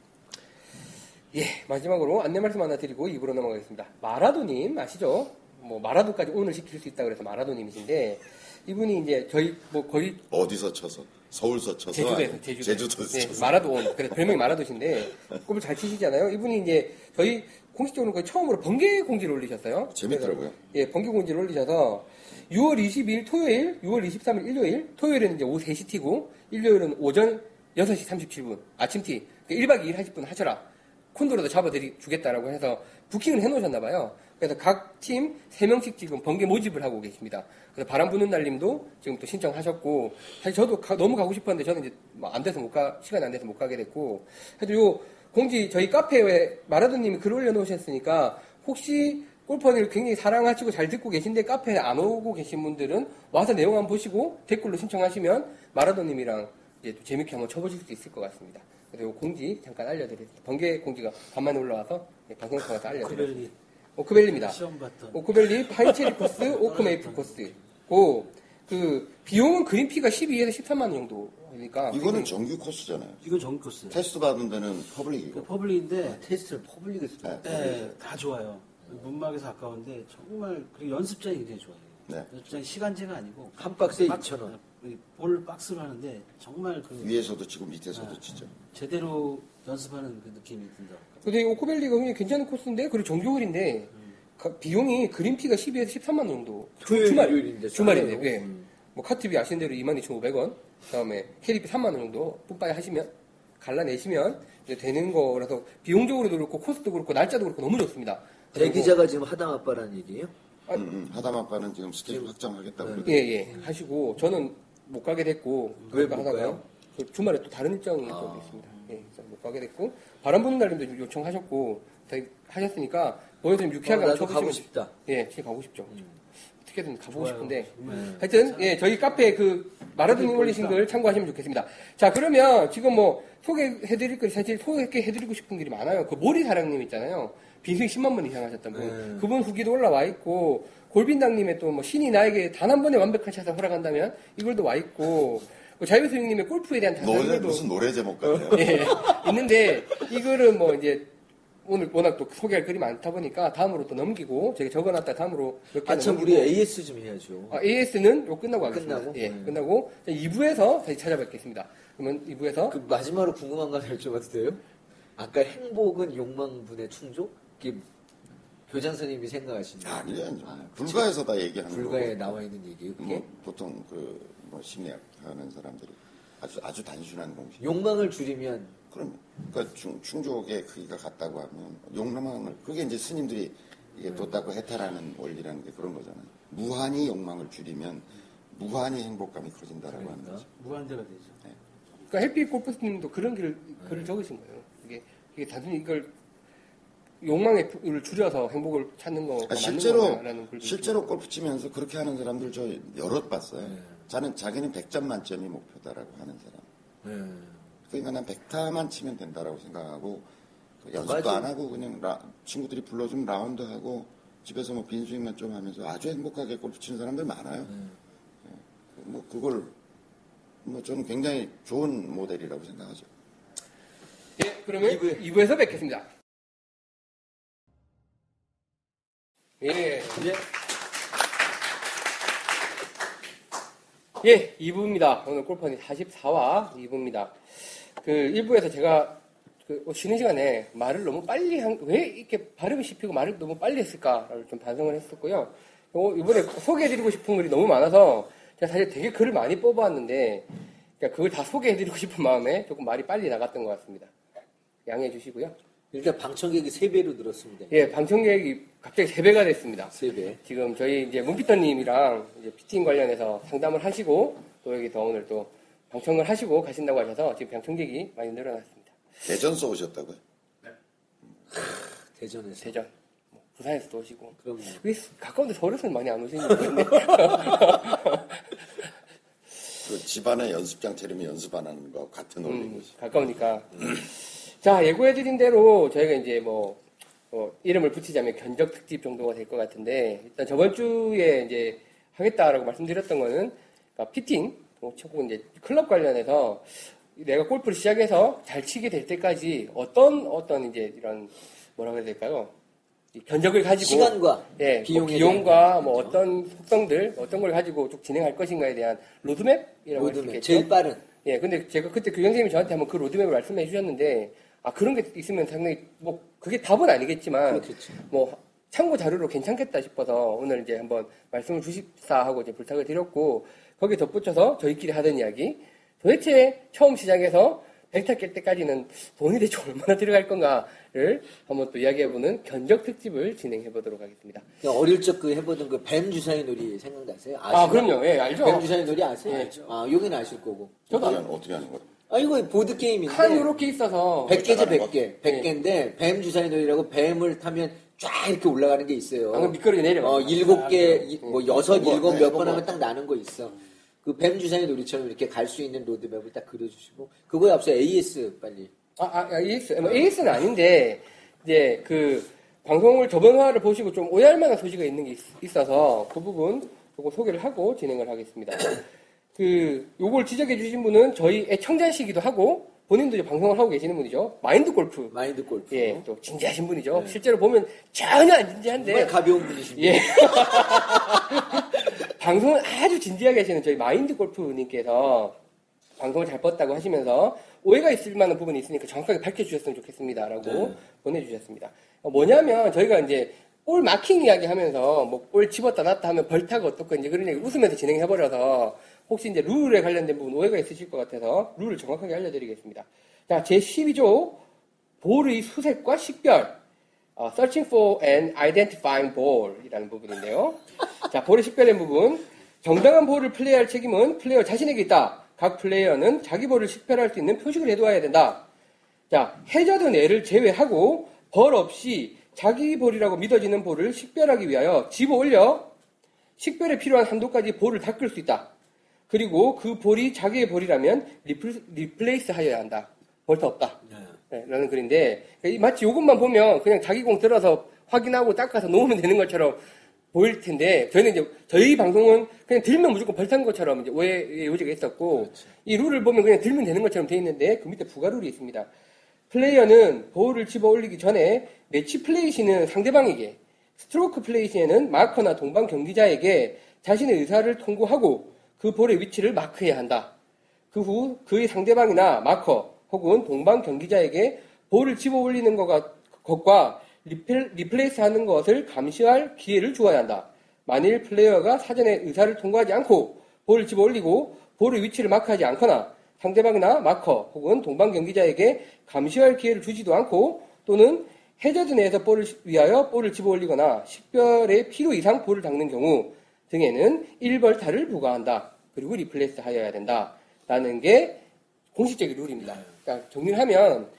예, 마지막으로 안내 말씀 하나 드리고 입으로 넘어가겠습니다. 마라도님 아시죠? 뭐 마라도까지 오늘 시킬 수 있다 그래서 마라도님이신데 이분이 이제 저희 뭐 거의 어디서 쳐서 서울서 쳐서 제주도에서 제주도 제주도에서 네, 쳐서 마라돈 그래서 별명이 마라도신데 골을 잘 치시잖아요. 이분이 이제 저희 공식적으로 거의 처음으로 번개 공지를 올리셨어요. 재밌더라고요. 예, 번개 공지를 올리셔서 6월 22일 토요일, 6월 23일 일요일, 토요일에는 이제 오후 3시 티고, 일요일은 오전 6시 37분 아침 티. 1박 2일 하실 분 하셔라. 콘도로도 잡아드리 주겠다라고 해서 부킹을 해놓으셨나봐요. 그래서 각 팀 3명씩 지금 번개 모집을 하고 계십니다. 그래서 바람 부는 날님도 지금 또 신청하셨고, 사실 저도 가- 너무 가고 싶었는데 저는 이제 뭐안 돼서 못 가, 시간이 안 돼서 못 가게 됐고, 그래도 요 공지 저희 카페에 마라도님이 글 올려놓으셨으니까 혹시 골퍼를 굉장히 사랑하시고 잘 듣고 계신데 카페에 안 오고 계신 분들은 와서 내용 한번 보시고 댓글로 신청하시면 마라도님이랑 이제 또 재밌게 한번 쳐보실 수 있을 것 같습니다. 그래서 요 공지 잠깐 알려드리겠습니다. 번개 공지가 간만에 올라와서 네, 방송 통해서 알려드렸습니다. 오크밸리 오크밸리입니다. 시험 봤던 오크밸리 파인체리 코스, 오크메이플 코스. 고, 그, 비용은 그린피가 12에서 13만 원 정도. 그러니까. 이거는 정규 코스잖아요. 이건 정규 코스. 테스트 받은 데는 그 public이고. public인데 테스트를 public에서 네. 네, 다 좋아요. 문막에서 아까운데 정말 그리고 연습장이 굉장히 좋아요. 네. 연습장이 시간제가 아니고 한 박스에 박- 2,000원. 이볼 박스로 하는데 정말 그 위에서도 치고 밑에서도 네. 치죠. 제대로 연습하는 그 느낌이 든다. 근데 이 오크밸리가 굉장히 괜찮은 코스인데, 그리고 정규홀인데, 가- 비용이 그린피가 12에서 13만 원 정도. 토요일, 주말, 일요일인데 주말인데. 예. 음. 뭐 카트비 아시는 대로 22,500원. 그 다음에 캐디피 3만 원 정도 뿜빠이 하시면, 갈라내시면 이제 되는 거라서 비용적으로도 그렇고, 코스도 그렇고, 날짜도 그렇고 너무 좋습니다. 대기자가 지금 하담 아빠라는 얘기예요? 아, 음, 음. 하담 아빠는 지금 스케줄 확정하겠다고 네. 예, 예. 하시고, 저는 못 가게 됐고, 왜 그러니까 못 하다가요. 가요? 그 주말에 또 다른 일정이 아. 또 있습니다. 예, 못 가게 됐고, 바람 부는 날님도 요청하셨고, 다 하셨으니까, 뭐에 좀 어, 유쾌하게 나도 가고 싶다. 예, 제가 가고 싶죠. 어떻게든 가보고 좋아요. 싶은데. 정말. 하여튼, 예, 저희 카페 그, 마라톤이 올리신 걸 참고하시면 좋겠습니다. 자, 그러면 지금 뭐, 소개해드릴 거, 사실 소개해드리고 싶은 글이 많아요. 그 모리사랑님 있잖아요. 빈승 10만 번 이상 하셨던 분. 네. 그분 후기도 올라와 있고, 골빈당님의 또 뭐, 신이 나에게 단 한 번의 완벽한 샷을 허락한다면, 이걸도 와 있고, 뭐 자유수님의 골프에 대한 노래 다산글도 무슨 노래 제목 같아요. 예, 있는데, 이 글은 뭐 이제, 오늘 워낙 또 소개할 글이 많다 보니까 다음으로 또 넘기고, 제가 적어놨다 다음으로 몇 개는 아, 참, 넘기고. 우리 AS 좀 해야죠. 아, AS는 요 끝나고 하겠습니다. 끝나고? 예, 네. 끝나고 2부에서 다시 찾아뵙겠습니다. 그러면 2부에서 그 마지막으로 궁금한 거 하나 여쭤봐도 돼요? 아까 행복은 욕망분의 충족? 이게 교장 선생님이 생각하시는 아니에요. 불가에서 다 얘기하는 불가에 거고. 나와 있는 얘기예요, 그게? 뭐, 보통 그 뭐 심리학 하는 사람들이 아주 아주 단순한 공식. 욕망을 줄이면 그럼 그러니까 충, 충족의 크기가 같다고 하면 욕망을 그게 이제 스님들이 이게 돛닦고 해탈하는 원리라는 게 그런 거잖아요. 무한히 욕망을 줄이면 무한히 행복감이 커진다라고 하는 그러니까. 거죠. 무한대가 되죠. 그러니까 헬피 골프스님도 그런 글을, 글을 적으신 거예요. 이게, 이게 단순히 이걸 욕망을 줄여서 행복을 찾는 거가 아, 맞는 실제로 실제로 골프 치면서 그렇게 하는 사람들 저 여럿 봤어요. 네. 자는 자기는 100점 만점이 목표다라고 하는 사람. 네. 그러니까 난 100타만 치면 된다라고 생각하고 그 연습도 맞아. 안 하고 그냥 라- 친구들이 불러주면 라운드 하고 집에서 뭐 빈스윙만 좀 하면서 아주 행복하게 골프 치는 사람들 많아요. 예. 뭐 그걸 뭐 저는 굉장히 좋은 모델이라고 생각하죠. 예, 그러면 이부에. 2부. 에서 뵙겠습니다. 예. 예, 2부입니다. 오늘 골퍼니 44화 2부입니다. 그 1부에서 제가 그 쉬는 시간에 말을 너무 빨리 한, 왜 이렇게 발음이 씹히고 말을 너무 빨리 했을까를 좀 반성을 했었고요. 요- 이번에 소개해드리고 싶은 글이 너무 많아서 제가 사실 되게 글을 많이 뽑아왔는데 그러니까 그걸 다 소개해드리고 싶은 마음에 조금 말이 빨리 나갔던 것 같습니다. 양해해 주시고요. 일단 방청객이 3배로 늘었습니다. 예, 방청객이 갑자기 3배가 됐습니다. 3배. 지금 저희 이제 문피터님이랑 이제 피팅 관련해서 상담을 하시고 또 여기 더 오늘 또 방청을 하시고 가신다고 하셔서 지금 방청객이 많이 늘어났습니다. 대전서 오셨다고요? 대전에서. 대전, 뭐 부산에서도 오시고. 그럼 가까운데 서울에서는 많이 안 오시는 것 같은데. 그 집안에 연습장 차리면 연습 안 하는 거하고 같은 원리인 음, 거지. 가까우니까. 자, 예고해드린 대로 저희가 이제 뭐, 뭐 이름을 붙이자면 견적 특집 정도가 될 것 같은데, 일단 저번 주에 이제 하겠다라고 말씀드렸던 거는, 그러니까 피팅, 뭐 혹은 이제 클럽 관련해서 내가 골프를 시작해서 잘 치게 될 때까지 어떤, 어떤 이제 이런, 뭐라고 해야 될까요? 이 견적을 가지고. 시간과 예, 비용에 뭐 비용과 뭐 거죠. 어떤 속성들, 어떤 걸 가지고 쭉 진행할 것인가에 대한 로드맵이라고 할수 모두면 있겠죠. 제일 빠른. 예, 근데 제가 그때 교장 선생님이 저한테 한번 그 로드맵을 말씀해 주셨는데, 아, 그런 게 있으면 상당히, 뭐, 그게 답은 아니겠지만, 그렇겠죠. 뭐, 참고 자료로 괜찮겠다 싶어서 오늘 이제 한번 말씀을 주십사 하고 이제 부탁을 드렸고, 거기에 덧붙여서 저희끼리 하던 이야기, 도대체 처음 시작해서 벡터 깰 때까지는 돈이 대체 얼마나 들어갈 건가를 한번 또 이야기해보는 견적 특집을 진행해보도록 하겠습니다. 그냥 어릴 적 그 해보던 그 뱀 주사위 놀이 생각나세요? 아, 아시나요? 그럼요. 예, 알죠. 뱀 주사위 놀이 아세요? 예. 아, 여기는 아실 거고. 저도 어떻게, 하는- 어떻게 하는 거야? 아, 이거 보드 게임인데. 칸 이렇게 있어서 100개죠, 올라가는 거? 100개. 100개인데, 뱀 주사위 놀이라고 뱀을 타면 쫙 이렇게 올라가는 게 있어요. 방금 미끄러기 내려가. 어, 일곱 개, 이- 뭐, 여섯, 뭐, 일곱 네, 몇 그거 번 하면 뭐. 딱 나는 거 있어. 그 뱀 주사위 놀이처럼 이렇게 갈 수 있는 로드맵을 딱 그려주시고. 그거에 앞서 AS 빨리. 아, 아, 아, AS, 뭐 AS는 아닌데, 이제 그, 방송을 저번 화를 보시고 좀 오해할 만한 소식이 있는 게 있, 어서그 부분 조금 소개를 하고 진행을 하겠습니다. 그, 요걸 지적해 주신 분은 저희 애청자시기도 하고, 본인도 이제 방송을 하고 계시는 분이죠. 마인드 골프. 마인드 골프. 예, 또 진지하신 분이죠. 실제로 보면 전혀 안 진지한데, 정말 가벼운 분이십니다. 예. 방송을 아주 진지하게 하시는 저희 마인드 골프님께서 방송을 잘 뻗다고 하시면서 오해가 있을 만한 부분이 있으니까 정확하게 밝혀주셨으면 좋겠습니다라고 보내주셨습니다. 어, 뭐냐면 저희가 이제 볼 마킹 이야기 하면서 뭐볼 집었다 놨다 하면 벌타가 어떻고 이제 그런 얘기 웃으면서 진행해버려서 혹시 이제 룰에 관련된 부분 오해가 있으실 것 같아서 룰을 정확하게 알려드리겠습니다. 자, 제 12조 볼의 수색과 식별 어, searching for and identifying ball이라는 부분인데요. 자, 볼의 식별된 부분. 정당한 볼을 플레이할 책임은 플레이어 자신에게 있다. 각 플레이어는 자기 볼을 식별할 수 있는 표식을 해두어야 된다. 자, 해저드 내를 제외하고 벌 없이 자기 볼이라고 믿어지는 볼을 식별하기 위하여 집어 올려 식별에 필요한 한도까지 볼을 닦을 수 있다. 그리고 그 볼이 자기의 볼이라면 repl, replace 하여야 한다. 벌타 없다. 네, 라는 글인데 이 마치 이것만 보면 그냥 자기 공 들어서 확인하고 닦아서 놓으면 되는 것처럼 보일 텐데 저희는 이제 저희 방송은 그냥 들면 무조건 벌탄 것처럼 이제 오해의 요지가 있었고 이 룰을 보면 그냥 들면 되는 것처럼 돼 있는데 그 밑에 부가 룰이 있습니다. 플레이어는 볼을 집어 올리기 전에 매치 플레이 시는 상대방에게 스트로크 플레이 시에는 마커나 동반 경기자에게 자신의 의사를 통보하고 그 볼의 위치를 마크해야 한다. 그 후 그의 상대방이나 마커 혹은 동반 경기자에게 볼을 집어 올리는 것과, 것과 repl, replace 하는 것을 감시할 기회를 주어야 한다. 만일 플레이어가 사전에 의사를 통보하지 않고 볼을 집어 올리고 볼의 위치를 마크하지 않거나 상대방이나 마커 혹은 동반 경기자에게 감시할 기회를 주지도 않고 또는 해저드 내에서 볼을 위하여 볼을 집어 올리거나 식별의 필요 이상 볼을 닦는 경우 등에는 1벌타를 부과한다. 그리고 replace 하여야 된다. 라는 게 공식적인 룰입니다. 그러니까 정리를 하면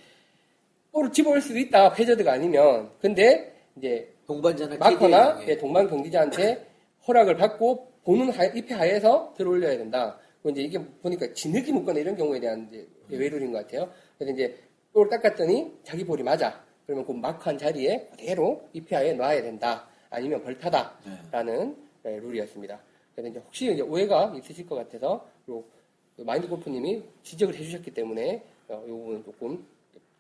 볼을 집어올 수도 있다. 해저드가 아니면. 근데 이제 동반자나 마커나 예, 동방 경기자한테 허락을 받고 보는 하, 입회 하에서 들어올려야 된다. 이제 이게 보니까 진흙이 묻거나 이런 경우에 대한 이제 예외 룰인 것 같아요. 그래서 이제 볼을 닦았더니 자기 볼이 맞아. 그러면 그 마크한 자리에 그대로 입회 하에 놔야 된다. 아니면 벌타다라는 네, 룰이었습니다. 그래서 이제 혹시 이제 오해가 있으실 것 같아서 요 마인드 골프님이 지적을 해주셨기 때문에 어, 이 부분은 조금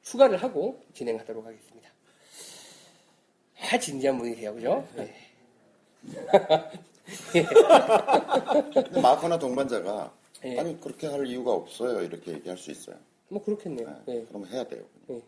추가를 하고 진행하도록 하겠습니다. 아, 진지한 분이세요, 그죠? 네. 근데 마커나 동반자가 예. 아니 그렇게 할 이유가 없어요 이렇게 얘기할 수 있어요. 뭐 그렇겠네요. 네, 네. 그럼 해야 돼요. 네.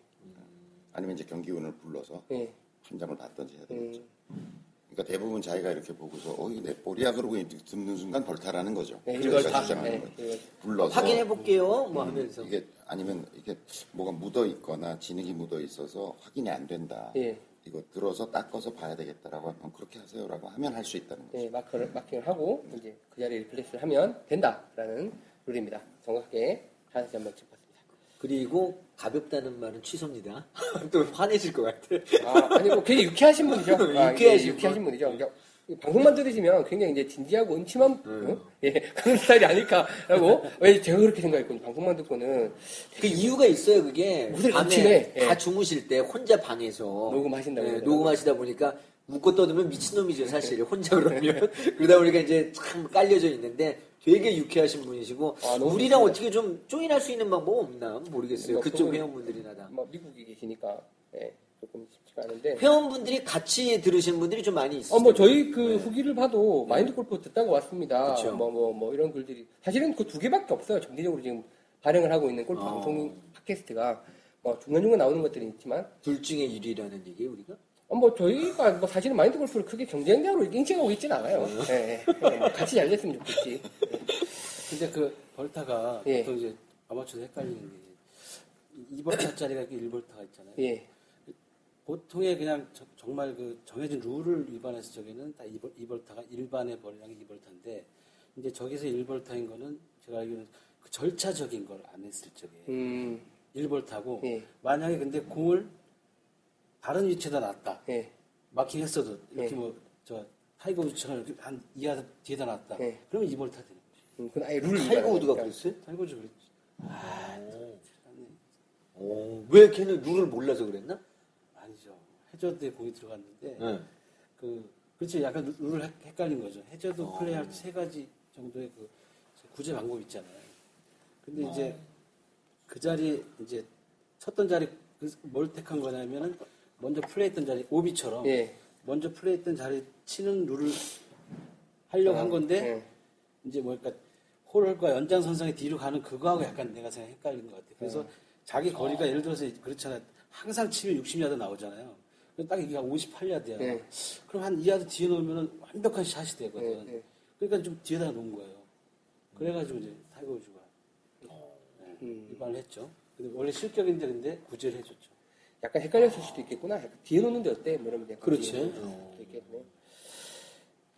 아니면 이제 경기운을 불러서 네. 판정을 받든지 해야 되겠죠. 음, 그러니까 대부분 자기가 이렇게 보고서 어 이거 내 볼이야 그러고 듣는 순간 벌타라는 거죠. 네, 이걸 다, 주장하는 네, 거예요. 이걸. 불러서 확인해 볼게요. 뭐 하면서. 이게 아니면 이게 뭐가 묻어 있거나 진흙이 묻어 있어서 확인이 안 된다. 예. 이거 들어서 닦아서 봐야 되겠다라고 하면 그렇게 하세요라고 하면 할 수 있다는 거죠. 네, 마커를, 마킹을 하고, 이제 그 자리에 리플레이스를 하면 된다라는 룰입니다. 정확하게 다시 한번 짚었습니다. 그리고 가볍다는 말은 취소입니다. 또 화내실 것 같아. 아, 아니, 뭐, 굉장히 유쾌하신 분이죠. 아, 유쾌하신 유쾌하신 분이죠. 그러니까 방송만 들으시면 굉장히 이제 진지하고 음침한 어? 예, 그런 스타일이 아닐까라고 왜 제가 그렇게 생각했거든요. 방송만 듣고는 그 이유가 있어요. 그게 밤에. 예. 다 주무실 때 혼자 방에서 녹음하신다고 예. 녹음하시다 보니까 웃고 떠들면 미친놈이죠 사실 혼자 그러면 그러다 보니까 이제 참 깔려져 있는데 되게 유쾌하신 분이시고 아, 우리랑 좋습니다. 어떻게 좀 조인할 수 있는 방법 없나 모르겠어요. 뭐 그쪽 회원분들이나 다. 뭐 미국에 계시니까 예, 조금 쉽지가 않은데. 회원분들이 같이 들으시는 분들이 좀 많이 있어요. 어, 뭐, 저희 그 후기를 봐도 마인드 골프 듣다고 왔습니다. 그쵸. 뭐, 뭐, 뭐, 이런 글들이. 사실은 그 두 개밖에 없어요. 정기적으로 지금 발행을 하고 있는 골프 어. 방송 팟캐스트가. 뭐, 중간중간 나오는 것들이 있지만. 둘 중에 1위라는 얘기 우리가? 어, 뭐, 저희가 뭐, 사실은 마인드 골프를 크게 경쟁자로 인식하고 있지는 않아요. 뭐 같이 잘 됐으면 좋겠지. 근데 그 벌타가 예. 보통 이제 아마추어도 헷갈리는 게 2벌타짜리가 이렇게 1벌타가 있잖아요. 예. 보통의 그냥 저- 정말 그 정해진 룰을 위반해서 저기는 다 2벌, 2벌타가 일반의 벌이랑 2벌타인데 이제 저기서 1벌타인 거는 제가 알기로는 그 절차적인 걸 안 했을 적에 음, 1벌타고 예. 만약에 근데 공을 다른 위치에다 놨다. 예. 마킹 했어도 이렇게 예. 뭐저 타이거 우즈처럼 이렇게 한 2야드 뒤에다 놨다. 예. 그러면 2벌타 되는 거지. 음, 그건 아예 룰을 타이거 위반하는 우즈가. 그랬어요? 타이거 우즈 그랬지. 어, 왜 걔는 룰을 몰라서 그랬나? 아니죠. 해저드에 공이 들어갔는데 네. 그 그렇죠. 약간 룰- 룰을 헷- 헷갈린 거죠. 해저드 어. 플레이할 때세 가지 정도의 그 구제 방법 있잖아요. 근데 이제 그 자리 이제 쳤던 자리 그뭘 택한 거냐면은 먼저 플레이했던 자리 오비처럼 예. 먼저 플레이했던 자리 치는 룰을 하려고 한 건데 예. 이제 뭐랄까 홀과 연장선상에 뒤로 가는 그거하고 약간 내가 생각 헷갈린 것 같아요. 그래서 자기 거리가 예를 들어서 그렇잖아요. 항상 치면 60야드 나오잖아요. 딱 이게 58야드야. 네. 그럼 한 2야드 뒤에 놓으면 완벽한 샷이 되거든. 네, 네. 그러니까 좀 뒤에다 놓은 거예요. 그래가지고 이제 타이거 우즈가 네, 음. 위반을 했죠. 근데 원래 실격인데 근데 구제를 해줬죠. 약간 헷갈렸을 수도 있겠구나. 약간 뒤에 놓는데 어때? 뭐 이러면 약간 그렇지. 수도 있겠네.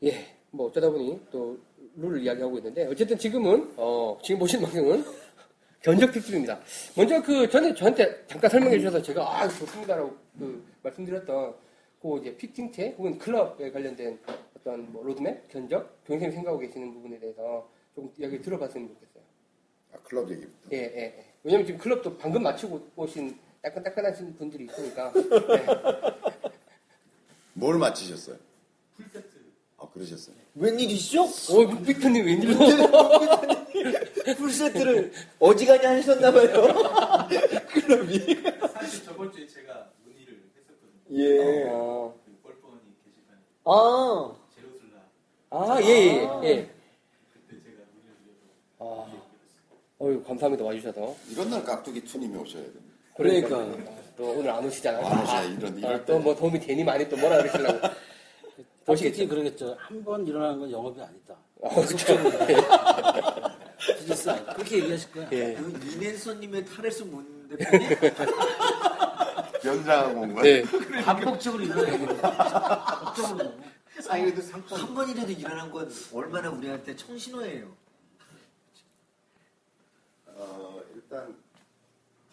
예, 뭐 어쩌다 보니 또 룰을 이야기하고 있는데 어쨌든 지금은 어 지금 보시는 방송은 견적 특집입니다. 먼저 그 전에 저한테 잠깐 설명해 주셔서 제가 아 좋습니다라고 그 말씀드렸던 그 이제 피팅체 혹은 클럽에 관련된 어떤 뭐 로드맵 견적 교수님 생각하고 계시는 부분에 대해서 조금 이야기 들어봤으면 좋겠어요. 아, 클럽 얘기부터. 예, 예, 예. 왜냐면 지금 클럽도 방금 마치고 오신 따끈따끈하신 분들이 있으니까. 예. 뭘 맞히셨어요? 풀세트. 아, 그러셨어요. 웬일이시죠? 오, 빅터님 웬일로? 풀세트를 어지간히 하셨나봐요. 클럽이. 사실 저번 주에 제가 문의를 했었거든요. 예. 어. 그 골프원이 게시판에 아, 제로슬라 아, 예, 예, 예. 그때 제가 문의를 드려서 아, 어유 감사합니다 와주셔서. 이런 날 깍두기 투님이 오셔야 됩니다. 그러니까. 또 오늘 안 오시잖아요. 안 오셔야 이런, 이럴 때. 또뭐 도움이 되니 많이 또 뭐라 그러시려고. 보시겠지. 그러겠죠. 한 번 일어나는 건 영업이 아니다. 아, 그렇죠. 비즈니스 아니다. 그렇게 얘기하실 거야. 예. 그 이낸서님의 탈에서 문 대표님? 연장하고 온 거예요. 예. 반복적으로 일어나야 됩니다. 법적으로. 아니 그래도 상품 한 번이라도 일어난 건 얼마나 우리한테 청신호예요. 어, 일단,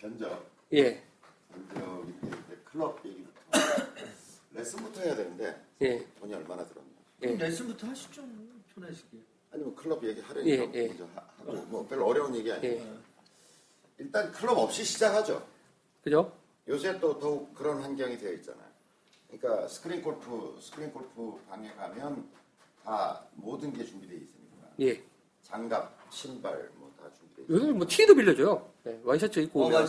견적. 예. 이제 클럽 얘기부터. 레슨부터 해야 되는데, 예. 돈이 얼마나 들었나. 예. 레슨부터 하시죠. 편하시게. 아니면 클럽 얘기 하려니까 예, 예. 먼저 하- 하고, 뭐 별로 어려운 얘기 아니에요. 예. 일단 클럽 없이 시작하죠. 그죠? 요새 또 더욱 그런 환경이 되어 있잖아요. 그러니까 스크린 골프, 스크린 골프 방에 가면 다 모든 게 준비되어 있으니까. 예. 장갑, 신발 뭐 다 준비되어 있어요. 요즘 뭐 티도 빌려줘요. 예. 와이셔츠 입고 어, 오면.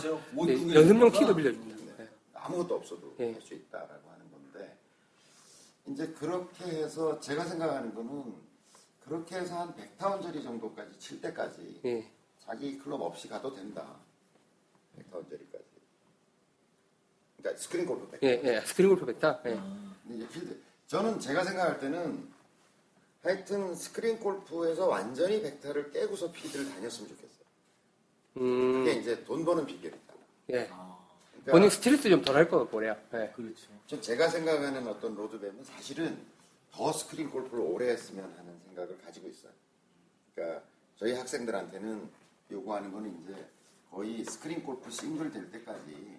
예, 구겨 연습용. 티도 빌려줍니다. 네. 예. 아무것도 없어도 예. 할수 있다라고 하는 건데 이제 그렇게 해서 제가 생각하는 거는 그렇게 해서 한 100타 언저리 정도까지 칠 때까지 예. 자기 클럽 없이 가도 된다. 100타 언저리까지. 그러니까 스크린 골프 100. 예, 예. 스크린 골프 백타. 예. 근데 이제 필드. 저는 제가 생각할 때는 하여튼 스크린 골프에서 완전히 백타를 깨고서 필드를 다녔으면 좋겠어요. 음, 그게 이제 돈 버는 비결이다. 예. 그러니까 본인 스트레스 좀 덜 할 것 같고 그래요. 예. 그렇죠. 저 제가 생각하는 어떤 로드맵은 사실은 더 스크린 골프를 오래 했으면 하는 생각을 가지고 있어요. 그러니까 저희 학생들한테는 요구하는 거는 이제 거의 스크린 골프 싱글 될 때까지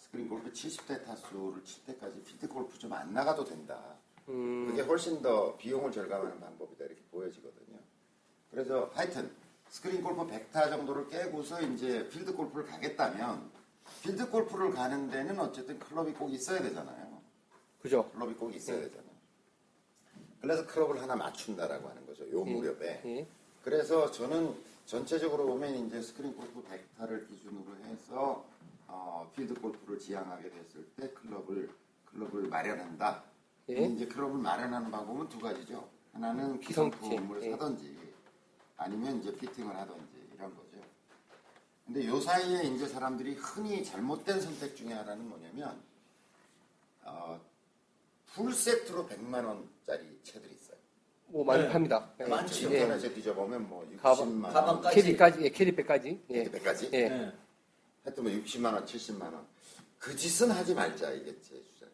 스크린 골프 70대 타수를 칠 때까지 필드 골프 좀 안 나가도 된다. 음. 그게 훨씬 더 비용을 절감하는 방법이다 이렇게 보여지거든요. 그래서 하여튼 스크린 골프 100타 정도를 깨고서 이제 필드 골프를 가겠다면 필드 골프를 가는 데는 어쨌든 클럽이 꼭 있어야 되잖아요. 그죠? 클럽이 꼭 있어야 되잖아요. 그래서 클럽을 하나 맞춘다라고 하는 거죠. 요 무렵에. 예. 그래서 저는 전체적으로 보면 이제 스크린 골프 100타를 기준으로 해서 어, 필드 골프를 지향하게 됐을 때 클럽을 클럽을 마련한다. 예. 이제 클럽을 마련하는 방법은 두 가지죠. 하나는. 기성품을 예. 사든지 아니면 이제 피팅을 하든지 이런 거죠. 근데 요 사이에 이제 사람들이 흔히 잘못된 선택 중에 하나는 뭐냐면 어, 풀 세트로 100만 원짜리 채들이 있어요. 뭐 많이 네. 팝니다. 예. 많죠. 예. 인터넷에 뒤져보면 뭐 60만 가방- 원, 가방까지. 캐디까지, 예, 캐디백까지. 예. 캐디백까지? 예. 네. 하여튼 뭐 60만 원, 70만 원. 그 짓은 하지 말자 이게 제 주장.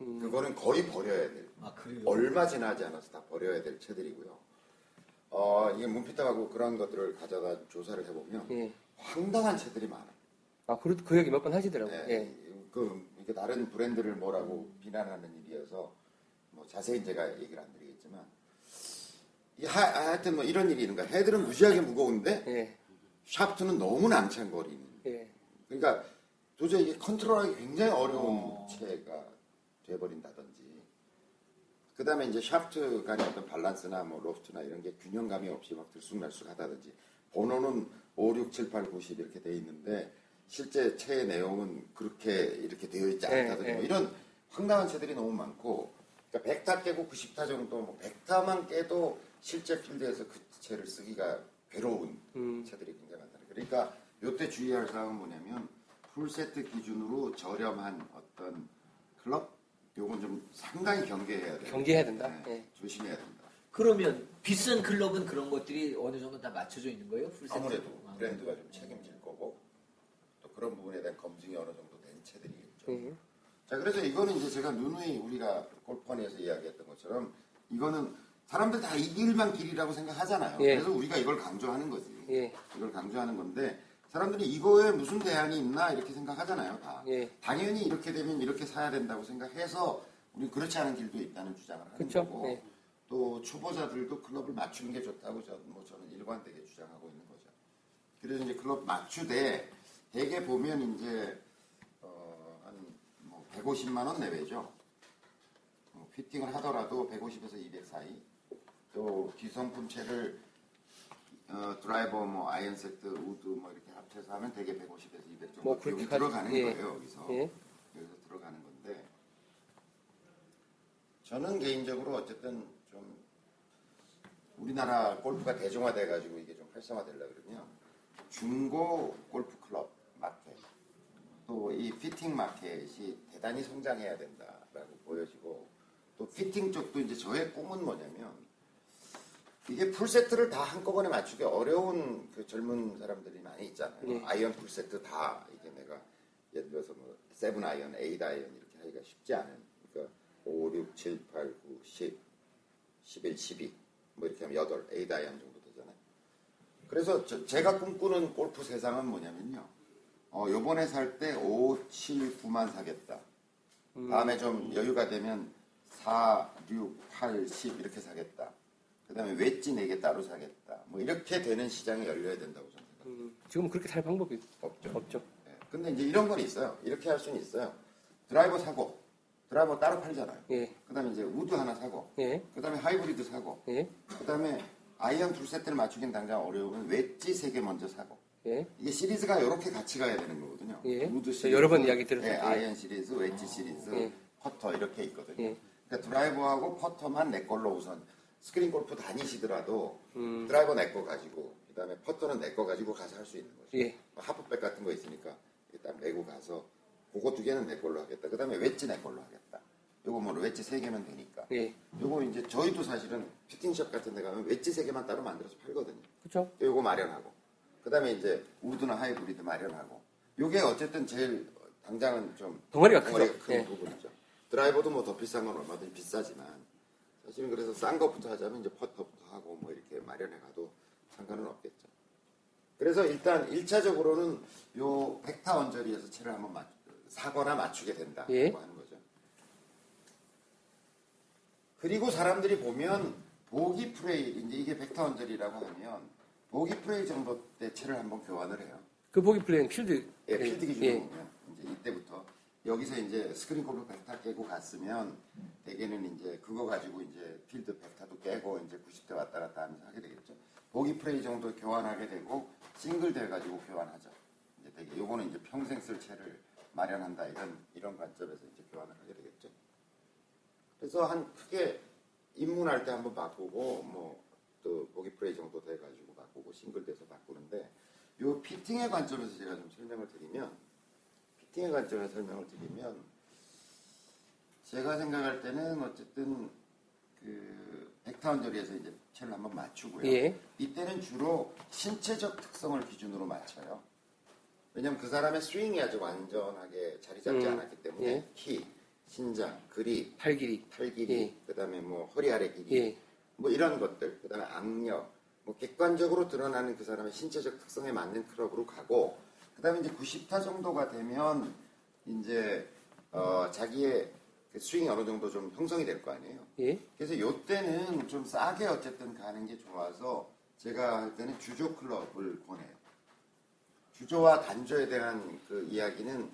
음. 그거는 거의 버려야 될. 아 그래요. 얼마 지나지 않아서 다 버려야 될 채들이고요. 어, 이게 문피탁하고 그런 것들을 가져다 조사를 해보면 예. 황당한 채들이 많아요. 아, 그, 그 얘기 몇 번 하시더라고요. 네, 예. 그 이게 다른 브랜드를 뭐라고 비난하는 일이어서 뭐 자세히 제가 얘기를 안 드리겠지만 이 하, 하여튼 뭐 이런 일이 있는 거야. 헤드는 무지하게 무거운데 예. 샤프트는 너무 낭창거리는. 예. 그러니까 도저히 이게 컨트롤하기 굉장히 어려운 어. 채가 돼버린다든지. 그 다음에 이제 샤프트 간의 어떤 밸런스나 뭐 로프트나 이런 게 균형감이 없이 막 들쑥날쑥 하다든지. 번호는 5, 6, 7, 8, 90 이렇게 돼 있는데 실제 채의 내용은 그렇게 이렇게 되어 있지 네, 않다든지. 뭐 네. 이런 황당한 채들이 너무 많고. 그러니까 100타 깨고 90타 정도, 뭐 100타만 깨도 실제 필드에서 그 채를 쓰기가 괴로운 음. 채들이 굉장히 많다. 그러니까 요때 주의할 사항은 뭐냐면 풀세트 기준으로 저렴한 어떤 클럽 요건 좀 상당히 경계해야 돼요. 경계해야 된다? 예. 조심해야 된다. 그러면 비싼 클럽은 그런 것들이 어느 정도 다 맞춰져 있는 거예요? 풀세트? 아무래도 아. 브랜드가 좀 책임질 거고 또 그런 부분에 대한 검증이 어느 정도 된 채들이겠죠. 음. 자 그래서 이거는 이제 제가 누누이 우리가 골프원에서 이야기했던 것처럼 이거는 사람들 다 이 길만 길이라고 생각하잖아요. 예. 그래서 우리가 이걸 강조하는 거지. 예. 이걸 강조하는 건데 사람들이 이거에 무슨 대안이 있나 이렇게 생각하잖아요. 다. 예. 당연히 이렇게 되면 이렇게 사야 된다고 생각해서 우리 그렇지 않은 길도 있다는 주장을 하는 그쵸? 거고 예. 또 초보자들도 클럽을 맞추는 게 좋다고 저, 뭐 저는 일관되게 주장하고 있는 거죠. 그래서 이제 클럽 맞추되 대개 보면 이제 어, 한뭐 150만 원 내외죠. 어, 피팅을 하더라도 150에서 200 사이. 또 기성품 채를 어, 드라이버, 뭐 아이언 세트, 우드 뭐 이렇게 합쳐서 하면 대개 150에서 200 정도 뭐 비용이 그렇게까지, 들어가는 예. 거예요 여기서. 예. 여기서 들어가는 건데 저는 개인적으로 어쨌든 좀 우리나라 골프가 대중화돼 가지고 이게 좀 활성화되려 그러면 중고 골프 클럽 마켓 또 이 피팅 마켓이 대단히 성장해야 된다라고 보여지고 또 피팅 쪽도 이제 저의 꿈은 뭐냐면 이게 풀 세트를 다 한꺼번에 맞추기 어려운 그 젊은 사람들이 많이 있잖아요. 네. 아이언 풀 세트 다 이게 내가 예를 들어서 뭐 seven 아이언, eight 아이언 이렇게 하기가 쉽지 않은. 그러니까 5, 6, 7, 8, 9, 10, 11, 12. 뭐 이렇게 하면 8, 에잇 아이언 정도 되잖아요. 그래서 저- 제가 꿈꾸는 골프 세상은 뭐냐면요. 어, 요번에 살 때 5, 7, 9만 사겠다. 다음에 좀 여유가 되면 4, 6, 8, 10 이렇게 사겠다. 그 다음에 웨지 4개 따로 사겠다. 뭐 이렇게 되는 시장이 열려야 된다고 저는 생각합니다. 음, 지금 그렇게 살 방법이 없죠. 없죠. 예. 근데 이제 이런 건 있어요. 이렇게 할 수는 있어요. 드라이버 사고, 드라이버 따로 팔잖아요. 예. 그 다음에 이제 우드 하나 사고, 예. 그 다음에 하이브리드 사고, 예. 그 다음에 아이언 풀 세트를 맞추긴 당장 어려우면 웨지 3개 먼저 사고. 예. 이게 시리즈가 이렇게 같이 가야 되는 거거든요. 예. 우드 저 여러 번 이야기 들었어요. 예, 예. 아이언 시리즈, 웨지 시리즈, 예. 퍼터 이렇게 있거든요. 예. 그러니까 드라이버하고 퍼터만 내 걸로 우선 스크린 골프 다니시더라도 음. 드라이버 내 거 가지고 그다음에 퍼터는 내 거 가지고 가서 할 수 있는 거죠. 예. 뭐 half bag 같은 거 있으니까 일단 메고 가서 그거 두 개는 내 걸로 하겠다. 그다음에 웨지 내 걸로 하겠다. 요거 뭐 웨지 세 개면 되니까. 예. 요거 이제 저희도 사실은 피팅샵 같은 데 가면 웨지 세 개만 따로 만들어서 팔거든요. 그렇죠. 요거 마련하고 그다음에 이제 우드나 하이브리드 마련하고 요게 어쨌든 제일 당장은 좀 덩어리가 크죠. 큰 예. 부분이죠. 드라이버도 뭐 더 비싼 건 얼마든지 비싸지만 사실은 그래서 싼 것부터 하자면 이제 퍼터부터 하고 뭐 이렇게 마련해 가도 상관은 없겠죠. 그래서 일단 1차적으로는 요 백타 언저리에서 채를 한번 맞, 사거나 맞추게 된다고 예. 하는 거죠. 그리고 사람들이 보면 보기 플레이 이제 이게 백타 언저리라고 하면 보기 플레이 정도 때 채를 한번 교환을 해요. 그 보기 플레이는 필드. 예, 필드 기준으로 예. 보면 이제 이때부터 여기서 이제 스크린 골프 백타 깨고 갔으면 대개는 이제 그거 가지고 이제 필드 백타도 깨고 이제 90대 왔다 갔다 하면서 하게 되겠죠. 보기 플레이 정도 교환하게 되고 싱글 대 가지고 교환하죠. 이제 되게 요거는 이제 평생 쓸 채를 마련한다 이런 이런 관점에서 이제 교환을 하게 되겠죠. 그래서 한 크게 입문할 때 한번 바꾸고 뭐 또 보기 프레이 정도 돼 가지고 바꾸고 싱글 돼서 바꾸는데 요 피팅의 관점에서 제가 좀 설명을 드리면 피 팅의 관점에서 설명을 드리면 제가 생각할 때는 어쨌든 그 백타운저리에서 이제 채를 한번 맞추고요. 예. 이때는 주로 신체적 특성을 기준으로 맞춰요. 왜냐면 그 사람의 스윙이 아직 완전하게 자리 잡지 음, 않았기 때문에 예. 키, 신장, 그립, 팔 길이. 팔 길이, 예. 그다음에 뭐 허리 아래 길이, 예. 뭐 이런 것들, 그다음에 악력, 뭐 객관적으로 드러나는 그 사람의 신체적 특성에 맞는 클럽으로 가고, 그 다음에 이제 90타 정도가 되면 이제 어, 자기의 그 스윙이 어느 정도 좀 형성이 될 거 아니에요. 예. 그래서 요때는 좀 싸게 어쨌든 가는 게 좋아서 제가 할 때는 주조 클럽을 권해요. 주조와 단조에 대한 그 이야기는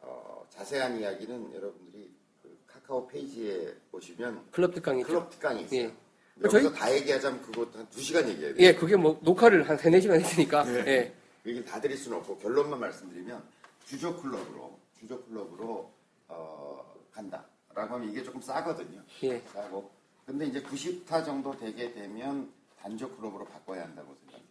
어, 자세한 이야기는 여러분들이 그 카카오 페이지에 보시면 클럽 특강이죠. 클럽 특강이 있어요. 예. 여기서 저희- 다 얘기하자면 그것도 한 2시간 얘기해야 돼요. 예, 그게 뭐 녹화를 한 3, 4시간 했으니까. 예. 얘기를 다 드릴 수는 없고 결론만 말씀드리면 주조 클럽으로 주조 클럽으로 어, 간다라고 하면 이게 조금 싸거든요. 예. 싸고 근데 이제 90타 정도 되게 되면 단조 클럽으로 바꿔야 한다고 생각해요.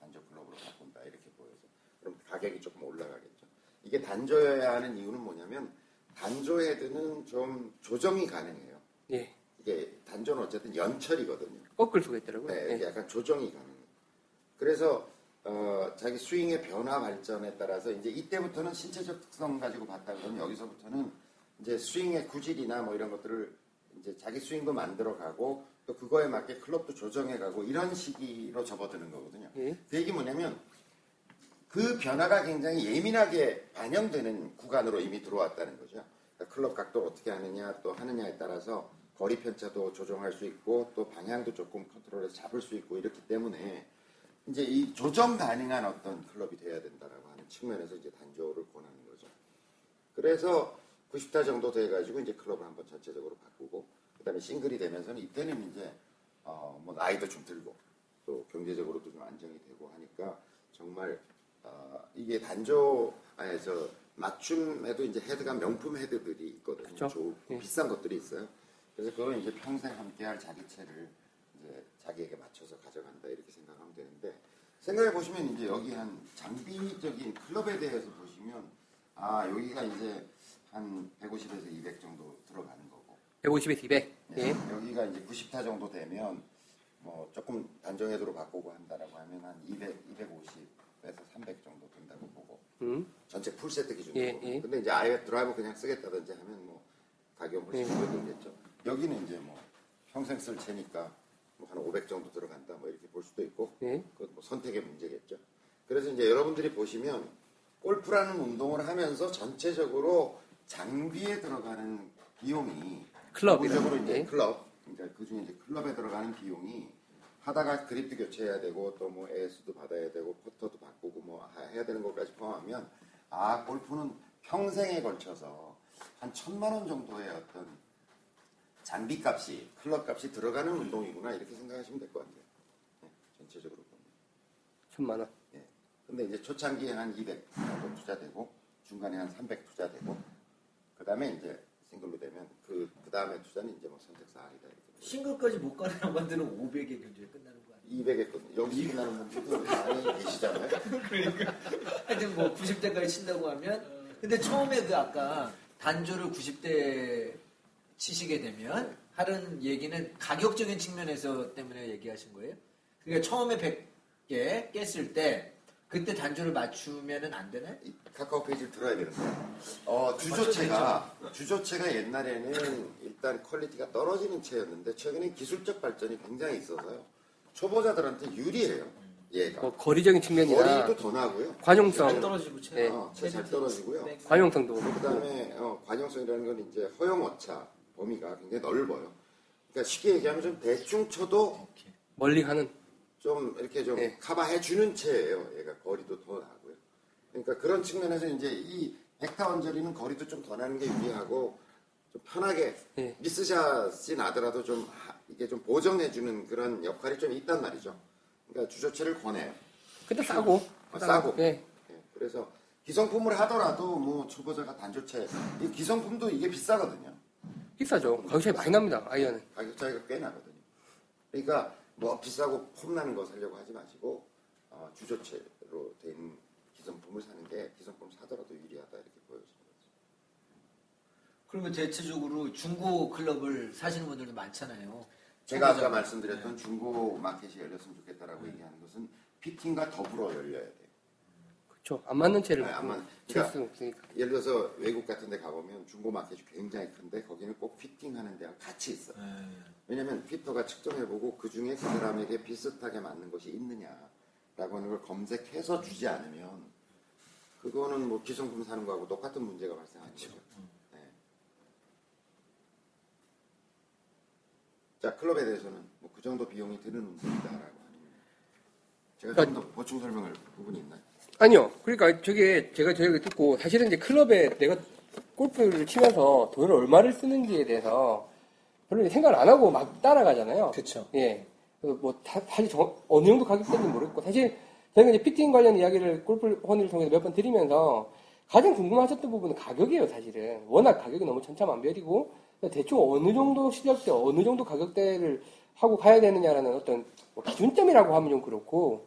단조 클럽으로 바꾼다 이렇게 보여서 그럼 가격이 조금 올라가겠죠. 이게 단조여야 하는 이유는 뭐냐면 단조 헤드는 좀 조정이 가능해요. 예. 이게 단조는 어쨌든 연철이거든요. 꺾을 수가 있더라고요. 네, 예. 약간 조정이 가능해요. 그래서 어, 자기 스윙의 변화 발전에 따라서 이제 이때부터는 신체적 특성 가지고 봤다 그러면 여기서부터는 이제 스윙의 구질이나 뭐 이런 것들을 이제 자기 스윙도 만들어 가고 또 그거에 맞게 클럽도 조정해 가고 이런 시기로 접어드는 거거든요. 예. 그 얘기 뭐냐면 그 변화가 굉장히 예민하게 반영되는 구간으로 이미 들어왔다는 거죠. 그러니까 클럽 각도를 어떻게 하느냐 또 하느냐에 따라서 거리 편차도 조정할 수 있고 또 방향도 조금 컨트롤해서 잡을 수 있고 이렇기 때문에 이제 이 조정 가능한 어떤 클럽이 돼야 된다라고 하는 측면에서 이제 단조를 권하는 거죠. 그래서 90타 정도 돼가지고 이제 클럽을 한번 전체적으로 바꾸고 그다음에 싱글이 되면서는 이때는 이제 어 뭐 나이도 좀 들고 또 경제적으로도 좀 안정이 되고 하니까 정말 어 이게 단조에서 맞춤에도 이제 헤드가 명품 헤드들이 있거든요. 그쵸. 좋고 예. 비싼 것들이 있어요. 그래서 그건 이제 평생 함께할 자기 채를 이제 자기에게 맞춰서 가져간다 이렇게 생각하면 되는데 생각해 보시면 이제 여기 한 장비적인 클럽에 대해서 보시면 아 여기가 이제 한 150에서 200 정도 들어가는 거고 150에서 200. 예, 예. 여기가 이제 90타 정도 되면 뭐 조금 단정헤드로 바꾸고 한다라고 하면 한 200, 250에서 300 정도 된다고 보고 음. 전체 풀 세트 기준으로. 예, 예. 근데 이제 아예 드라이버 그냥 쓰겠다든지 하면 뭐 가격 훨씬 예. 줄어들겠죠. 여기는 이제 뭐 평생 쓸 채니까 뭐 한 500 정도 들어간다 뭐 이렇게 볼 수도 있고 예. 그건 뭐 선택의 문제겠죠. 그래서 이제 여러분들이 보시면 골프라는 운동을 하면서 전체적으로 장비에 들어가는 비용이 클럽이라. 기본적으로 이제 예. 클럽, 그러니까 그 중에 이제 클럽에 들어가는 비용이 하다가 그립도 교체해야 되고 또 뭐 에스도 받아야 되고 퍼터도 바꾸고 뭐 하- 해야 되는 것까지 포함하면 아 골프는 평생에 걸쳐서 한 천만 원 정도의 어떤 장비 값이 클럽 값이 들어가는 운동이구나 이렇게 생각하시면 될 것 같아요. 네, 전체적으로 보면. 천만 원. 예. 근데 이제 초창기에 한 200 정도 투자되고 중간에 한 300 투자되고 그 다음에 이제 싱글로 되면 그, 그 다음에 투자는 이제 뭐 선택 사항이다 이렇게. 싱글까지 못 가는 양반들은 500에 견주에 끝나는 거 아니에요? 200에 끝 여기서 끝나는 분들도 많이 계시잖아요. 하여튼 뭐 90대까지 친다고 하면 근데 처음에 그 아까 단조를 90대 치시게 되면 하는 얘기는 가격적인 측면에서 때문에 얘기하신 거예요? 그러니까 처음에 100개 깼을 때 그때 단조를 맞추면은 안 되나요? 이 카카오 페이지를 들어야 되는데 어, 주조체가 주조체가 옛날에는 일단 퀄리티가 떨어지는 채였는데 최근에 기술적 발전이 굉장히 있어서요 초보자들한테 유리해요 얘가 뭐 거리적인 측면이나 거리도 더 나고요 관용성, 떨어지고 채. 예. 어, 잘 떨어지고요 관용성도 그 그렇고. 다음에 어, 관용성이라는 건 이제 허용 오차 범위가 굉장히 넓어요. 그러니까 쉽게 얘기하면 좀 대충 쳐도 멀리 가는. 좀 이렇게 좀 네. 커버해 주는 채예요. 얘가 거리도 더 나고요. 그러니까 그런 측면에서 이제 이 백타 원저리는 거리도 좀 더 나는 게 유리하고 좀 편하게 네. 미스샷이 나더라도 좀 하- 이게 좀 보정해 주는 그런 역할이 좀 있단 말이죠. 그러니까 주저체를 권해요. 근데 싸고. 아, 싸고. 네. 예, 그래서 기성품을 하더라도 뭐 초보자가 단조체 이 기성품도 이게 비싸거든요. 비싸죠. 가격 차이 많이 납니다. 아이언은. 가격 차이가 꽤 나거든요. 그러니까 뭐 비싸고 폼 나는 거 사려고 하지 마시고 어, 주조체로 된 기성품을 사는 게 기성품 사더라도 유리하다 이렇게 보여지는 거죠. 그러면 대체적으로 중고 클럽을 사시는 분들도 많잖아요. 제가 아까. 말씀드렸던 중고 마켓이 열렸으면 좋겠다라고 얘기하는 것은 피팅과 더불어 열려야 돼요. 그렇죠. 안 맞는 채를 네, 안 맞는- 칠 그러니까 수는 없으니까. 예를 들어서 외국 같은 데 가보면 중고 마켓이 굉장히 큰데 거기는 꼭 피팅하는 데가 같이 있어요. 네. 왜냐면 피터가 측정해보고 그 중에 그 사람에게 비슷하게 맞는 것이 있느냐라고 하는 걸 검색해서 주지 않으면 그거는 뭐 기성품 사는 거하고 똑같은 문제가 발생하는 거죠. 네. 자 클럽에 대해서는 뭐 그 정도 비용이 드는 운동이다라고 하는 제가 좀 더 보충 설명할 부분이 있나요? 아니요. 그러니까 저게 제가 저기 듣고 사실은 이제 클럽에 내가 골프를 치면서 돈을 얼마를 쓰는지에 대해서 별로 생각을 안 하고 막 따라가잖아요. 그쵸. 예. 그뭐 다- 사실 정- 어느 정도 가격대인지 모르겠고 사실 저희가 이제 피팅 관련 이야기를 골프 헌을 통해서 몇 번 드리면서 가장 궁금하셨던 부분은 가격이에요, 사실은. 워낙 가격이 너무 천차만별이고 대충 어느 정도 시작대 어느 정도 가격대를 하고 가야 되느냐라는 어떤 뭐 기준점이라고 하면 좀 그렇고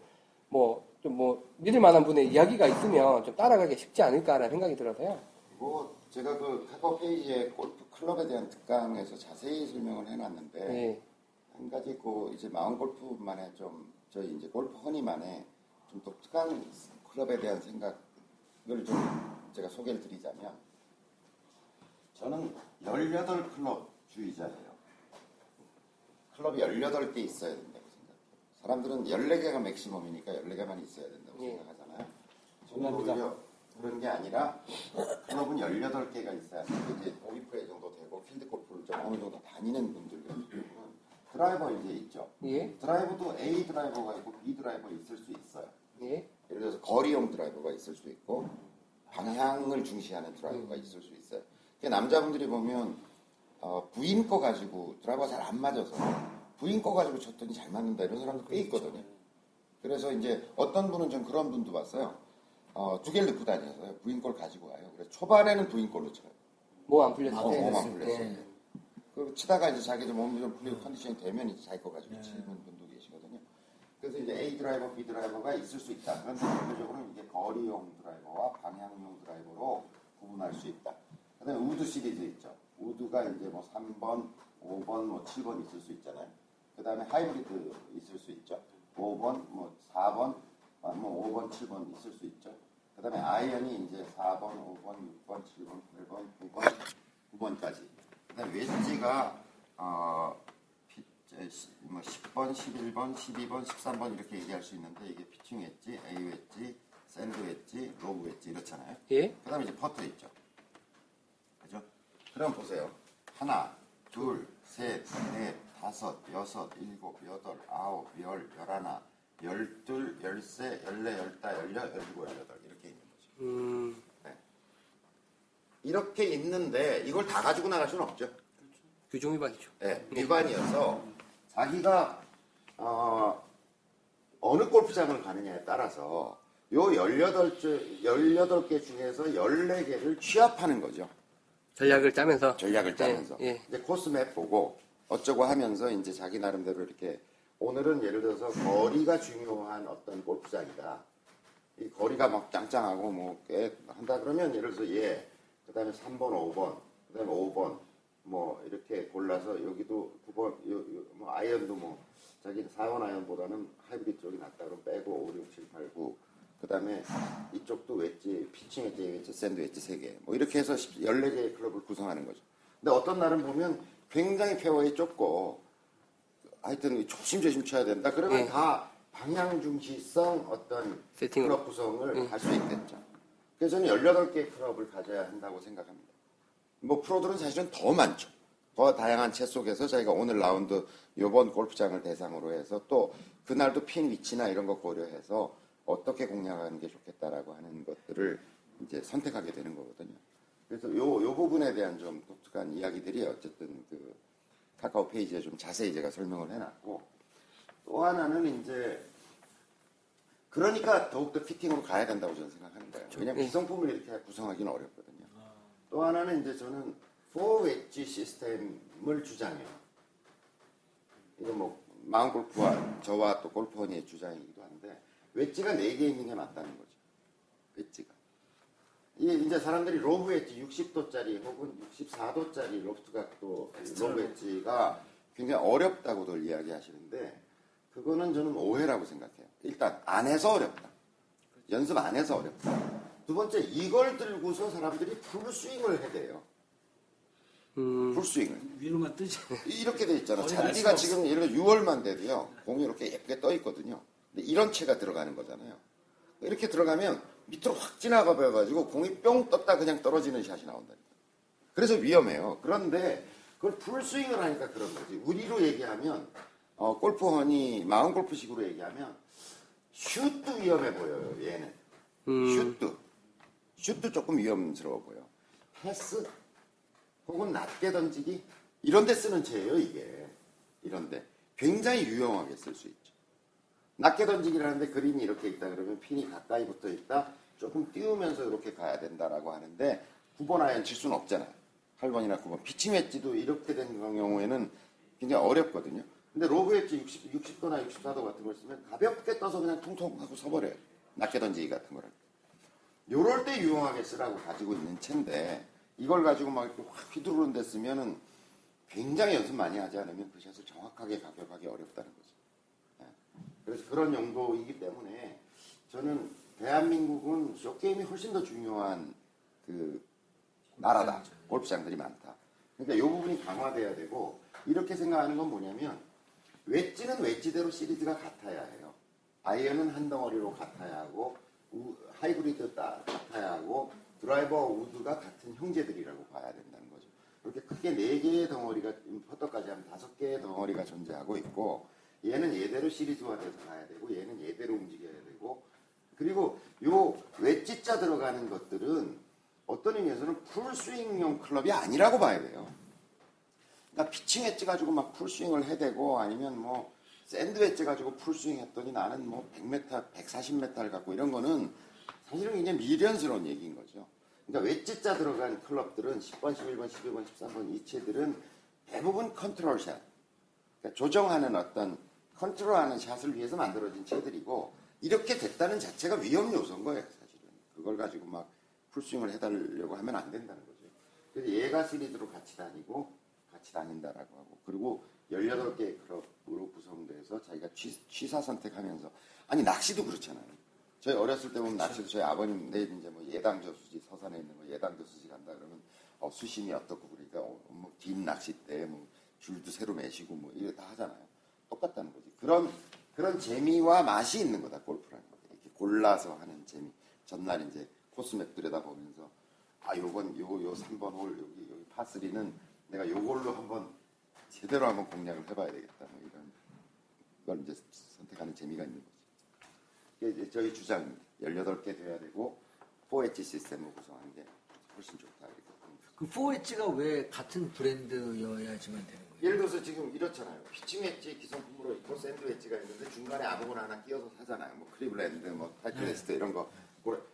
뭐 좀 뭐 믿을 만한 분의 이야기가 있으면 좀 따라가기 쉽지 않을까라는 생각이 들어서요. 뭐 제가 그 카카오 페이지에 골프 클럽에 대한 특강에서 자세히 설명을 해놨는데 네. 한 가지 그 이제 마음 골프만의 좀 저희 이제 골프 허니만의 좀 독특한 클럽에 대한 생각을 좀 제가 소개를 드리자면 저는 18 클럽 주의자예요. 클럽이 18개 있어야 생각해요. 사람들은 14개가 맥시멈이니까 14개만 있어야 된다고 예. 생각하잖아요. 저는. 오히려 그런 게 아니라 클럽은 18개가 있어야 이제 5위프레 정도 되고 필드 골프를 좀 어느 정도 다니는 분들 같은 경우는 드라이버 이제 있죠. 예. 드라이버도 A 드라이버가 있고 B 드라이버 있을 수 있어요. 예. 예를 들어서 거리용 드라이버가 있을 수 있고 방향을 중시하는 드라이버가 있을 수 있어요. 남자분들이 보면 어, 부인 거 가지고 드라이버가 잘안 맞아서 부인 거 가지고 쳤더니 잘 맞는다 이런 사람도 꽤 있거든요. 그래서 이제 어떤 분은 좀 그런 분도 봤어요. 어, 두 개를 넣고 다녀서요. 부인 걸 가지고 와요. 그래서 초반에는 부인 걸로 쳐요. 뭐 안 풀렸을 어, 때. 몸안 풀렸을 네. 때. 그 치다가 이제 자기 좀 몸이 좀 풀리고 컨디션이 되면 이제 자기 거 가지고 치는 분도 계시거든요. 그래서 이제 A 드라이버, B 드라이버가 있을 수 있다. 그런데 대표적으로는 이게 거리용 드라이버와 방향용 드라이버로 구분할 수 있다. 그 다음에 우드 시리즈 있죠. 우드가 이제 뭐 3번, 5번, 뭐 7번 있을 수 있잖아요. 그 다음에 하이브리드 있을 수 있죠. 5번, 뭐 4번, 아, 뭐 5번, 7번 있을 수 있죠. 그 다음에 아이언이 이제 4번, 5번, 6번, 7번, 8번, 9번, 9번까지. 그 다음에 웨지가 어, 피- 에, 시- 뭐 10번, 11번, 12번, 13번 이렇게 얘기할 수 있는데 이게 피칭 웨지, A 웨지, 샌드 웨지, 로브 웨지 이렇잖아요. 예. 그 다음에 이제 퍼터 있죠. 그죠? 그럼 보세요. 하나, 둘, 셋, 넷, 다섯, 여섯, 일곱, 여덟, 아홉, 열, 열하나, 열둘, 열세, 열네, 열다, 열여, 열일곱, 열여덟 이렇게 있는 거죠. 음. 이렇게 있는데 이걸 다 가지고 나갈 수는 없죠. 규정 위반이죠. 네, 위반이어서 자기가 어, 어느 골프장을 가느냐에 따라서 요 18개, 18개 중에서 14개를 취합하는 거죠. 전략을 짜면서. 전략을 짜면서. 예, 예. 이제 코스맵 보고 어쩌고 하면서 이제 자기 나름대로 이렇게 오늘은 예를 들어서 거리가 중요한 어떤 골프장이다. 이 거리가 막 짱짱하고 뭐 꽤 한다 그러면 예를 들어서 얘, 그 다음에 3번, 5번, 그 다음에 5번, 뭐 이렇게 골라서 여기도 9번, 요, 요, 뭐 아이언도 뭐 자기 4번 아이언보다는 하이브리드 쪽이 낫다 그러면 빼고 5, 6, 7, 8, 9. 그 다음에 이쪽도 웨지, 피칭 웨지, 웨지, 샌드 웨지 3개. 뭐 이렇게 해서 14개의 클럽을 구성하는 거죠. 근데 어떤 날은 보면 굉장히 페어웨이 좁고 하여튼 조심조심 쳐야 된다. 그러면 예. 다 방향 중시성 어떤 세팅으로. 클럽 구성을 예. 할수 있겠죠. 그래서 저는 18개의 클럽을 가져야 한다고 생각합니다. 뭐 프로들은 사실은 더 많죠. 더 다양한 채 속에서 저희가 오늘 라운드 요번 골프장을 대상으로 해서 또 그날도 핀 위치나 이런 거 고려해서 어떻게 공략하는 게 좋겠다라고 하는 것들을 이제 선택하게 되는 거거든요. 그래서 요, 요 부분에 대한 좀 독특한 이야기들이 어쨌든 그 카카오 페이지에 좀 자세히 제가 설명을 해놨고 또 하나는 이제 그러니까 더욱더 피팅으로 가야 된다고 저는 생각하는 거예요. 왜냐하면 기성품을 이렇게 구성하기는 어렵거든요. 또 하나는 이제 저는 4웨지 시스템을 주장해요. 이거 뭐 마음 골프와 저와 또 골프원의 주장이기도 한데 웨지가 4개 있는 게 맞다는 거죠. 웨지가. 이게 이제 사람들이 로브 웨지 60도짜리 혹은 64도짜리 로프트 각도 로브 웨지가 굉장히 어렵다고들 이야기하시는데 그거는 저는 오해라고 생각해요. 일단 안 해서 어렵다. 연습 안 해서 어렵다. 두 번째 이걸 들고서 사람들이 풀스윙을 해대요. 음, 풀스윙을. 위로만 뜨지. 이렇게 돼 있잖아. 잔디가 지금 예를 들어 6월만 돼도요. 공이 이렇게 예쁘게 떠 있거든요. 근데 이런 채가 들어가는 거잖아요. 이렇게 들어가면 밑으로 확 지나가 버려가지고 공이 뿅 떴다 그냥 떨어지는 샷이 나온다니까. 그래서 위험해요. 그런데 그걸 풀스윙을 하니까 그런 거지. 우리로 얘기하면 어, 골프원이 마음 골프식으로 얘기하면 슛도 위험해 보여요. 얘는 음, 슛도 슛도 조금 위험스러워 보여. 패스 혹은 낮게 던지기 이런 데 쓰는 채예요 이게 이런데 굉장히 유용하게 쓸 수 있죠. 낮게 던지기를 하는데 그림이 이렇게 있다 그러면 핀이 가까이 붙어 있다 조금 띄우면서 이렇게 가야 된다라고 하는데 9번 아이언 칠 수는 없잖아요. 8번이나 9번 피칭 웨지도 이렇게 된 경우에는 굉장히 어렵거든요. 근데 로브 웨지 60, 60도나 64도 같은 걸 쓰면 가볍게 떠서 그냥 통통 하고 서버려요. 낮게 던지기 같은 거를. 요럴 때 유용하게 쓰라고 가지고 있는 채인데 이걸 가지고 막 이렇게 확 휘두르는 데 쓰면은 굉장히 연습 많이 하지 않으면 그 샷을 정확하게 가격하기 어렵다는. 예. 그래서 그런 용도이기 때문에 저는 대한민국은 쇼게임이 훨씬 더 중요한 그 나라다. 골프장들이 많다. 그러니까 이 부분이 강화돼야 되고 이렇게 생각하는 건 뭐냐면 웨지는 웨지대로 시리즈가 같아야 해요. 아이언은 한 덩어리로 같아야 하고 우- 하이브리드 따, 같아야 하고 드라이버와 우드가 같은 형제들이라고 봐야 된다는 거죠. 이렇게 크게 네 개의 덩어리가 퍼터까지 하면 다섯 개의 덩어리가 존재하고 있고 얘는 얘대로 시리즈화돼서 가야 되고 얘는 얘대로 움직여야 되고 그리고 요 웨지자 들어가는 것들은 어떤 의미에서는 풀스윙용 클럽이 아니라고 봐야 돼요. 그러니까 피칭 웨지 가지고 막 풀스윙을 해대고 아니면 뭐 샌드 웨지 가지고 풀스윙 했더니 나는 뭐 100m, 140m를 갖고 이런 거는 사실은 굉장히 미련스러운 얘기인 거죠. 그러니까 웨지자 들어간 클럽들은 10번, 11번, 12번, 13번 이 채들은 대부분 컨트롤 샷. 그러니까 조정하는 어떤 컨트롤하는 샷을 위해서 만들어진 채들이고 이렇게 됐다는 자체가 위험 요소인 거예요, 사실은. 그걸 가지고 막 풀스윙을 해달려고 하면 안 된다는 거죠. 그래서 얘가 시리즈로 같이 다니고 같이 다닌다라고 하고 그리고 18개의 클럽으로 구성돼서 자기가 취, 취사 선택하면서 아니 낚시도 그렇잖아요. 저희 어렸을 때 보면 낚시도 저희 아버님 내일 이제 뭐 예당 저 수지 서산에 있는 거 예당 저 수지 간다 그러면 어, 수심이 어떻고 그러니까 어, 뭐긴 낚싯대 뭐 줄도 새로 매시고 뭐 이래 다 하잖아요. 똑같다는 거지. 그런 그런 재미와 맛이 있는 거다 골프라는 거. 이렇게 골라서 하는 재미. 전날 이제 코스 맵 들여다보면서 아 요번 요요 3번 홀 여기 여기 파3는 내가 요걸로 한번 제대로 한번 공략을 해봐야 되겠다. 뭐 이런 걸 이제 선택하는 재미가 있는 거지. 이게 이제 저희 주장 18개 돼야 되고 4H 시스템을 구성하는 게 훨씬 좋다. 그 4웨지가 왜 같은 브랜드여야지만 되는 거 예를 들어서 지금 이렇잖아요. 피칭 웨지 기성품으로 있고 샌드 웨지가 있는데 중간에 아무거나 하나 끼워서 사잖아요. 뭐 클리브랜드, 뭐 타이틀리스트 이런 거.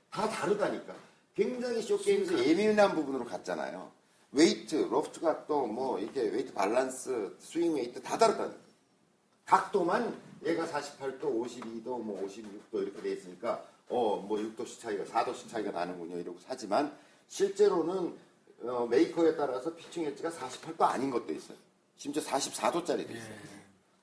다 다르다니까. 굉장히 쇼트 게임에서 예민한 부분으로 갔잖아요. 웨이트, 로프트 각도, 뭐 이렇게 웨이트 밸런스, 스윙 웨이트 다 다르다니까. 각도만 얘가 48도, 52도, 뭐 56도 이렇게 돼 있으니까 어 뭐 6도씩 차이가 4도씩 차이가 나는군요 이러고 사지만 실제로는 어, 메이커에 따라서 피칭 엣지가 48도 아닌 것도 있어요. 심지어 44도짜리도 있어요.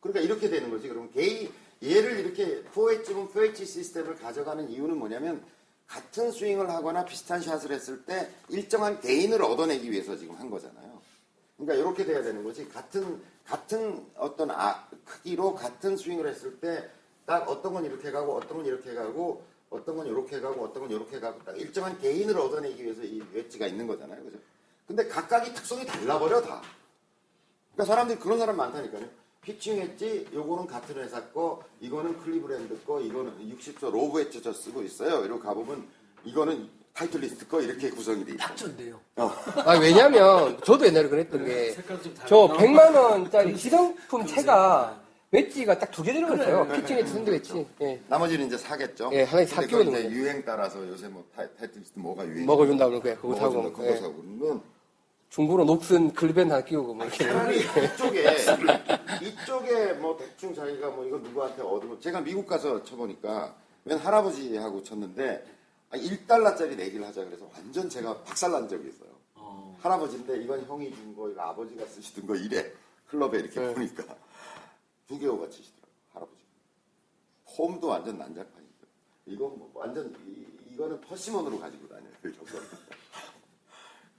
그러니까 이렇게 되는 거지. 그럼 게이 얘를 이렇게 4H면 4H 시스템을 가져가는 이유는 뭐냐면 같은 스윙을 하거나 비슷한 샷을 했을 때 일정한 게인을 얻어내기 위해서 지금 한 거잖아요. 그러니까 이렇게 돼야 되는 거지. 같은 같은 어떤 아, 크기로 같은 스윙을 했을 때 딱 어떤 건 이렇게 가고 어떤 건 이렇게 가고 어떤 건 이렇게 가고 어떤 건 이렇게 가고 딱 일정한 게인을 얻어내기 위해서 이 웨지가 있는 거잖아요. 그죠? 근데 각각이 특성이 달라버려 다. 그러니까 사람들이 그런 사람 많다니까요. 피칭 웨지, 요거는 같은 회사 거, 이거는 클리브랜드 거, 이거는 60도 로브 웨지 저 쓰고 있어요. 이러고 가보면 이거는 타이틀리스트 거 이렇게 구성이 돼 있어요. 딱 좋네요. 아, 왜냐면, 저도 옛날에 그랬던 게, 저 100만 원짜리 기성품 채가 웨지가 딱 두 개 들어갔어요. 피칭 웨지, 샌드 웨지. 예. 나머지는 이제 사겠죠. 예, 하나씩 근데 사 끼워놓은 그건 이제 거죠. 유행 따라서 요새 뭐 타, 타이틀리스트 뭐가 유행. 먹어준다 그러고, 그거 사고. 그거 예. 사고. 그러면 녹슨 글밴 하나 끼우고, 뭐, 이렇게. 차라리 이쪽에 이쪽에 뭐 대충 자기가 뭐 이거 누구한테 얻으면 제가 미국 가서 쳐보니까 맨 할아버지하고 쳤는데 1달러짜리 내기를 하자 그래서 완전 제가 박살난 적이 있어요. 할아버지인데 이건 형이 준 거 이거 아버지가 쓰시던 거 이래 클럽에 이렇게 네. 보니까 두 개호가 치시더라고 할아버지. 폼도 완전 난장판이고 이건 뭐 완전 이, 이거는 퍼시먼으로 가지고 다녀요. 그 정도.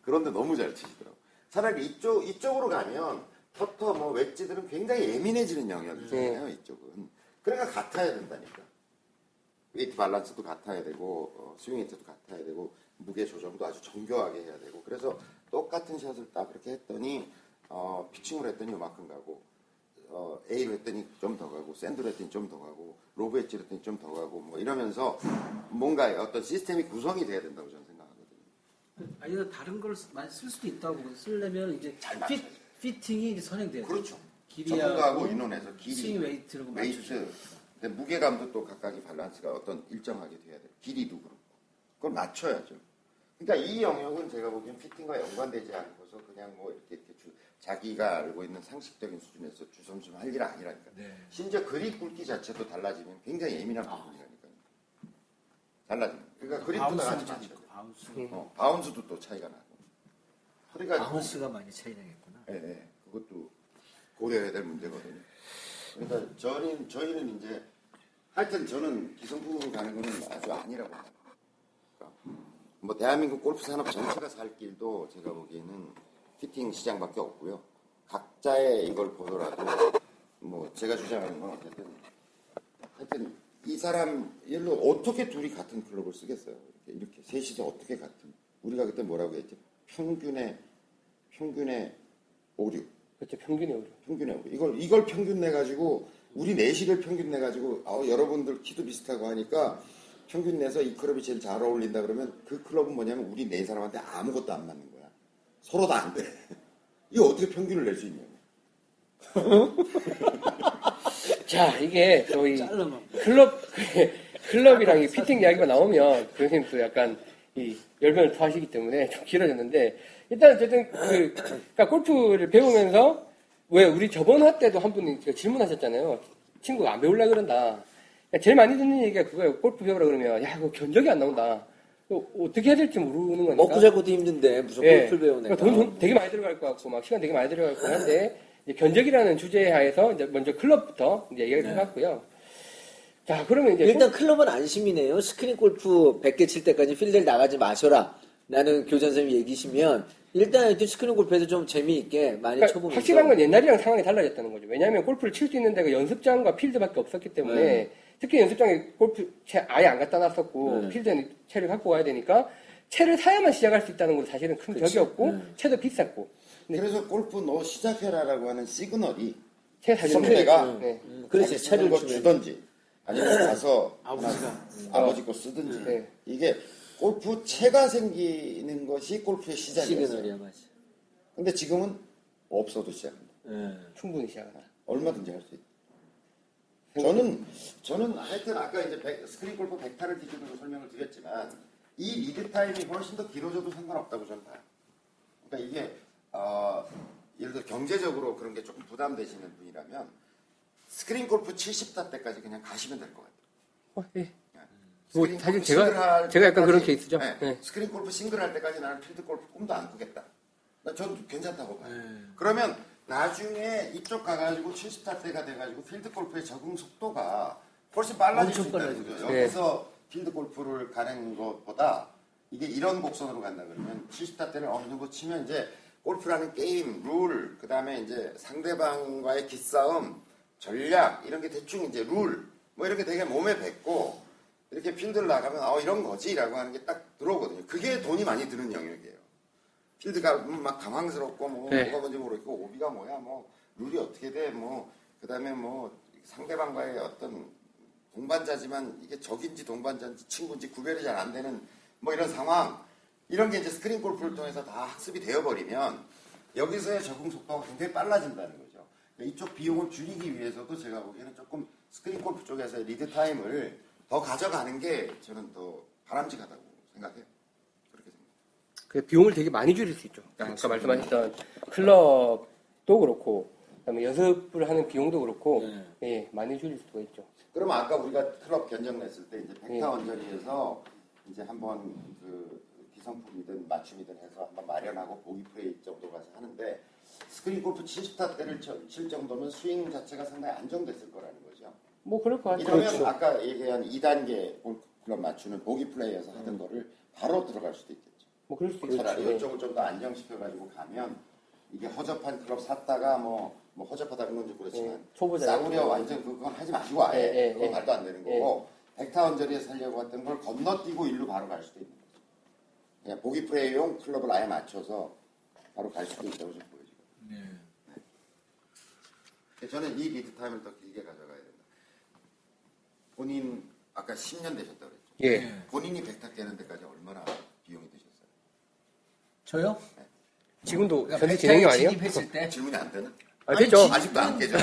그런데 너무 잘 치시더라고. 차라리 이쪽 이쪽으로 가면 퍼터 뭐 웨지들은 굉장히 예민해지는 영역이 있잖아요. 이쪽은. 그러니까 같아야 된다니까. 웨이트 밸런스도 같아야 되고 어, 스윙 웨이트도 같아야 되고 무게 조정도 아주 정교하게 해야 되고 그래서 똑같은 샷을 딱 그렇게 했더니 어, 피칭을 했더니 요만큼 가고 어, A로 했더니 좀 더 가고 샌드로 했더니 좀 더 가고 lob wedge로 했더니 좀 더 가고 뭐 이러면서 뭔가 어떤 시스템이 구성이 돼야 된다고 저는 생각하거든요. 아니면 다른 걸 쓰- 많이 쓸 수도 있다고 쓰려면 이제 피, fitting이 이제 선행돼야 돼. 그렇죠. 길이하고 전문가하고 인원에서 길이, swing weight라고 weight. 근데 무게감도 또 각각의 밸런스가 어떤 일정하게 돼야 돼요. 길이도 그렇고. 그걸 맞춰야죠. 그러니까 이 영역은 제가 보기엔 fitting과 연관되지 않고서 그냥 뭐 이렇게, 이렇게 주- 자기가 알고 있는 상식적인 수준에서 주섬주섬 할 일 아니라니까. 네. 심지어 그립 굵기 자체도 달라지면 굉장히 예민한 부분이라니까요. 달라지면. 그러니까 그립도 다 같이 바운 bounce. 어, bounce도 또 차이가 나고. 허리가 bounce가 많이 차이 나겠구나. 예, 예. 그것도 고려해야 될 문제거든요. 그러니까 저희는, 저희는 이제 하여튼 저는 기성품 가는 거는 아주 아니라고 봐요. 그러니까 뭐 대한민국 골프 산업 전체가 살 길도 제가 보기에는 피팅 시장밖에 없고요. 각자의 이걸 보더라도 뭐 제가 주장하는 건 어쨌든 하여튼 이 사람 일로 어떻게 둘이 같은 클럽을 쓰겠어요? 이렇게, 이렇게 셋이서 어떻게 같은? 우리가 그때 뭐라고 했지? 평균의 평균의 오류. 그렇죠. 평균이 오류. 평균의 오류. 이걸 이걸 평균 내 가지고 우리 내시를 평균 내 가지고 아, 여러분들 키도 비슷하고 하니까 평균 내서 이 클럽이 제일 잘 어울린다 그러면 그 클럽은 뭐냐면 우리 네 사람한테 아무것도 안 맞는 거야. 서로 다 안 돼. 이거 어떻게 평균을 낼 수 있냐고. 자, 이게 저희. 클럽, 클럽이랑 이 피팅 이야기가 나오면 교수님 또 약간 이 열변을 토하시기 때문에 좀 길어졌는데 일단 어쨌든 그, 그러니까 골프를 배우면서 왜 우리 저번 화 때도 한 분이 제가 질문하셨잖아요. 친구가 안 배우려 그런다. 그러니까 제일 많이 듣는 얘기가 그거예요. 골프 배우라 그러면 야, 그거 견적이 안 나온다. 어떻게 해야 될지 모르는 거니까. 먹고 살고도 힘든데 무슨 예. 골프를 배우네. 그러니까 돈, 돈 되게 많이 들어갈 것 같고 막 시간 되게 많이 들어갈 것 같은데 견적이라는 주제 하에서 이제 먼저 클럽부터 이제 얘기를 해봤고요. 자 그러면 이제 일단 클럽은 안심이네요. 스크린 골프 100개 칠 때까지 필드를 나가지 마셔라. 라는 교장 선생님 얘기시면 일단 스크린 골프에서 좀 재미있게 많이 그러니까 쳐보면서 확실한 건 옛날이랑 상황이 달라졌다는 거죠. 왜냐하면 골프를 칠 수 있는 데가 연습장과 필드밖에 없었기 때문에 네. 특히 연습장에 골프 채 아예 안 갖다 놨었고 네. 필드는 채를 갖고 와야 되니까 채를 사야만 시작할 수 있다는 것도 사실은 큰 그치. 벽이었고 네. 채도 비쌌고 네. 그래서 골프 너 시작해라라고 하는 시그널이 채 사실 선배가 네. 음, 그렇지 거 주면 주던지 아니면 가서 아버지가. 하나 아버지 거 쓰든지 네. 이게 골프 채가 생기는 것이 골프의 시작이었어요. 시그널이야 맞아. 근데 지금은 없어도 시작합니다. 예. 충분히 시작하다. 얼마든지 할 수 있다. 저는 저는 하여튼 아까 이제 백- 스크린 골프 100타를 기준으로 설명을 드렸지만 이 lead time이 훨씬 더 길어져도 상관없다고 저는 봐요. 그러니까 이게 어, 예를 들어 경제적으로 그런 게 조금 부담되시는 분이라면 스크린 골프 70타 때까지 그냥 가시면 될 것 같아요. 어, 예. 스크린 뭐, 사실 제가- 제가 약간 그런 때까지- 케이스죠. 네, 네. 스크린 골프 싱글 할 때까지 나는 필드 골프 꿈도 안 꾸겠다. 나 저도 괜찮다고 봐요. 네. 그러면 나중에 이쪽 가가지고 70타 때가 돼가지고 필드 골프의 적응 속도가 훨씬 빨라질 수 있다는. 거죠. 여기서 필드 골프를 가는 것보다 이게 이런 곡선으로 간다 그러면 70타 때를 어느 정도 치면 이제 골프라는 게임, 룰, 그 다음에 이제 상대방과의 기싸움, 전략, 이런 게 대충 이제 룰, 뭐 이런 게 되게 몸에 뱉고 이렇게 필드를 나가면 어 이런 거지 라고 하는 게 딱 들어오거든요. 그게 돈이 많이 드는 영역이에요. 필드가 막 당황스럽고 뭐 네. 뭐가 뭔지 모르겠고 오비가 뭐야 뭐 룰이 어떻게 돼 뭐 그 다음에 뭐 상대방과의 어떤 동반자지만 이게 적인지 동반자인지 친구인지 구별이 잘 안 되는 뭐 이런 상황 이런 게 이제 스크린 골프를 통해서 다 학습이 되어버리면 여기서의 적응 속도가 굉장히 빨라진다는 거죠. 그러니까 이쪽 비용을 줄이기 위해서도 제가 보기에는 조금 스크린 골프 쪽에서의 lead time을 더 가져가는 게 저는 더 바람직하다고 생각해요. 그렇게 생각해요. 그 비용을 되게 많이 줄일 수 있죠. 아까 말씀하셨던 클럽도 그렇고, 그다음에 연습을 하는 비용도 그렇고, 예, 많이 줄일 수가 있죠. 그러면 아까 우리가 클럽 견적 냈을 때 이제 예. 백타 언저리에서 이제 한번 그 기성품이든 맞춤이든 해서 한번 마련하고 보기 플레이 정도 가서 하는데 스크린 골프 70타 때를 쳐- 칠 정도면 스윙 자체가 상당히 안정됐을 거라는 거죠. 뭐 그럴 것 같아요. 이러면 아까 얘기한 2단계 골프 맞추는 보기 플레이에서 하던 거를 바로 들어갈 수도 있겠죠. 뭐 그럴 수도 있죠. 차라리 예. 이쪽을 좀 더 안정시켜가지고 가면 이게 허접한 클럽 샀다가 뭐, 뭐 허접하다는 건지 그렇지만 예, 초보자 싸구려 완전 그건 하지 마시고 아예 예, 예, 그건 예. 말도 안 되는 거고 백타 언저리에 살려고 했던 걸 건너뛰고 일로 바로 갈 수도 있는 거죠. 그냥 보기 플레이용 클럽을 아예 맞춰서 바로 갈 수도 있다고 좀 보여지고 저는 이 lead time을 더 길게 가져가야 된다. 본인 아까 10년 되셨다고 그랬죠. 예. 본인이 백타 깨는 데까지 얼마나 비용이 드셨어요? 저요? 지금도 그러니까 백타에 진행이 아니에요? 진입했을 때 질문이 안 되나? 아, 아니, 됐죠. 진- 아직도 안 깨져.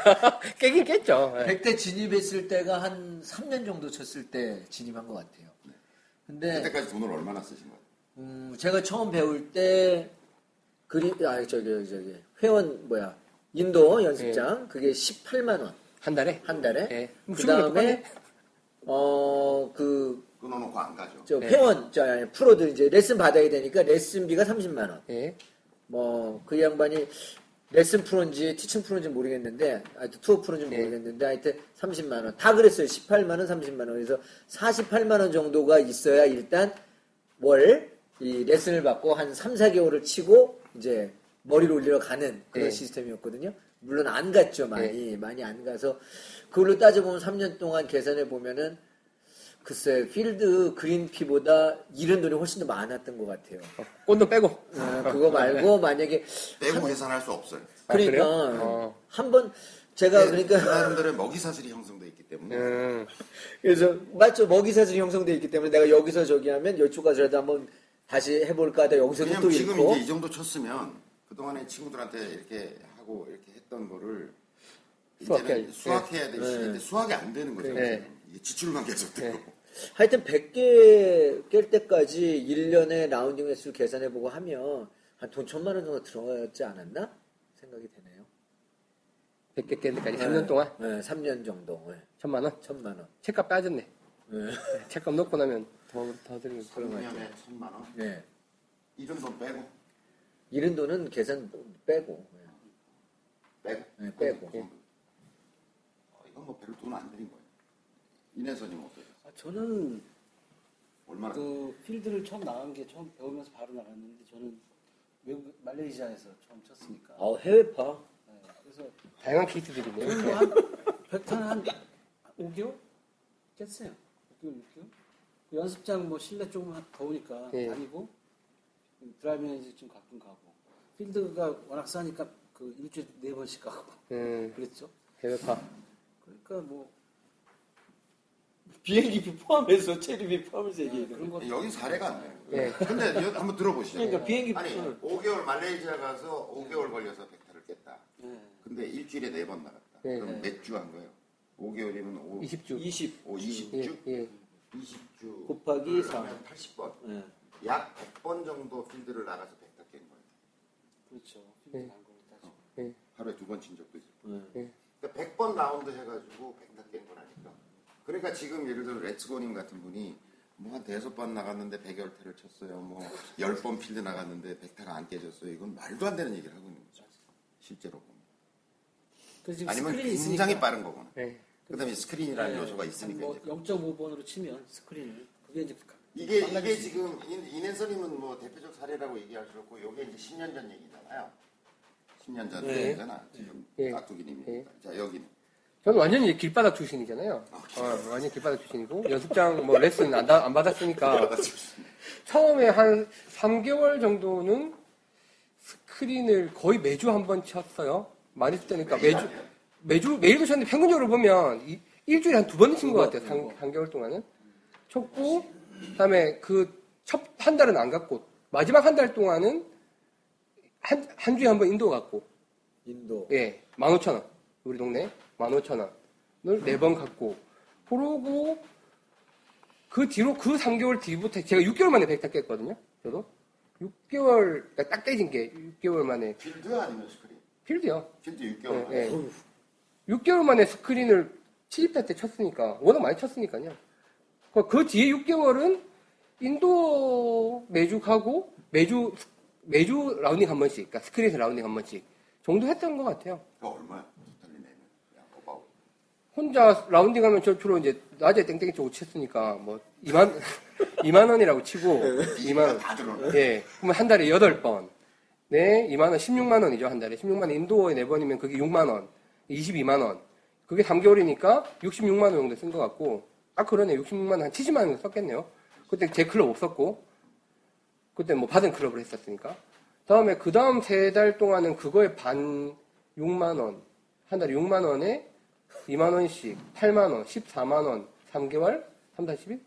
깨긴 깼죠. 예. 백대 진입했을 때가 한 3년 정도 쳤을 때 진입한 것 같아요. 근데 그때까지 돈을 얼마나 쓰신 거예요? 음, 제가 처음 배울 때 그리 아 저기 저기, 저기 회원 뭐야 인도 연습장 그게 18만 원한한 달에? 달에 예. 그 다음에 어 그 끊어놓고 안 가죠. 저 네. 회원 저 아니, 프로들 이제 레슨 받아야 되니까 레슨비가 30만 원. 예. 뭐 그 양반이 레슨 프로인지 teaching 프로인지 모르겠는데 하여튼 투어 프로인지 네. 모르겠는데 하여튼 30만 원. 다 그랬어요. 18만 원, 30만 원. 그래서 48만 원 정도가 있어야 일단 월 이 레슨을 받고 한 3, 4개월을 치고 이제 머리를 올리러 가는 그런 네. 시스템이었거든요. 물론 안 갔죠, 많이. 많이 안 가서 그걸로 따져보면 3년 동안 계산해 보면은 글쎄 필드 그린피보다 잃은 돈이 훨씬 더 많았던 것 같아요. 어, 꼰돈 빼고. 아, 그거 말고 만약에 빼고 계산할 수 없어요. 아, 그러니까 그래요? 어. 한번 제가 그 그러니까 사람들의 먹이 사슬이 형성돼 있기 때문에 음, 그래서 맞죠 먹이 사슬이 형성돼 있기 때문에 내가 여기서 저기 하면 이쪽 가서라도 한번 다시 해볼까 하다 여기서도 또 지금 잃고 이제 이 정도 쳤으면 그동안에 친구들한테 이렇게 하고 이렇게 했던 거를 수학해야 이제는 수학해야 될 네. 시기인데 수학이 안 되는 거죠. 네. 지출만 계속 되고. 하여튼 100개 깰 때까지 1년에 라운딩 횟수를 계산해보고 하면 한 돈 천만 원 정도 들어갔지 않았나 생각이 되네요. 100개 깨는까지 3년 동안 네, 3년 정도 네, 천만 원? 천만 원. 채값 빠졌네. 네. 채값 넣고 나면 더, 더 들리고. 3년에 천만 원. 네. 이런 돈 빼고 잃은 돈은 계산 빼고 네. 빼고. 네, 빼고. 어, 이건 뭐 별로 돈 안 들인 거예요. 이내선님 어때요? 아, 저는 얼마나? 그 필드를 처음 나간 게 처음 배우면서 바로 나갔는데 저는 외국 말레이시아에서 처음 쳤으니까. 어, 해외파. 네, 그래서 다양한 케이스들이네요. 저는 한 백탄 한 5개월 깼어요. 5개월, 6개월. 그 연습장 뭐 실내 조금 한- 더우니까 예. 다니고 driving range 좀 가끔 가고 필드가 워낙 싸니까 그 일주일에 네 번씩 가고 음, 그랬죠. 해외파. 그러니까 뭐 비행기비 포함해서 체류비 포함해서 얘기해. 그런 거 여기 사례가 안 나요. 예. 근데 한번 들어보시죠. 그러니까 비행기 아니 표를- 5개월 말레이시아 가서 5개월 걸려서 백타를 깼다. 예. 근데 일주일에 4번 나갔다. 네. 그럼 몇 주 한 거예요? 5개월이면 5, 20주. 20 오, 예, 20주? 예. 20주 곱하기 사. 80번. 네. 약 100번 정도 필드를 나가서 백타 깬 거예요. 그렇죠. 필드 예. 간 거로 따지고. 하루에 두 번 친 적도 있어요. 네. 그러니까 100번 라운드 해가지고 백타 깬 거라니까. 그러니까 지금 예를 들어 레츠고님 같은 분이 뭐 한 대여섯 번 나갔는데 백열 타를 쳤어요. 뭐 열 번 필드 나갔는데 백타가 안 깨졌어요. 이건 말도 안 되는 얘기를 하고 있는 거죠. 실제로 보면. 지금 아니면 굉장히 있으니까 빠른 거구나. 예. 그다음에 스크린이라는 네. 요소가 있으니까 뭐 이제. 0.5번으로 치면 스크린을 그게 이제 이게 이게 수 지금 인- 인앤서님은 뭐 대표적 사례라고 얘기할 수 없고 이게 이제 10년 전 얘기잖아요. 10년 전 네. 얘기잖아. 지금 예. 깍두기님이. 예. 자 여기는 저는 완전히 이제 길바닥 출신이잖아요. 어, 완전 길바닥 출신이고 연습장 뭐 레슨 안, 다- 안 받았으니까 처음에 한 3개월 정도는 스크린을 거의 매주 한 번 쳤어요. 많이 쳤다니까 매주 매주 매일도 쳤는데 평균적으로 보면 이- 일주일에 한 두 번은 친것 같아요. 상, 한개월 동안은 쳤고 그다음에 그 첫 한 달은 안 갔고 마지막 한 달 동안은 한, 한 주에 한 번 인도어 갔고 인도어. 예, 15,000원. 우리 동네 15,000원을 네번 갔고 그러고 그 뒤로 그 3개월 뒤부터 제가 6개월 만에 백타 깼거든요. 저도 6개월 그러니까 딱 떼진 게 6개월 만에 필드 아니면 스크린? 필드요. 필드 6개월. 예, 예. 6개월 만에 스크린을 70타 때 쳤으니까 워낙 많이 쳤으니까요. 그- 그 뒤에 6개월은 인도어 매주 가고 매주 매주 라운딩 한 번씩, 그러니까 스크린에서 라운딩 한 번씩 정도 했던 것 같아요. 얼마야? 혼자 라운딩 하면 저 주로 이제 낮에 땡땡이 치고 쳤으니까 뭐 2만 2만 원이라고 치고 2만 원. 다 들어오네. 예. 그러면 한 달에 8번. 네, 2만 원 16만 원이죠, 한 달에. 16만 원 인도어 4번이면 그게 6만 원. 22만 원. 그게 3개월이니까 66만 원 정도 쓴 것 같고 아 그러네. 66만 원 한 70만 원 정도 썼겠네요. 그때 제 클럽 없었고 그때 뭐 받은 클럽을 했었으니까. 다음에 그 다음 세 달 동안은 그거에 반 6만 원. 한 달에 6만 원에 2만 원씩 8만 원, 14만 원, 3개월, 3, 4, 11?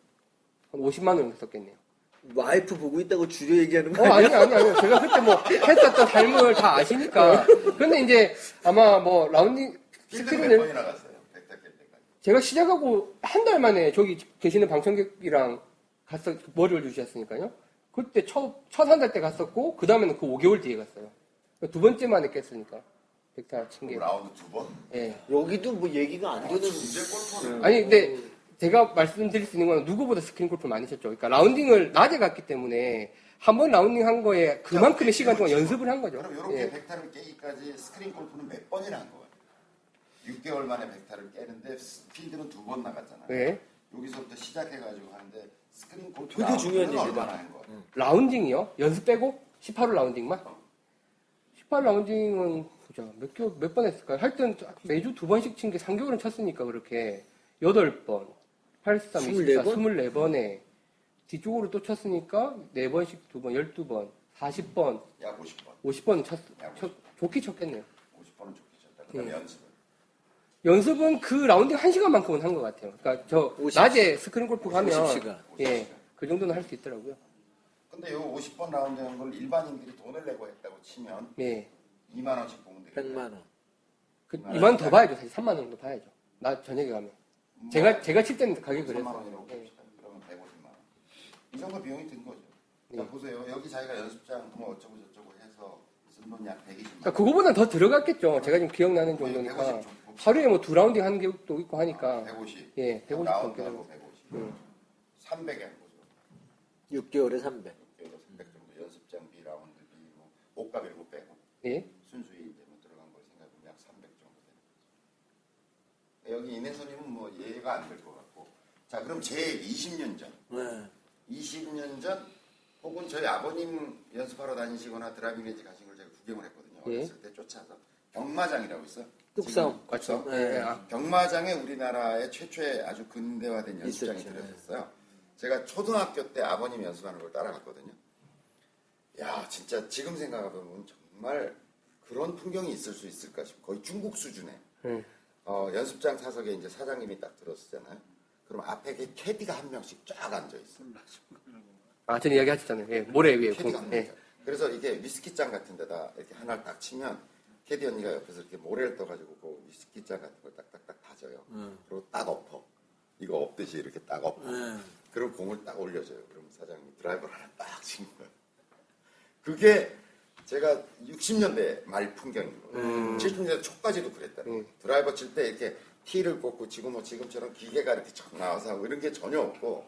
한 50만 원 정도 썼겠네요. 와이프 보고 있다고 줄여 얘기하는 거 어, 아니야? 아니, 아니, 아니. 제가 그때 뭐 했었던 삶을 다 아시니까. 근데 이제 아마 뭐 라운딩 스크린을. 제가 시작하고 한 달 만에 저기 계시는 방청객이랑 가서, 머리를 주셨으니까요. 그때 첫, 첫 한 달 때 갔었고, 그 다음에는 그 5개월 뒤에 갔어요. 두 번째 만에 깼으니까. 백타 친 게. 라운드 두 번? 예. 여기도 뭐 얘기가 안 되는. 이제 골프는 아니, 근데 제가 말씀드릴 수 있는 건 누구보다 스크린 골프를 많이 쳤죠. 그러니까 라운딩을 낮에 갔기 때문에 한 번 라운딩 한 거에 그만큼의 시간 동안 연습을 한 거죠. 그럼 이렇게 예. 백타를 깨기까지 스크린 골프는 몇 번이나 한 거예요? 6개월 만에 백타를 깨는데 스- 필드는 두 번 나갔잖아요. 네. 여기서부터 시작해가지고 하는데 스크린 골프 되게 중요한 얘기다. 얼마나 한 거예요? 라운딩이요? 연습 빼고? 18홀 라운딩만? 18 라운딩은 보자 몇 개월 몇번 했을까요? 하여튼 매주 두 번씩 친 게 3개월은 쳤으니까 그렇게 8번 83, 24, 24번? 24번에 뒤쪽으로 또 쳤으니까 4번씩 2번 12번 40번 약 50번. 50번 쳤, 쳤 좋게 쳤겠네요 50번은 좋게 쳤다. 그 다음에 예. 연습을. 연습은 그 라운딩 1시간만큼은 한 것 같아요 그러니까 저 50 낮에 스크린 골프 가면 50시간. 예, 그 정도는 할 수 있더라고요 근데 요 50번 라운드 하는 걸 일반인들이 돈을 내고 했다고 치면 예. 2만 원씩 보면 되겠다. 100만 원. 그 2만 원 더 봐야죠 사실 3만 원 정도 봐야죠 나 저녁에 가면 제가 제가 칠 때는 가격이 3만 그랬어요. 원이라고 예. 봅시다. 그러면 150만 원. 이 정도 비용이 든 거죠. 자, 예. 보세요. 여기 자기가 연습장 뭐 어쩌고 저쩌고 해서 쓴돈약 120만 그러니까 원. 그거보다 더 들어갔겠죠. 제가 지금 기억나는 정도니까 150좀 봅시다. 하루에 뭐 두 라운딩 하는 게도 있고 하니까 150. 예, 150 라운드하고 정도. 150. 음. 300에 한 거죠. 6개월에 300. 여기서 300 정도 연습장 비, 라운드 비, 뭐 옷값 이런 거 빼고 예. 순수히 이제 뭐 들어간 걸 생각하면 약 300 정도 되는 거죠. 여기 이내선님은 뭐 이해가 안 될 것 같고. 자, 그럼 제 20년 전, 네. 20년 전 혹은 저희 아버님 연습하러 다니시거나 드라이빙 레인지 가신 걸 제가 구경을 했거든요. 예. 어렸을 때 쫓아서 경마장이라고 있어. 뚝섬. 맞죠? 네. 경마장에 우리나라의 최초의 아주 근대화된 연습장이 있었죠. 들어섰어요. 제가 초등학교 때 아버님 연습하는 걸 따라갔거든요. 야, 진짜 지금 생각해보면 정말 그런 풍경이 있을 수 있을까 싶어. 거의 중국 수준의. 음. 어, 연습장 사석에 이제 사장님이 딱 들었잖아요. 그럼 앞에 캐디가 한 명씩 쫙 앉아 있어. 아, 전에 이야기 하셨잖아요. 예, 모래 위에 캐디가 공. 한 예. 명이죠. 그래서 이게 위스키잔 같은 데다 이렇게 하나를 딱 치면 캐디 언니가 옆에서 이렇게 모래를 떠가지고 그 위스키잔 같은 걸 딱딱딱 다져요. 음. 그리고 딱 엎어. 이거 엎듯이 이렇게 딱 엎어. 네. 그리고 공을 딱 올려줘요. 그럼 사장님이 드라이버를 하나 딱 치는 거예요. 그게 제가 60년대 말 거예요. 음. 70년대 초까지도 그랬다는 거예요. 드라이버 칠 때 이렇게 티를 꽂고 지금 뭐 지금처럼 기계가 이렇게 쫙 나와서 하고 이런 게 전혀 없고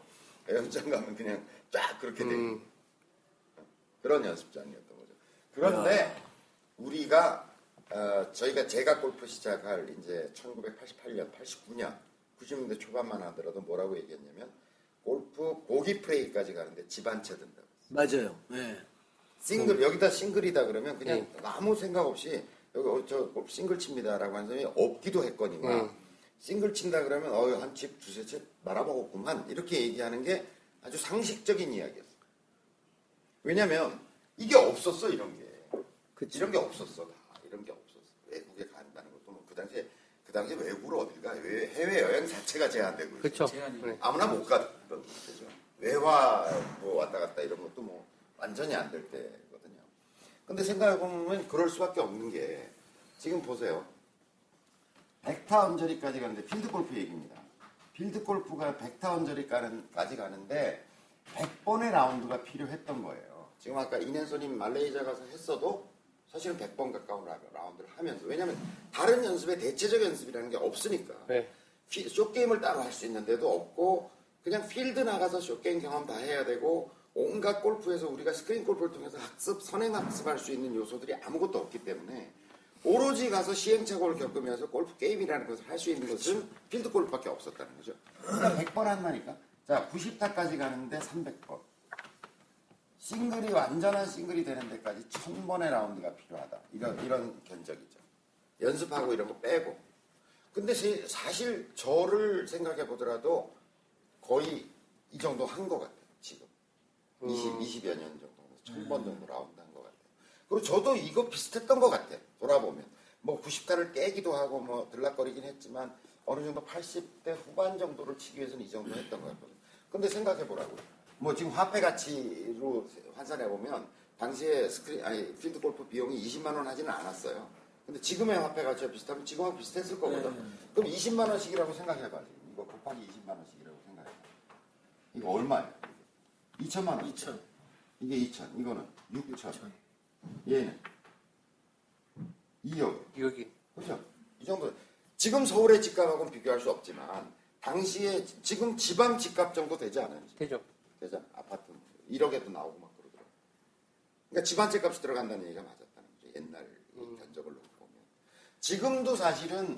연습장 가면 그냥 쫙 그렇게 돼 음. 그런 연습장이었던 거죠. 그런데 우리가 어, 저희가 제가 골프 시작할 이제 1988년, 89년, 90년대 초반만 하더라도 뭐라고 얘기했냐면 골프 고기 프레이까지 가는데 집한채 든다. 맞아요. 네. 싱글 여기다 싱글이다 그러면 그냥 아무 생각 없이 여기 어, 저 골프 싱글 칩니다라고 하는 사람이 없기도 했거니와 음. 싱글 친다 그러면 어한집 두세 채 말아먹었구만 이렇게 얘기하는 게 아주 상식적인 이야기였어. 왜냐면 이게 없었어 이런 게 이런 게 없었어 다 이런 게 없었어 외국에 간다는 것도 뭐 그 당시에 그 당시에 외국으로 어딜 가 해외 여행 자체가 제한되고. 그렇죠. 제한이 네. 아무나 못 갔던 거죠. 외화 뭐 왔다 갔다 이런 것도 뭐 완전히 안 될 때거든요. 근데 생각해보면 그럴 수밖에 없는 게 지금 보세요. 백타 언저리까지 가는데 필드 골프 얘기입니다. 필드 골프가 백타 언저리까지 가는데 100번의 라운드가 필요했던 거예요. 지금 아까 이낸소님 말레이시아 가서 했어도 사실은 100번 가까운 라- 라운드를 하면서 왜냐하면 다른 연습에 대체적 연습이라는 게 없으니까 네. 피- 숏게임을 따로 할 수 있는데도 없고 그냥 필드 나가서 숏게임 경험 다 해야 되고 온갖 골프에서 우리가 스크린 골프를 통해서 학습, 선행 학습할 수 있는 요소들이 아무것도 없기 때문에 오로지 가서 시행착오를 겪으면서 골프 게임이라는 것을 할 수 있는 것은 필드 골프밖에 없었다는 거죠. 그러니까 100번 한다니까. 자, 90타까지 가는데 300번. 싱글이 완전한 싱글이 되는 데까지 1000번의 라운드가 필요하다. 이런 이런 견적이죠. 연습하고 이런 거 빼고. 근데 시- 사실 저를 생각해 보더라도 거의 이 정도 한 것 같아요. 지금 20, 20여 년 정도, 1000번 정도 라운드 한 것 같아요. 그리고 저도 이거 비슷했던 것 같아요. 돌아보면 뭐 90타를 깨기도 하고 뭐 들락거리긴 했지만 어느 정도 80대 후반 정도를 치기 위해서는 이 정도 했던 것 같거든요. 근데 생각해 보라고. 뭐 지금 화폐 가치로 환산해 보면 당시에 스크린 아니 필드 골프 비용이 20만 원 하지는 않았어요. 근데 지금의 화폐 가치와 비슷하면 지금하고 비슷했을 거거든. 그럼 20만 원씩이라고 생각해봐. 지금. 이거 곱하기 20만 원씩이라고 생각해. 이거 얼마야? 2천만 원. 2천. 이게 2천. 이거는 6천. 얘는 2억. 여기. 그렇죠. 이 정도. 지금 서울의 집값하고는 비교할 수 없지만 당시에 지금 지방 집값 정도 되지 않아요? 되죠. 되죠? 아파트 1억에도 나오고 막 그러더라고요. 그러니까 집안채 값이 들어간다는 얘기가 맞았다는 거죠. 옛날 이 견적을 놓고 보면. 지금도 사실은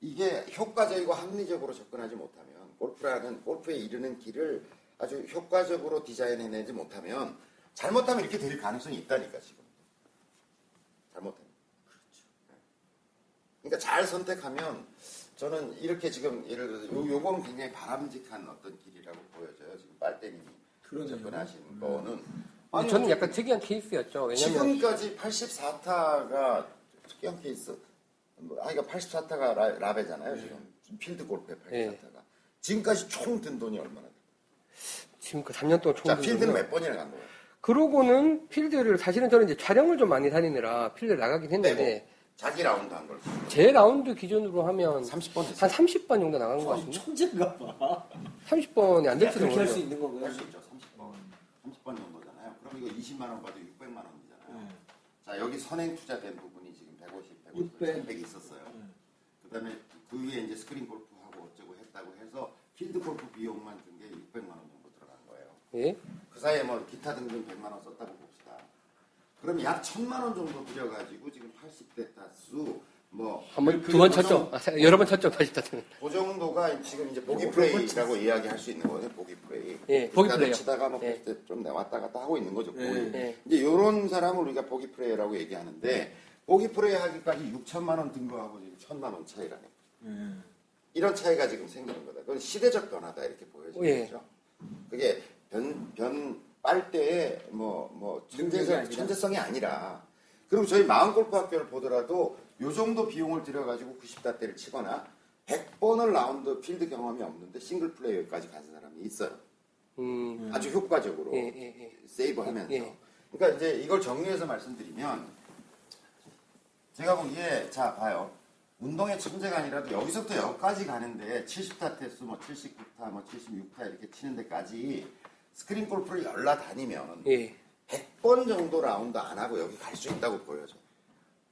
이게 효과적이고 합리적으로 접근하지 못하면 골프라는 골프에 이르는 길을 아주 효과적으로 디자인해내지 못하면 잘못하면 이렇게 될 가능성이 있다니까 지금. 잘못하면. 그러니까 잘 선택하면 저는 이렇게 지금 예를 들어서 요, 요거는 굉장히 바람직한 어떤 길이라고 보여져요. 지금 빨대님이. 접근하신 거는. 근데 저는 약간 특이한 케이스였죠. 왜냐면 지금까지 84타가 특이한 케이스. 뭐, 아, 그러니까 84타가 라, 라베잖아요, 지금. 필드 골프의 84타가. 네. 지금까지 총 든 돈이 얼마나? 지금 그 3년 동안 총 자, 든 필드는. 몇 번이나 간 거예요? 그러고는 필드를 사실은 저는 이제 촬영을 좀 많이 다니느라 필드 나가긴 했는데 빼고 자기 라운드 한 걸. 제 라운드 기준으로 하면 30번 했어요. 한 30번 정도 나간 것 아, 같습니다. 천재인가 봐. 30번이 안 될지도 그렇게 할수 모르죠. 있는 건가요? 할수 있죠, 30번. 30번 정도잖아요. 그럼 이거 20만 원 받아 600만 원이잖아요. 자, 여기 선행 투자된 부분이 지금 150, 150, 600. 300 있었어요. 그다음에 그 위에 이제 스크린 골프하고 어쩌고 했다고 해서 필드 골프 비용만 든 게 600만 원거 예. 그 사이에 뭐 기타 등등 100만 원 썼다고 봅시다. 그럼 약 1000만 원 정도 들여가지고 지금 80대 타수 뭐 한 번, 그두번 고정- 쳤죠. 아, 사- 여러 번 쳤죠. 80타는. 그 정도가 지금 이제 보기 뭐 플레이라고 이야기할 수 있는 거거든요. 보기 플레이. 예, 보기 플레이요. 치다가 뭐 예. 예. 좀 왔다 갔다 하고 있는 거죠. 예. 거의. 예. 이제 이런 사람을 우리가 보기 플레이라고 얘기하는데 보기 플레이 하기까지 6천만 원든 거하고 지금 1천만 원 차이라네. 이런 차이가 지금 생기는 거다. 그건 시대적 변화다 이렇게 보여지는 예. 거죠. 그게 변, 변 빨대의 뭐, 뭐, 천재성? 천재성이 아니라. 그리고 저희 마음골프 학교를 보더라도 요 정도 비용을 들여가지고 90다대를 치거나 100번을 라운드 필드 경험이 없는데 싱글 플레이어까지 간 사람이 있어요. 음. 아주 효과적으로 예, 예, 예. 세이브 하면서. 예. 그러니까 이제 이걸 정리해서 말씀드리면 제가 보기에 자 봐요. 운동의 천재가 아니라도 여기서부터 여기까지 가는데 70타 타수 뭐 79타 뭐 76타 이렇게 치는 데까지 스크린 골프를 열라 다니면 예. 100번 정도 라운드 안 하고 여기 갈 수 있다고 보여져.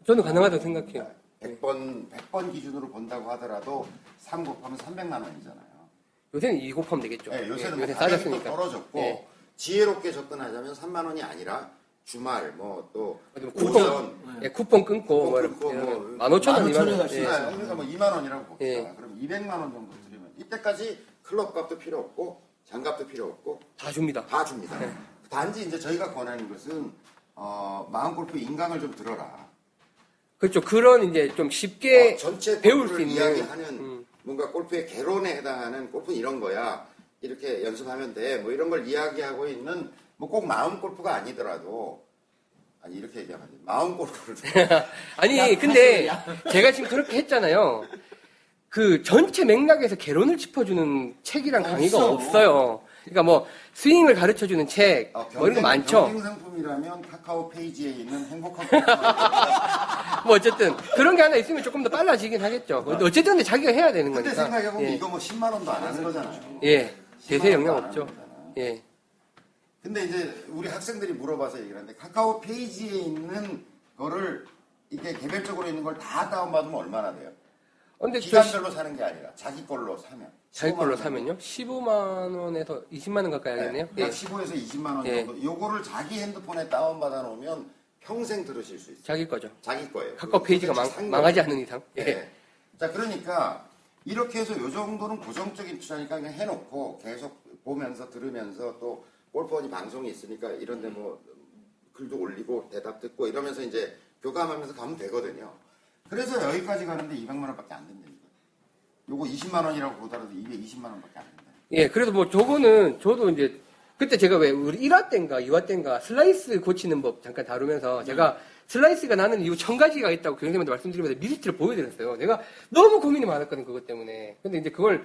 저는 가능하다고 생각해요. 100번 100번 기준으로 본다고 하더라도 3 곱하면 300만 원이잖아요. 요새는 2 곱하면 되겠죠. 네, 요새는 예, 뭐 요새 싸졌으니까. 떨어졌고 예. 지혜롭게 접근하자면 3만 원이 아니라 주말 뭐또 어디 뭐 쿠폰, 예, 쿠폰 끊고, 뭐, 끊고 뭐 15,000원, 2만 15,000원 원. 예. 그러니까 뭐 2만 원이라고 봅시다. 예. 그럼 200만 원 정도 드리면 이때까지 클럽 값도 필요 없고 장갑도 필요 없고 다 줍니다. 다 줍니다. 네. 단지 이제 저희가 권하는 것은 어, 마음 골프 인강을 좀 들어라. 그렇죠. 그런 이제 좀 쉽게 어, 전체 배울 수 있는. 이야기하는 음. 뭔가 골프의 개론에 해당하는 골프는 이런 거야. 이렇게 연습하면 돼. 뭐 이런 걸 이야기하고 있는 뭐 꼭 마음 골프가 아니더라도 아니 이렇게 얘기하면 안 돼. 마음 골프를 아니 근데 제가 지금 그렇게 했잖아요. 그 전체 맥락에서 개론을 짚어주는 책이랑 강의가 없어. 없어요. 그러니까 뭐 스윙을 가르쳐주는 책, 어, 뭐 이런 거 많죠. 경쟁 상품이라면 카카오 페이지에 있는 행복한 뭐 어쨌든 그런 게 하나 있으면 조금 더 빨라지긴 하겠죠. 근데 어쨌든 근데 자기가 해야 되는 근데 거니까. 생각해보면 예. 이거 뭐 10만 원도 안 하는 거잖아요. 예, 대세 10만 영향 없죠. 예. 근데 이제 우리 학생들이 물어봐서 얘기를 하는데 카카오 페이지에 있는 거를 이게 개별적으로 있는 걸 다 다운받으면 얼마나 돼요? 근데 저 기간별로 사는 게 아니라 자기 걸로 사면 자기 15만 걸로 원 사면요? 15만 원에서 20만 원 가까이 하겠네요. 네, 예. 약 15에서 20만 원 예. 정도. 요거를 자기 핸드폰에 다운 받아 놓으면 평생 들으실 수 있어요. 자기 거죠. 자기 거예요. 카카오 페이지가 망, 망하지 않는 이상. 예. 네. 자, 그러니까 이렇게 해서 요 정도는 고정적인 투자니까 그냥 해놓고 계속 보면서 들으면서 또 골프원이 방송이 있으니까 이런데 뭐 글도 올리고 대답 듣고 이러면서 이제 교감하면서 가면 되거든요. 그래서 여기까지 가는데 200만 원밖에 안 된다니까. 요거 20만 원이라고 보더라도 220만 원밖에 안 된다. 예, 그래서 뭐 저거는 저도 이제 그때 제가 왜 우리 1화 때인가 2화 때인가 슬라이스 고치는 법 잠깐 다루면서 제가 슬라이스가 나는 이유 천 가지가 있다고 교수님한테 말씀드리면서 리스트를 보여드렸어요. 내가 너무 고민이 많았거든 그것 때문에. 근데 이제 그걸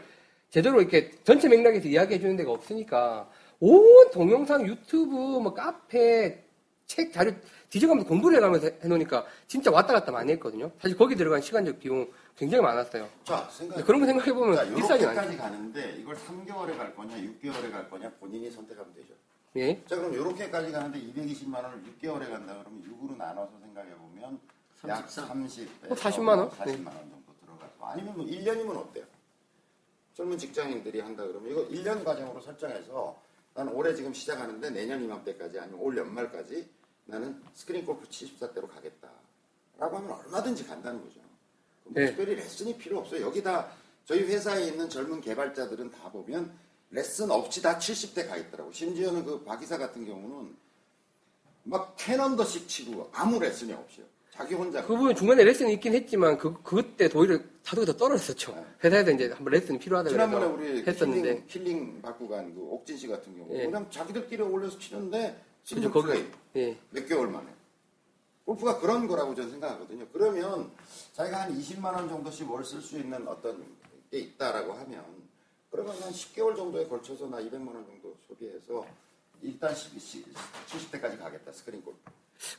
제대로 이렇게 전체 맥락에서 이야기해 주는 데가 없으니까 온 동영상 유튜브 뭐 카페 책 자료 뒤져가면서 공부를 해가면서 해놓으니까 진짜 왔다 갔다 많이 했거든요. 사실 거기 들어간 시간적 비용 굉장히 많았어요. 자, 생각 그런 거 생각해보면 자, 비싸진 않죠. 가는데 이걸 3개월에 갈 거냐, 6개월에 갈 거냐 본인이 선택하면 되죠. 예. 자, 그럼 요렇게까지 가는데 220만 원을 6개월에 간다 그러면 6으로 나눠서 생각해 보면 약 33. 30, 어, 40만 원? 40만 네. 원 정도 들어가고 아니면 뭐 1년이면 어때요? 젊은 직장인들이 한다 그러면 이거 1년 과정으로 설정해서 나는 올해 지금 시작하는데 내년 이맘때까지 아니면 올 연말까지 나는 스크린 골프 70타대로 가겠다. 라고 하면 얼마든지 간다는 거죠. 뭐 네. 특별히 레슨이 필요 없어요. 여기다 저희 회사에 있는 젊은 개발자들은 다 보면 레슨 없이 다 70대 가 있더라고. 심지어는 그 박이사 같은 경우는 막 ten under씩 치고 아무 레슨이 없어요. 자기 혼자. 그 부분 중간에 레슨이 있긴 했지만 그 그때 더 오히려 타도가 더 떨어졌었죠. 네. 회사에서 이제 한번 레슨이 필요하다 지난번에 그래서 우리 했었는데 힐링, 힐링 받고 간 그 옥진 씨 같은 경우 예. 그냥 자기들끼리 올려서 치는데 그죠 거기 예. 몇 개월 만에 골프가 그런 거라고 저는 생각하거든요. 그러면 자기가 한 20만 원 정도씩 월 쓸 수 있는 어떤 게 있다라고 하면 그러면 한 10개월 정도에 걸쳐서 나 200만 원 정도 소비해서 일단 70대까지 가겠다 스크린 골프.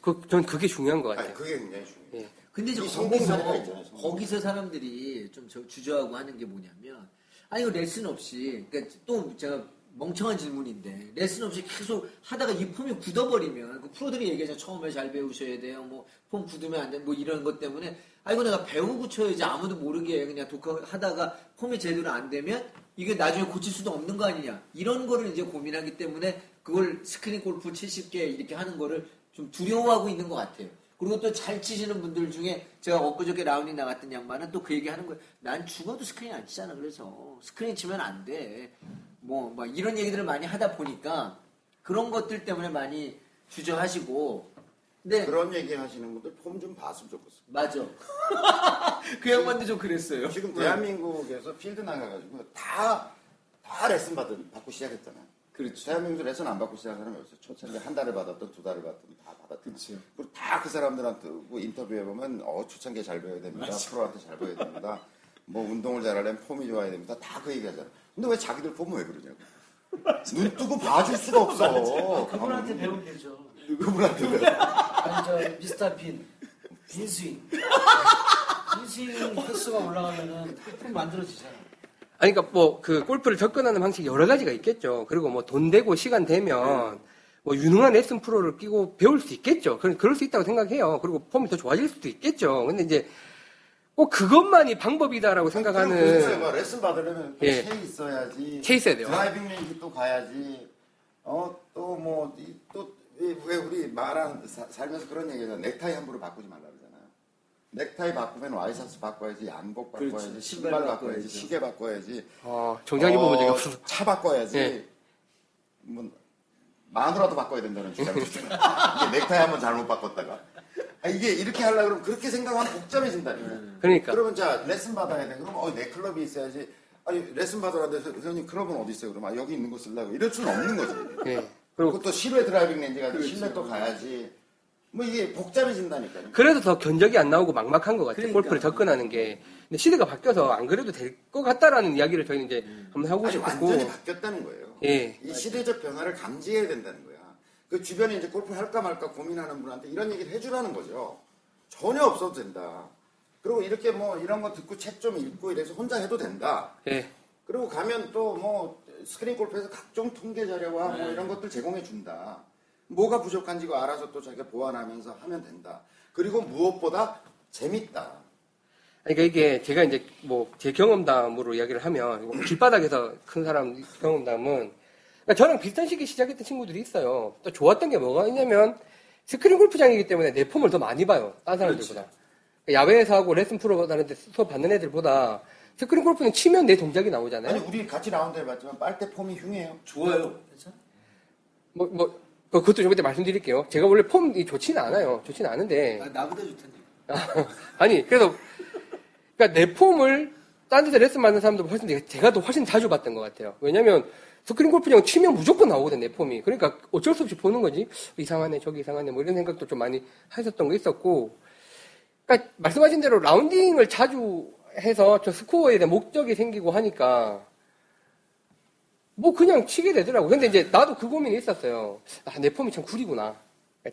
그 전 그게 중요한 것 같아요. 아니 그게 굉장히 중요해요. 예. 근데 이제 이 성공 거기서 사례가 있잖아요, 성공. 거기서 사람들이 좀 저- 주저하고 하는 게 뭐냐면 아니 이거 레슨 없이 그러니까 또 제가 멍청한 질문인데 레슨 없이 계속 하다가 이 폼이 굳어버리면 그 프로들이 얘기하잖아 처음에 잘 배우셔야 돼요 뭐 폼 굳으면 안 돼 뭐 이런 것 때문에 아이고 내가 배우고 쳐야지 아무도 모르게 그냥 독학하다가 폼이 제대로 안 되면 이게 나중에 고칠 수도 없는 거 아니냐 이런 거를 이제 고민하기 때문에 그걸 스크린 골프 70개 이렇게 하는 거를 좀 두려워하고 있는 것 같아요. 그리고 또 잘 치시는 분들 중에 제가 엊그저께 라운딩 나갔던 양반은 또 그 얘기 하는 거예요. 난 죽어도 스크린 안 치잖아. 그래서 스크린 치면 안 돼. 뭐, 막 이런 얘기들을 많이 하다 보니까 그런 것들 때문에 많이 주저하시고. 근데, 그런 얘기 하시는 분들 폼 좀 봤으면 좋겠어요. 맞아. 그 양반도 좀 그랬어요. 지금 대한민국에서 필드 나가가지고 다, 다 레슨 받은, 받고 시작했잖아요. 그렇죠. 대한민국에서 레슨 안 받고 시작한 사람이 없어요. 초창기에 한 달을 받았던 두 달을 받았던 다 받았던. 그렇죠. 그리고 다 그 사람들한테 뭐 인터뷰해 보면, 어, 초창기에 잘 배워야 됩니다. 프로한테 잘 배워야 됩니다. 뭐 운동을 잘하려면 폼이 좋아야 됩니다. 다 그 얘기 하잖아. 근데 왜 자기들 폼은 왜 그러냐고. 눈 뜨고 봐줄 수가 없어. 그분한테 배우면 되죠. 그분한테 왜? 아니 저 미스터 빈 빈스윙 빈스윙 횟수가 올라가면은 품 만들어지잖아. 아니 그러니까 뭐 그 골프를 접근하는 방식이 여러 가지가 있겠죠. 그리고 뭐 돈 되고 시간 되면 뭐 유능한 레슨 프로를 끼고 배울 수 있겠죠. 그럴 수 있다고 생각해요. 그리고 폼이 더 좋아질 수도 있겠죠. 근데 이제 꼭 그것만이 방법이다라고 생각하는 뭐 레슨 받으려면 예. 채 있어야지. 채 있어야 돼요. driving range 또 가야지. 어, 또 뭐, 또, 왜 우리 말한, 사- 살면서 그런 얘기잖아. 넥타이 함부로 바꾸지 말라 그러잖아요. 넥타이 바꾸면 와이셔츠 바꿔야지, 양복 바꿔야지, 그렇지. 신발 바꿔야지, 바꿔야죠. 시계 바꿔야지. 어, 정장 입어본 적이 어, 없어서 차 바꿔야지. 예. 뭐, 마누라도 바꿔야 된다는 주장이 있잖아. 넥타이 한번 잘못 바꿨다가. 아, 이게 이렇게 하려고 그러면 그렇게 생각하면 복잡해진다니까. 그러니까 그러면 자 레슨 받아야 돼. 그럼 어, 내 클럽이 있어야지. 아니 레슨 받으라는데 선생님 클럽은 어디 있어요? 그럼 아, 여기 있는 거 쓰려고 이럴 수는 없는 거지. 예. 그리고 그리고 또 실외 driving range 가지고 실내 또 가야지. 뭐 이게 복잡해진다니까요. 그래서 더 견적이 안 나오고 막막한 것 같아요. 그러니까. 골프를 접근하는 게. 근데 시대가 바뀌어서 안 그래도 될 것 같다라는 이야기를 저희는 이제 한번 하고 아니 싶었고. 완전히 바뀌었다는 거예요. 예. 이 시대적 변화를 감지해야 된다는 거야. 그 주변에 이제 골프 할까 말까 고민하는 분한테 이런 얘기를 해주라는 거죠. 전혀 없어도 된다. 그리고 이렇게 뭐 이런 거 듣고 책 좀 읽고 이래서 혼자 해도 된다. 예. 그리고 가면 또 뭐 스크린 골프에서 각종 통계 자료와 뭐 이런 것들 제공해 준다. 뭐가 부족한지 그 알아서 또 자기가 보완하면서 하면 된다. 그리고 무엇보다 재밌다. 그러니까 이게 제가 이제 뭐 제 경험담으로 이야기를 하면 뭐 길바닥에서 큰 사람 경험담은 그러니까 저랑 비슷한 시기에 시작했던 친구들이 있어요. 또 좋았던 게 뭐가 있냐면 스크린 골프장이기 때문에 내 폼을 더 많이 봐요. 다른 사람들보다. 그러니까 야외에서 하고 레슨 프로 다는데 수업 받는 애들보다 스크린 골프는 치면 내 동작이 나오잖아요. 아니 우리 같이 라운드 해봤지만 빨대 폼이 흉해요. 좋아요. 괜찮아? 뭐, 뭐, 그- 그것도 좀 이따 말씀드릴게요. 제가 원래 폼이 좋지는 않아요. 좋지는 않은데. 아, 나보다 좋던데. 아니, 그래서, 그러니까 내 폼을 딴 데서 레슨 받는 사람도 훨씬, 내- 제가 더 훨씬 자주 봤던 것 같아요. 왜냐면, 스크린 골프장 치면 무조건 나오거든, 내 폼이. 그러니까 어쩔 수 없이 보는 거지. 이상하네, 저기 이상하네, 뭐 이런 생각도 좀 많이 하셨던 거 있었고. 그러니까 말씀하신 대로 라운딩을 자주 해서 저 스코어에 대한 목적이 생기고 하니까, 뭐 그냥 치게 되더라고. 근데 이제 나도 그 고민이 있었어요. 아, 내 폼이 참 구리구나.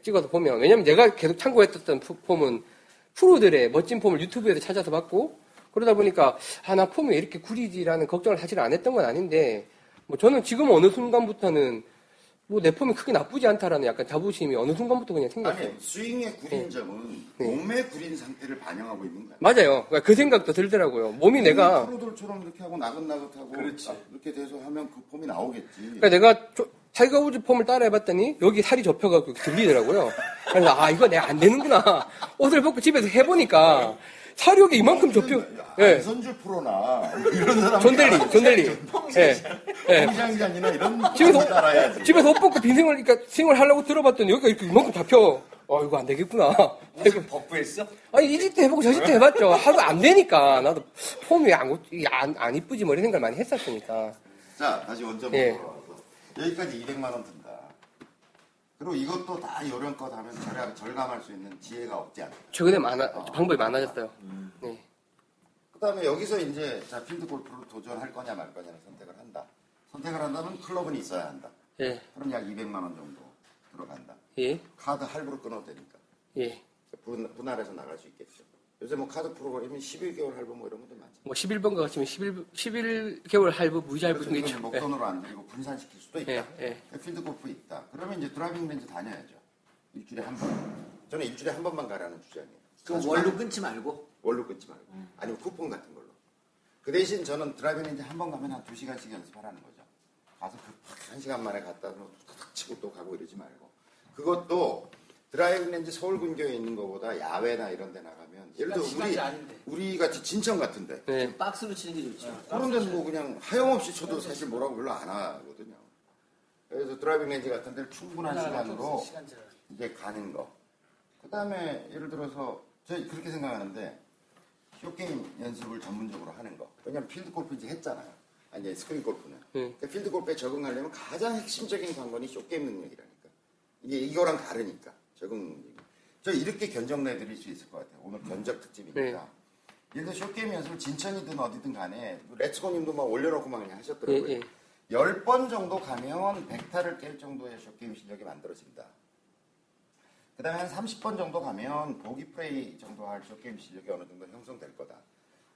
찍어서 보면. 왜냐면 내가 계속 참고했었던 푸- 폼은 프로들의 멋진 폼을 유튜브에서 찾아서 봤고, 그러다 보니까, 아, 나 폼이 왜 이렇게 구리지라는 걱정을 사실 안 했던 건 아닌데, 뭐 저는 지금 어느 순간부터는 뭐 내 폼이 크게 나쁘지 않다라는 약간 자부심이 어느 순간부터 그냥 생겼어요. 아니 스윙의 구린 점은 네. 몸의 구린 상태를 반영하고 있는 거야. 맞아요. 그러니까 그 생각도 들더라고요. 몸이 내가, 프로들처럼 이렇게 하고 나긋나긋하고 그렇지. 딱 이렇게 돼서 하면 그 폼이 나오겠지. 그러니까 내가 조- 타이거 우즈 폼을 따라 해봤더니 여기 살이 접혀가지고 들리더라고요. 그래서 아 이거 내가 안 되는구나. 옷을 벗고 집에서 해보니까 여기 이만큼 접혀. 예. 안선주 프로나 이런 사람 존델리, 존델리. 예. 예. 홍장장이나 이런 집에서 사람 따라야지. 집에서 옷 벗고 빈생을 그러니까 스윙을 하려고 들어봤더니 여기가 이렇게 이만큼 잡혀. 어 이거 안 되겠구나. 무슨 버프했어? 아니 이 집도 해보고 저 집도 해봤죠. 하도 안 되니까 나도 폼이 안, 안, 안 이쁘지 뭐 이런 생각을 많이 했었으니까. 자 다시 원점으로 예. 여기까지 200만 원 든다. 그리고 이것도 다 요령껏 하면 절약, 절감할 수 있는 지혜가 없지 않다. 최근에 많아 방법이 많아졌어요. 네. 그 다음에 여기서 이제 자 필드 골프를 도전할 거냐 말 거냐를 선택을 한다. 선택을 한다면 클럽은 있어야 한다. 예. 그럼 약 200만 원 정도 들어간다. 예. 카드 할부로 끊어도 되니까. 예. 분, 분할해서 나갈 수 있겠죠. 요새 뭐 카드 프로그램이 11개월 할부 뭐 이런 것도 많죠. 뭐 11번가 같으면 11, 11개월 할부, 무이자 할부 등게 이건 있죠. 목돈으로 안 들이고 분산시킬 수도 있다. 예, 예. 필드 골프 있다. 그러면 이제 driving range 다녀야죠. 일주일에 한 번. 저는 일주일에 한 번만 가라는 주장이에요. 그럼 월로 끊지 말고. 월로 끊지 말고. 아니면 쿠폰 같은 걸로. 그 대신 저는 driving range 한 번 가면 한 두 시간씩 연습하라는 거죠. 가서 그 한 시간 만에 갔다 탁 치고 또 가고 이러지 말고. 그것도 driving range 서울 근교에 있는 것보다 야외나 이런 데 나가면 예를 들어 우리 아닌데. 우리 같이 진천 같은데 네. 박스로 치는 게 좋지. 그런 데는 뭐 그냥 하염없이 쳐도 사실 뭐라고 별로 안 하거든요. 그래서 드라이빙 레인지 같은 데를 충분한 시간으로. 이제 가는 거. 그 다음에 예를 들어서 저희 그렇게 생각하는데 숏게임 연습을 전문적으로 하는 거. 왜냐면 필드 골프 이제 했잖아요. 아니 이제 스크린 골프는. 네. 그러니까 필드 골프에 적응하려면 가장 핵심적인 관건이 숏게임 능력이라니까. 이게 이거랑 다르니까 적응. 저 이렇게 견적 내 드릴 수 있을 것 같아요. 오늘 견적 특집이니까. 네. 예를 들어 숏게임 연습을 진천이든 어디든 간에 레츠고님도 막 올려놓고 막 그냥 하셨더라고요. 예, 예. 10번 정도 가면 100타를 깰 정도의 숏게임 실력이 만들어진다. 그 다음에 한 30번 정도 가면 보기 플레이 정도 할 숏게임 실력이 어느 정도 형성될 거다.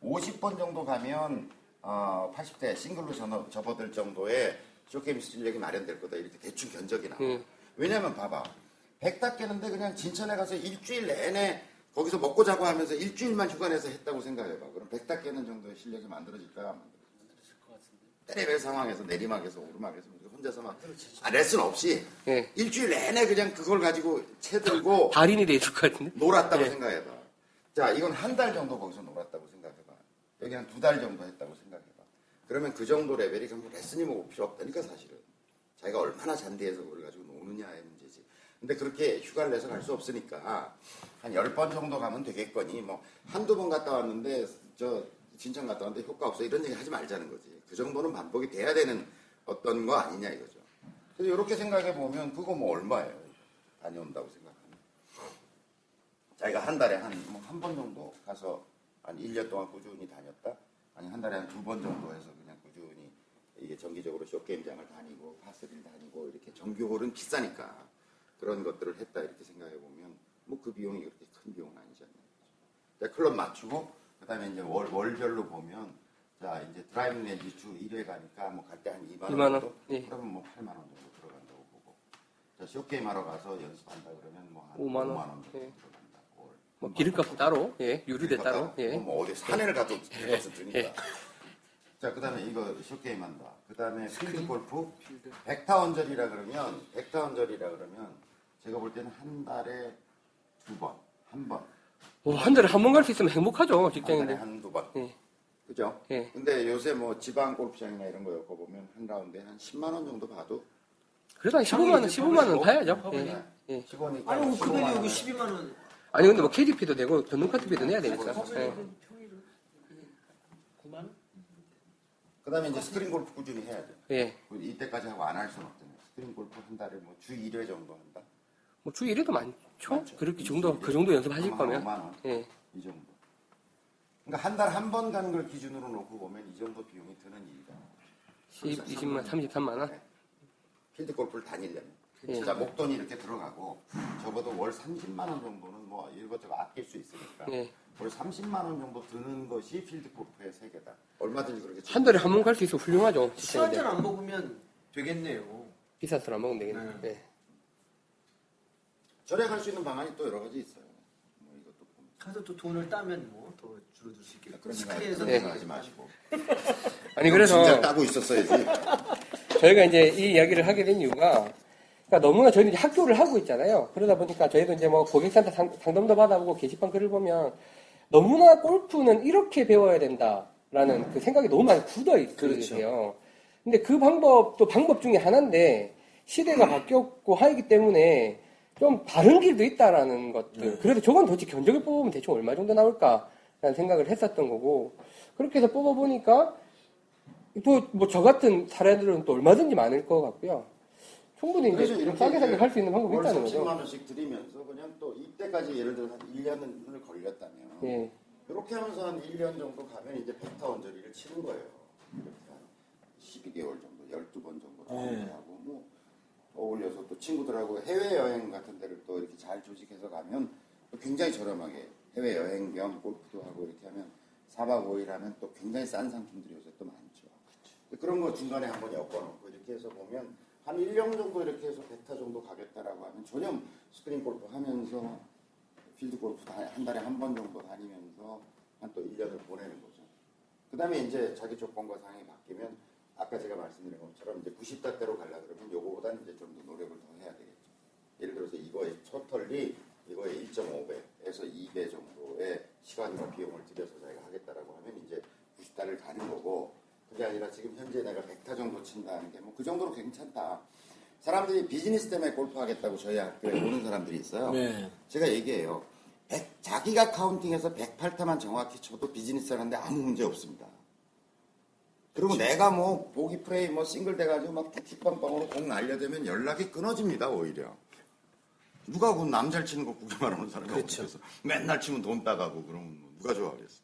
50번 정도 가면 어, 80대 싱글로 전어, 접어들 정도의 숏게임 실력이 마련될 거다. 이렇게 대충 견적이 나와. 음. 왜냐면 봐봐. 100타 깨는데 그냥 진천에 가서 일주일 내내 거기서 먹고 자고 하면서 일주일만 휴가 내서 했다고 생각해봐. 그럼 100타 깨는 정도의 실력이 만들어질까? 안 만들어질까? 때레벨 상황에서 내리막에서 오르막에서 혼자서 막 아, 레슨 없이 예. 일주일 내내 그냥 그걸 가지고 채 들고 달인이 돼 있을 것 같은데. 놀았다고 예. 생각해봐. 자, 이건 한 달 정도 거기서 놀았다고 생각해봐. 여기 한 두 달 정도 했다고 생각해봐. 그러면 그 정도 레벨이 그럼 레슨이 뭐 필요 없다니까 사실은. 자기가 얼마나 잔디해서 그걸 가지고 문제지. 근데 그렇게 휴가를 내서 갈 수 없으니까 한열번 정도 가면 되겠거니 뭐 한두 번 갔다 왔는데 저 진천 갔다 왔는데 효과 없어 이런 얘기 하지 말자는 거지. 그 정도는 반복이 돼야 되는 어떤 거 아니냐 이거죠. 그래서 이렇게 생각해 보면 그거 뭐 얼마예요? 다녀온다고 생각하면. 자기가 한 달에 한한번 정도 가서 한 1년 동안 꾸준히 다녔다. 아니 한 달에 한 두 번 정도 해서 그냥 꾸준히 이게 정기적으로 쇼게임장을 다니고 파스를 다니고 이렇게 정규홀은 비싸니까 그런 것들을 했다 이렇게 생각해 보면 뭐 그 비용이 그렇게 큰 비용은 아니지 않나요? 자, 클럽 맞추고 그다음에 이제 월 월별로 보면 자 이제 드라이빙 레인지 주 1회 가니까 뭐 갈 때 한 2만 원 2만 원? 정도 예. 그러면 뭐 8만 원 정도 들어간다고 보고 자 숏게임 하러 가서 연습한다 그러면 뭐 한 5만 5만 원? 원, 정도 예. 들어간다 월. 뭐 기름값은 따로, 예, 유류대 따로, 예. 뭐 어디 산에를 가도 기름값을 주니까. 예. 자, 그 다음에 이거 숏게임 한다. 그 다음에 필드 골프. 백타 언저리라 그러면, 백타 언저리라 그러면, 제가 볼 때는 한 달에 두 번, 한 번. 뭐, 한 달에 한 번 갈 수 있으면 행복하죠, 한 달에 직장인들. 한두 번. 예. 그죠? 예. 근데 요새 뭐 지방 골프장이나 이런 거 엮어 보면 한 라운드에 한 10만 원 정도 봐도 그래도 한 15만 원, 15만원 뭐 봐야죠. 네. 예. 예. 15니까. 아니 뭐 금액이 여기 12만 원. 아니, 근데 뭐 캐디피도 내고, 전동카트비도 내야 되니까. 예. 9만 원? 그 다음에 이제 스크린 골프 꾸준히 해야 돼. 예. 이때까지 하고 안 할 수는 없잖아요. 스크린 골프 한 달에 뭐 주 1회 정도 한다. 뭐, 주 1회도 많죠? 많죠. 그렇게 정도, 그 정도 연습하실 거면. 5만 원. 예. 이 정도. 그러니까 한 달 한 번 가는 걸 기준으로 놓고 보면 이 정도 비용이 드는 일이다. 10, 20만, 33만원? 필드 골프를 다니려면. 예. 자, 목돈이 이렇게 들어가고 적어도 월 30만 원 정도는 뭐 이것저것 아낄 수 있으니까 예. 월 30만 원 정도 드는 것이 필드 골프의 세계다. 얼마든지 그렇게 한 달에 한 번 갈 수 있으면 훌륭하죠. 잔안 먹으면 되겠네요. 비싼 술안 먹으면 되겠네. 네. 예. 절약할 수 있는 방안이 또 여러 가지 있어요. 뭐 이것도 보면. 가서 또 돈을 따면 뭐 더 줄어들 수 있겠고. 그런 스크린에서 생각 예. 생각하지 마시고. 아니, 그래서. 진짜 따고 있었어야지. 저희가 이제 이 이야기를 하게 된 이유가 그러니까 너무나 저희는 이제 학교를 하고 있잖아요. 그러다 보니까 저희도 이제 뭐 고객센터 상, 상담도 받아보고 게시판 글을 보면 너무나 골프는 이렇게 배워야 된다라는 그 생각이 너무 많이 굳어 있으세요. 근데 그 방법도 방법 중에 하나인데 시대가 바뀌었고 하기 때문에 좀 다른 길도 있다라는 것들. 그래도 저건 도대체 견적을 뽑으면 대충 얼마 정도 나올까라는 생각을 했었던 거고 그렇게 해서 뽑아보니까 또 뭐 저 같은 사례들은 또 얼마든지 많을 것 같고요. 충분히 이제 좀 싸게 싸게 할 수 있는 방법이 월 있다는 30만 거죠. 원씩 드리면서 그냥 또 이때까지 예를 들어서 한 1년을 걸렸다면 예. 이렇게 하면서 한 1년 정도 가면 이제 백타 원저리를 치는 거예요. 이렇게 한 12개월 정도, 12번 정도 하고 뭐 어울려서 또 친구들하고 해외여행 같은 데를 또 이렇게 잘 조직해서 가면 또 굉장히 저렴하게 해외여행 겸 골프도 하고 이렇게 하면 4박 5일 하면 또 굉장히 싼 상품들이 요새 또 많죠. 그런 거 중간에 한번 엮어놓고 이렇게 해서 보면 한 1년 정도 이렇게 해서 백타 정도 가겠다라고 하면 전혀 스크린 골프 하면서 필드 골프 다- 한 달에 한 번 정도 다니면서 한 또 1년을 보내는 거죠. 그 다음에 이제 자기 조건과 상황이 바뀌면 아까 제가 말씀드린 것처럼 이제 90다대로 가려 그러면 요거보다는 이제 좀 더 노력을 더 해야 되겠죠. 예를 들어서 이거의 초털리 이거의 1.5배에서 2배 정도의 시간과 비용을 들여서 자기가 하겠다라고 하면 이제 90다를 가는 거고 그게 아니라 지금 현재 내가 100타 정도 친다는 게 뭐 그 정도로 괜찮다. 사람들이 비즈니스 때문에 골프 하겠다고 저희 학교에 오는 사람들이 있어요. 네. 제가 얘기해요. 100 자기가 카운팅해서 108타만 정확히 쳐도 비즈니스 하는데 아무 문제 없습니다. 그리고 내가 뭐 보기 프레이 뭐 싱글 돼가지고 막 틱틱빵빵으로 공 날려대면 연락이 끊어집니다 오히려. 누가 그 남잘 치는 거 구경만 하는 사람이 그렇죠. 없어서 맨날 치면 돈 따가고 그러면 뭐 누가 좋아하겠어.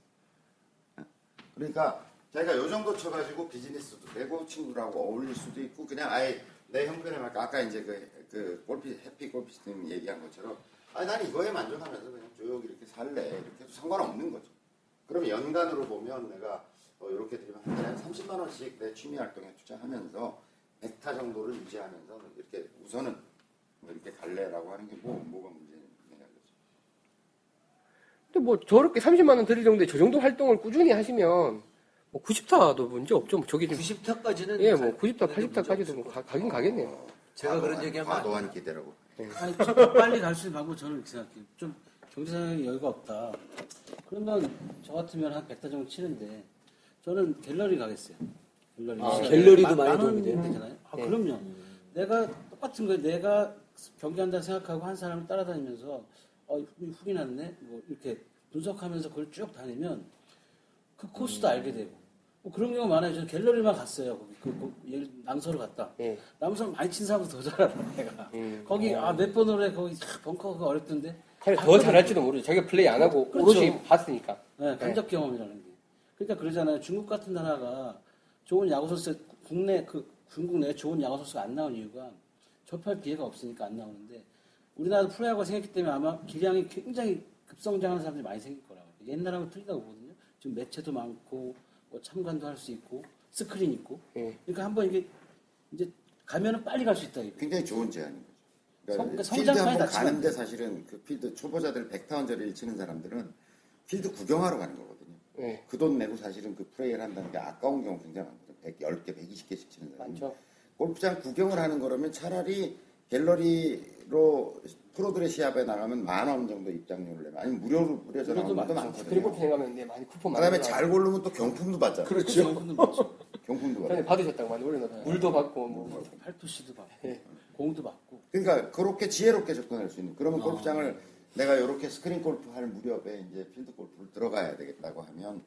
그러니까 자기가 요 정도 쳐가지고 비즈니스도 되고 친구들하고 어울릴 수도 있고 그냥 아예 내 형편에 맞게 아까 이제 그, 그 골프 해피 골피스님 얘기한 것처럼 아니 난 이거에 만족하면서 그냥 쭉 이렇게 살래 이렇게 해도 상관없는 거죠. 그럼 연간으로 보면 내가 어, 이렇게 드리면 한 달에 한 30만 원씩 내 취미 활동에 투자하면서 100타 정도를 유지하면서 이렇게 우선은 뭐 이렇게 갈래라고 하는 게 뭐 뭐가 문제냐 거죠. 근데 뭐 저렇게 30만 원 들일 정도의 저 정도 활동을 꾸준히 하시면 뭐 90타도 문제 없죠. 뭐 저기 좀 90타까지는 예, 뭐 90타, 80타까지도 뭐 가, 가긴 가겠네요. 제가 그런 얘기하면 안 과도한 기대라고. 아니, 좀 빨리 갈 수 있는 방법 저는 이렇게 생각해요. 좀 경제상의 여유가 없다. 그러면 저 같으면 한 100타 정도 치는데 저는 갤러리 가겠어요. 갤러리. 아, 갤러리도 마- 많이 만 도움이 돼요? 되잖아요. 아, 네. 그럼요. 내가 똑같은 거예요. 내가 경기한다 생각하고 한 사람을 따라다니면서 어, 후- 훅이 났네. 뭐 이렇게 분석하면서 그걸 쭉 다니면 그 코스도 알게 되고 뭐 그런 경우 많아요. 저는 갤러리만 갔어요. 거기 그, 그 남서로 갔다. 예. 남선 많이 친 사람도 더잘 알아, 내가. 음. 거기, 아, 몇 번으로 해, 거기, 차, 벙커 가 어렵던데. 더 잘할지도 모르죠. 자기가 플레이 안 하고 그렇죠. 오롯이 봤으니까. 네, 간접 경험이라는 게. 그러니까 그러잖아요. 중국 같은 나라가 좋은 야구 선수 국내 그 중국 내에 좋은 야구 선수가 안 나온 이유가 접할 기회가 없으니까 안 나오는데 우리나라도 프로야구가 생겼기 때문에 아마 기량이 굉장히 급성장하는 사람들이 많이 생길 거라고. 옛날하고 틀리다고 보거든요. 지금 매체도 많고 뭐 참관도 할 수 있고 스크린 있고. 예. 그러니까 한번 이게 이제 가면은 빨리 갈 수 있다 이거. 굉장히 좋은 제안인 거죠. 성- 그러니까 그러니까 필드 한번 가는데 사실은 그 필드 초보자들 100타 언저리를 치는 사람들은 필드 구경하러 가는 거거 든요. 예. 그돈 내고 사실은 그 플레이를 한다는 게 아까운 경우 굉장히 많거든요. 110개, 120개씩 치는 사람. 많죠. 골프장 구경을 하는 거라면 차라리 갤러리로 프로들의 시합에 나가면 만 원 정도 입장료를 내면 아니면 무료로 그래도 나가는 것도 많- 많거든요. 그리고 생각하면 네, 많이 쿠폰 많이 그다음에. 잘 고르면 또 경품도 받잖아요. 그렇죠. 경품도 전에 받아요. 받으셨다고 많이 올려놓고 물도 받고 뭐 팔토시도 받고 예. 공도 받고. 그러니까 그렇게 지혜롭게 접근할 수 있는 그러면 아. 골프장을 내가 이렇게 스크린 골프 할 무렵에 이제 필드 골프를 들어가야 되겠다고 하면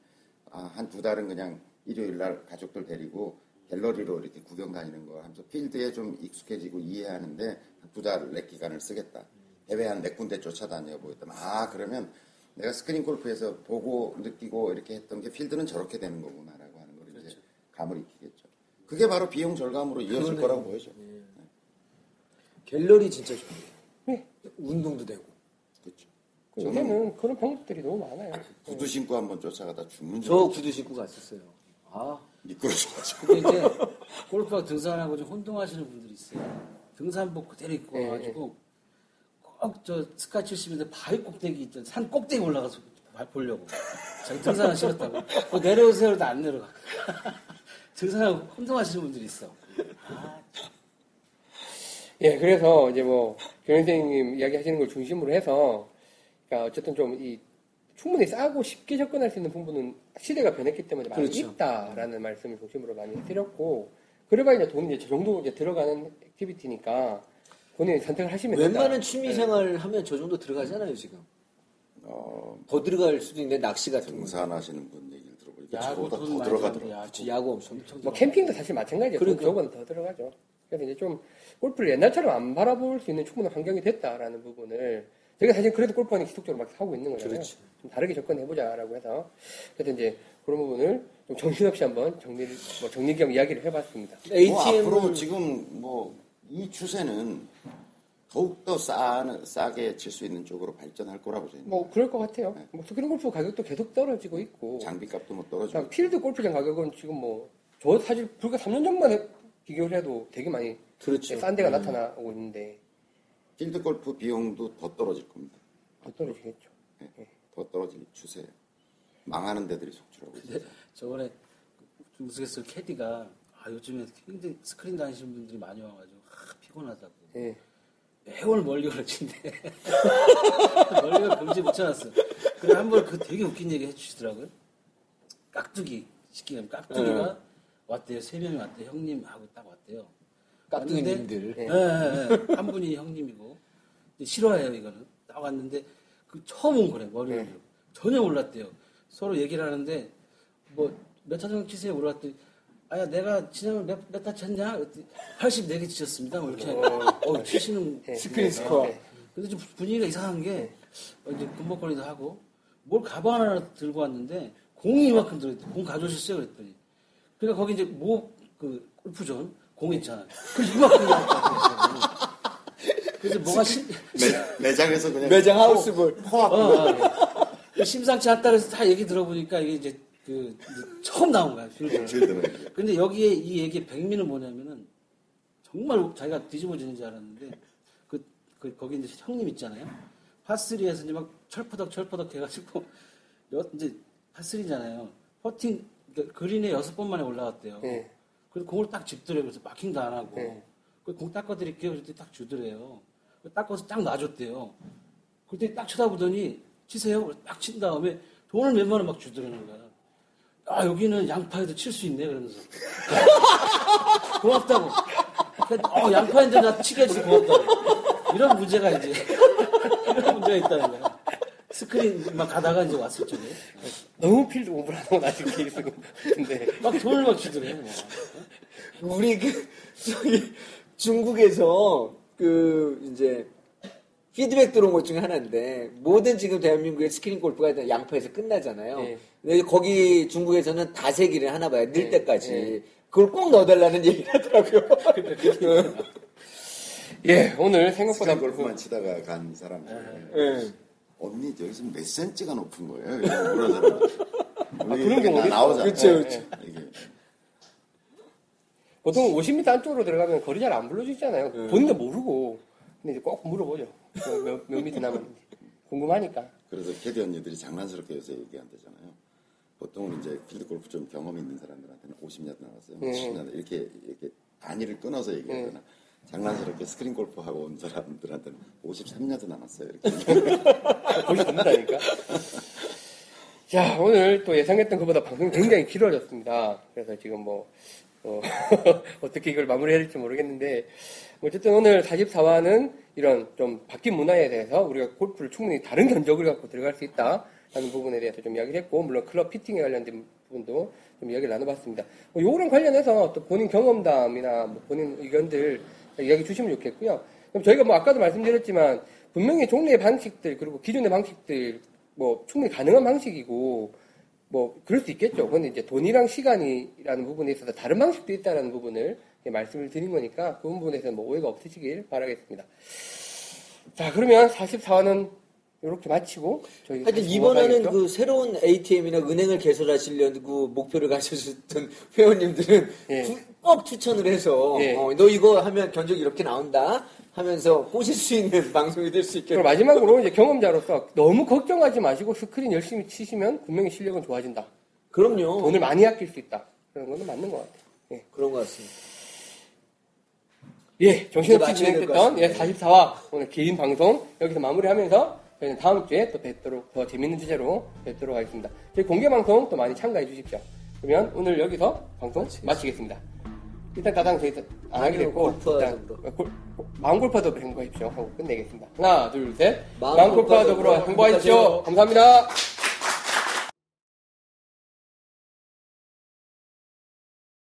아, 한 두 달은 그냥 일요일 날 가족들 데리고 갤러리로 이렇게 구경 다니는 거 하면서 필드에 좀 익숙해지고 이해하는데 한두달 내 기간을 쓰겠다. 대회 한 네 군데 쫓아다녀 보였다. 아 그러면 내가 스크린 골프에서 보고 느끼고 이렇게 했던 게 필드는 저렇게 되는 거구나라고 하는 걸 이제 감을 익히겠죠. 그게 바로 비용 절감으로 이어질 그러네요. 거라고 보여져. 갤러리 진짜 좋아요. 네. 운동도 되고. 요새는 그런 방법들이 너무 많아요. 구두 신고 한번 쫓아가다 죽는 줄저 구두 신고 갔었어요. 아, 미끄러져가지고. 근데 이제 골프와 등산하고 좀 혼동하시는 분들이 있어요. 등산복 그대로 입고 예, 와가지고 꼭 저 스카 70인데 바위 꼭대기 있던 산 꼭대기 올라가서 발 보려고. 자기 등산은 싫었다고. 그 내려오세요도 안 내려가. 등산하고 혼동하시는 분들이 있어. 예, 그래서 이제 뭐 교수님 이야기 하시는 걸 중심으로 해서 그러니까 어쨌든 좀 이 충분히 싸고 쉽게 접근할 수 있는 부분은 시대가 변했기 때문에 많이 그렇죠. 있다라는 말씀을 중심으로 많이 드렸고 그래봐야 이제 돈이 이제 저 정도 이제 들어가는 액티비티니까 본인이 선택을 하시면 된다. 웬만한 취미 생활 하면 저 정도 들어가잖아요, 지금. 어, 더 들어갈 수도 있는데, 낚시 같은 거. 등산하시는 분 얘기를 들어보니까 야구 저보다 돈 더 많이 들어가더라고요. 들어가더라고요. 야구. 그치, 야구 엄청 뭐 들어가. 캠핑도 사실 마찬가지예요. 그러니까. 저거는 더 들어가죠. 그래서 이제 좀 골프를 옛날처럼 안 바라볼 수 있는 충분한 환경이 됐다라는 부분을 저희가 사실 그래도 골프하는 지속적으로 막 하고 있는 거잖아요. 그렇죠. 좀 다르게 접근해보자라고 해서 그래서 이제 그런 부분을 좀 정신없이 한번 정리를 뭐 정리 겸 이야기를 해봤습니다. 뭐 ATM 앞으로 을 지금 뭐 이 추세는 더욱더 싸, 싸게 칠 수 있는 쪽으로 발전할 거라고 저는 뭐 그럴 것 같아요. 뭐 스크린 골프 가격도 계속 떨어지고 있고 장비값도 뭐 떨어지고 그냥 필드 골프장 가격은 지금 뭐 저 사실 불과 3년 전만 해- 비교를 해도 되게 많이 그렇죠. 싼 데가 나타나고 있는데 필드 골프 비용도 더 떨어질 겁니다. 더 떨어지겠죠. 네, 더 떨어질 추세예요. 망하는 데들이 속출하고 있어요. 저번에 그 우스갯소리 캐디가 아, 요즘에 굉장히 스크린 다니시는 분들이 많이 와가지고 아, 피곤하다고. 예. 매월 멀리 걸친데 멀리가 금지 붙여놨어. 그래 한 번 그 되게 웃긴 얘기 해주시더라고요. 깍두기 시키면 깍두기가 왔대요. 세 명이 왔대요. 형님하고 딱 왔대요. 깍두기님들. 왔는데, 예, 예, 예. 한 분이 형님이고 싫어해요 이거는. 딱 왔는데 그 처음 온 거래 머리를 전혀 몰랐대요. 서로 얘기를 하는데 뭐몇타 정도 치세요 물어봤더니 아야 내가 지난번 몇, 몇타 쳤냐? 그랬더니 84개 치셨습니다. 뭐 이렇게 어, 치시는 스크린 스코어. 네. 근데 좀 분위기가 이상한 게 어, 이제 군복거리도 하고 뭘 가방 하나 들고 왔는데 공이 이만큼 들어있대. 공 가져오셨어요? 그랬더니 그러니까 거기 이제 뭐그 골프존 공 있잖아. 그 이만큼 나왔다. 그래서 뭐가 심, 매, 매장에서 그냥 매장 하우스볼. 어. 그 심상치 않다 그래서 다 얘기 들어보니까 이게 이제 그 이제 처음 나온 거야 필드. 필드는 근데 여기에 이 얘기의 백미는 뭐냐면은 정말 자기가 뒤집어지는 줄 알았는데 그, 그 거기 이제 형님 있잖아요. 파스리에서 이제 막 철퍼덕 철퍼덕 해가지고 여, 이제 파스리잖아요. 퍼팅 그 그린에 여섯 번 만에 올라갔대요. 예. 그래서 공을 딱 집더래요. 그래서 마킹도 안 하고. 네. 그 공 닦아드릴게요. 그랬더니 딱 주더래요. 그 닦아서 딱 놔줬대요. 그때 딱 쳐다보더니 치세요. 딱 친 다음에 돈을 몇만 원 막 주더라는 거야. 아, 여기는 양파에도 칠 수 있네. 그러면서. 고맙다고. 어, 양파인데 나 치게 해줘서 고맙다고. 이런 문제가 이제, 이런 문제가 있다는 거야. 스크린 막 가다가 이제 왔을 적에. 너무 필드 오버를 하고 나중 케이스 같은데. 막 돈을 막 주더래. 뭐. 우리 그 저기 중국에서 그 이제 피드백 들어온 것 중에 하나인데 모든 지금 대한민국의 스크린 골프가 일단 양파에서 끝나잖아요. 네. 근데 거기 중국에서는 다 세기를 하나 봐요. 넣을 네. 때까지. 네. 그걸 꼭 넣어달라는 얘기를 하더라고요. 예, 오늘 생각보다 스크린 골프만 치다가 간 사람 중에 예. 언니 여기서 몇 센치가 높은 거예요? 물어보잖아. 아, 그런 경우 어디 있어? 나오잖아. 그쵸, 그쵸. 이게 보통 50m 안쪽으로 들어가면 거리 잘 안 불러주잖아요. 네. 본인도 모르고. 근데 이제 꼭 물어보죠. 몇, 몇 미터 남았는지. 궁금하니까. 그래서 캐디 언니들이 장난스럽게 요새 얘기한대잖아요. 보통은 이제 필드 골프 좀 경험 있는 사람들한테는 50야드 남았어요. 네. 70야드 이렇게 이렇게 단위를 끊어서 얘기하잖아. 장난스럽게 스크린 골프 하고 온 사람들한테는 53야드 남았어요. 이렇게. 거리 듭니다니까. 자, 오늘 또 예상했던 것보다 방송이 굉장히 길어졌습니다. 그래서 지금 뭐, 어, 떻게 이걸 마무리해야 될지 모르겠는데, 뭐 어쨌든 오늘 44화는 이런 좀 바뀐 문화에 대해서 우리가 골프를 충분히 다른 견적을 갖고 들어갈 수 있다. 라는 부분에 대해서 좀 이야기를 했고, 물론 클럽 피팅에 관련된 부분도 좀 이야기를 나눠봤습니다. 뭐 요거랑 관련해서 또 본인 경험담이나 뭐 본인 의견들 이야기 주시면 좋겠고요. 그럼 저희가 뭐 아까도 말씀드렸지만, 분명히 종래의 방식들, 그리고 기존의 방식들, 뭐 충분히 가능한 방식이고, 뭐 그럴 수 있겠죠. 그런데 이제 돈이랑 시간이라는 부분에 있어서 다른 방식도 있다는 부분을 말씀을 드린 거니까 그 부분에서는 뭐 오해가 없으시길 바라겠습니다. 자, 그러면 44화는 이렇게 마치고 저희 하여튼 이번에는? 그 새로운 ATM이나 은행을 개설하시려고 목표를 가지셨던 회원님들은 예. 구- 꼭 추천을 해서 예. 어, 너 이거 하면 견적이 이렇게 나온다 하면서 꼬실 수 있는 방송이 될 수 있겠네요. 마지막으로 이제 경험자로서 너무 걱정하지 마시고 스크린 열심히 치시면 분명히 실력은 좋아진다. 그럼요. 돈을 많이 아낄 수 있다. 그런 거는 맞는 것 같아요. 예. 그런 것 같습니다. 예, 정신없이 진행됐던 예, 같습니다. 44화 오늘 긴 방송 여기서 마무리하면서 저희는 다음 주에 또 뵙도록 더 재밌는 주제로 뵙도록 하겠습니다. 저희 공개 방송 또 많이 참가해 주십시오. 그러면 오늘 여기서 방송 마치겠습니다. 일단 따당 저희 안 하게 아니요, 됐고 일단 정도. 골- 마음 골파도 행복하십시오 하고 끝내겠습니다. 하나, 둘, 셋. 마음 마음 골파 골파 더불어. 행복하십시오. 감사합니다.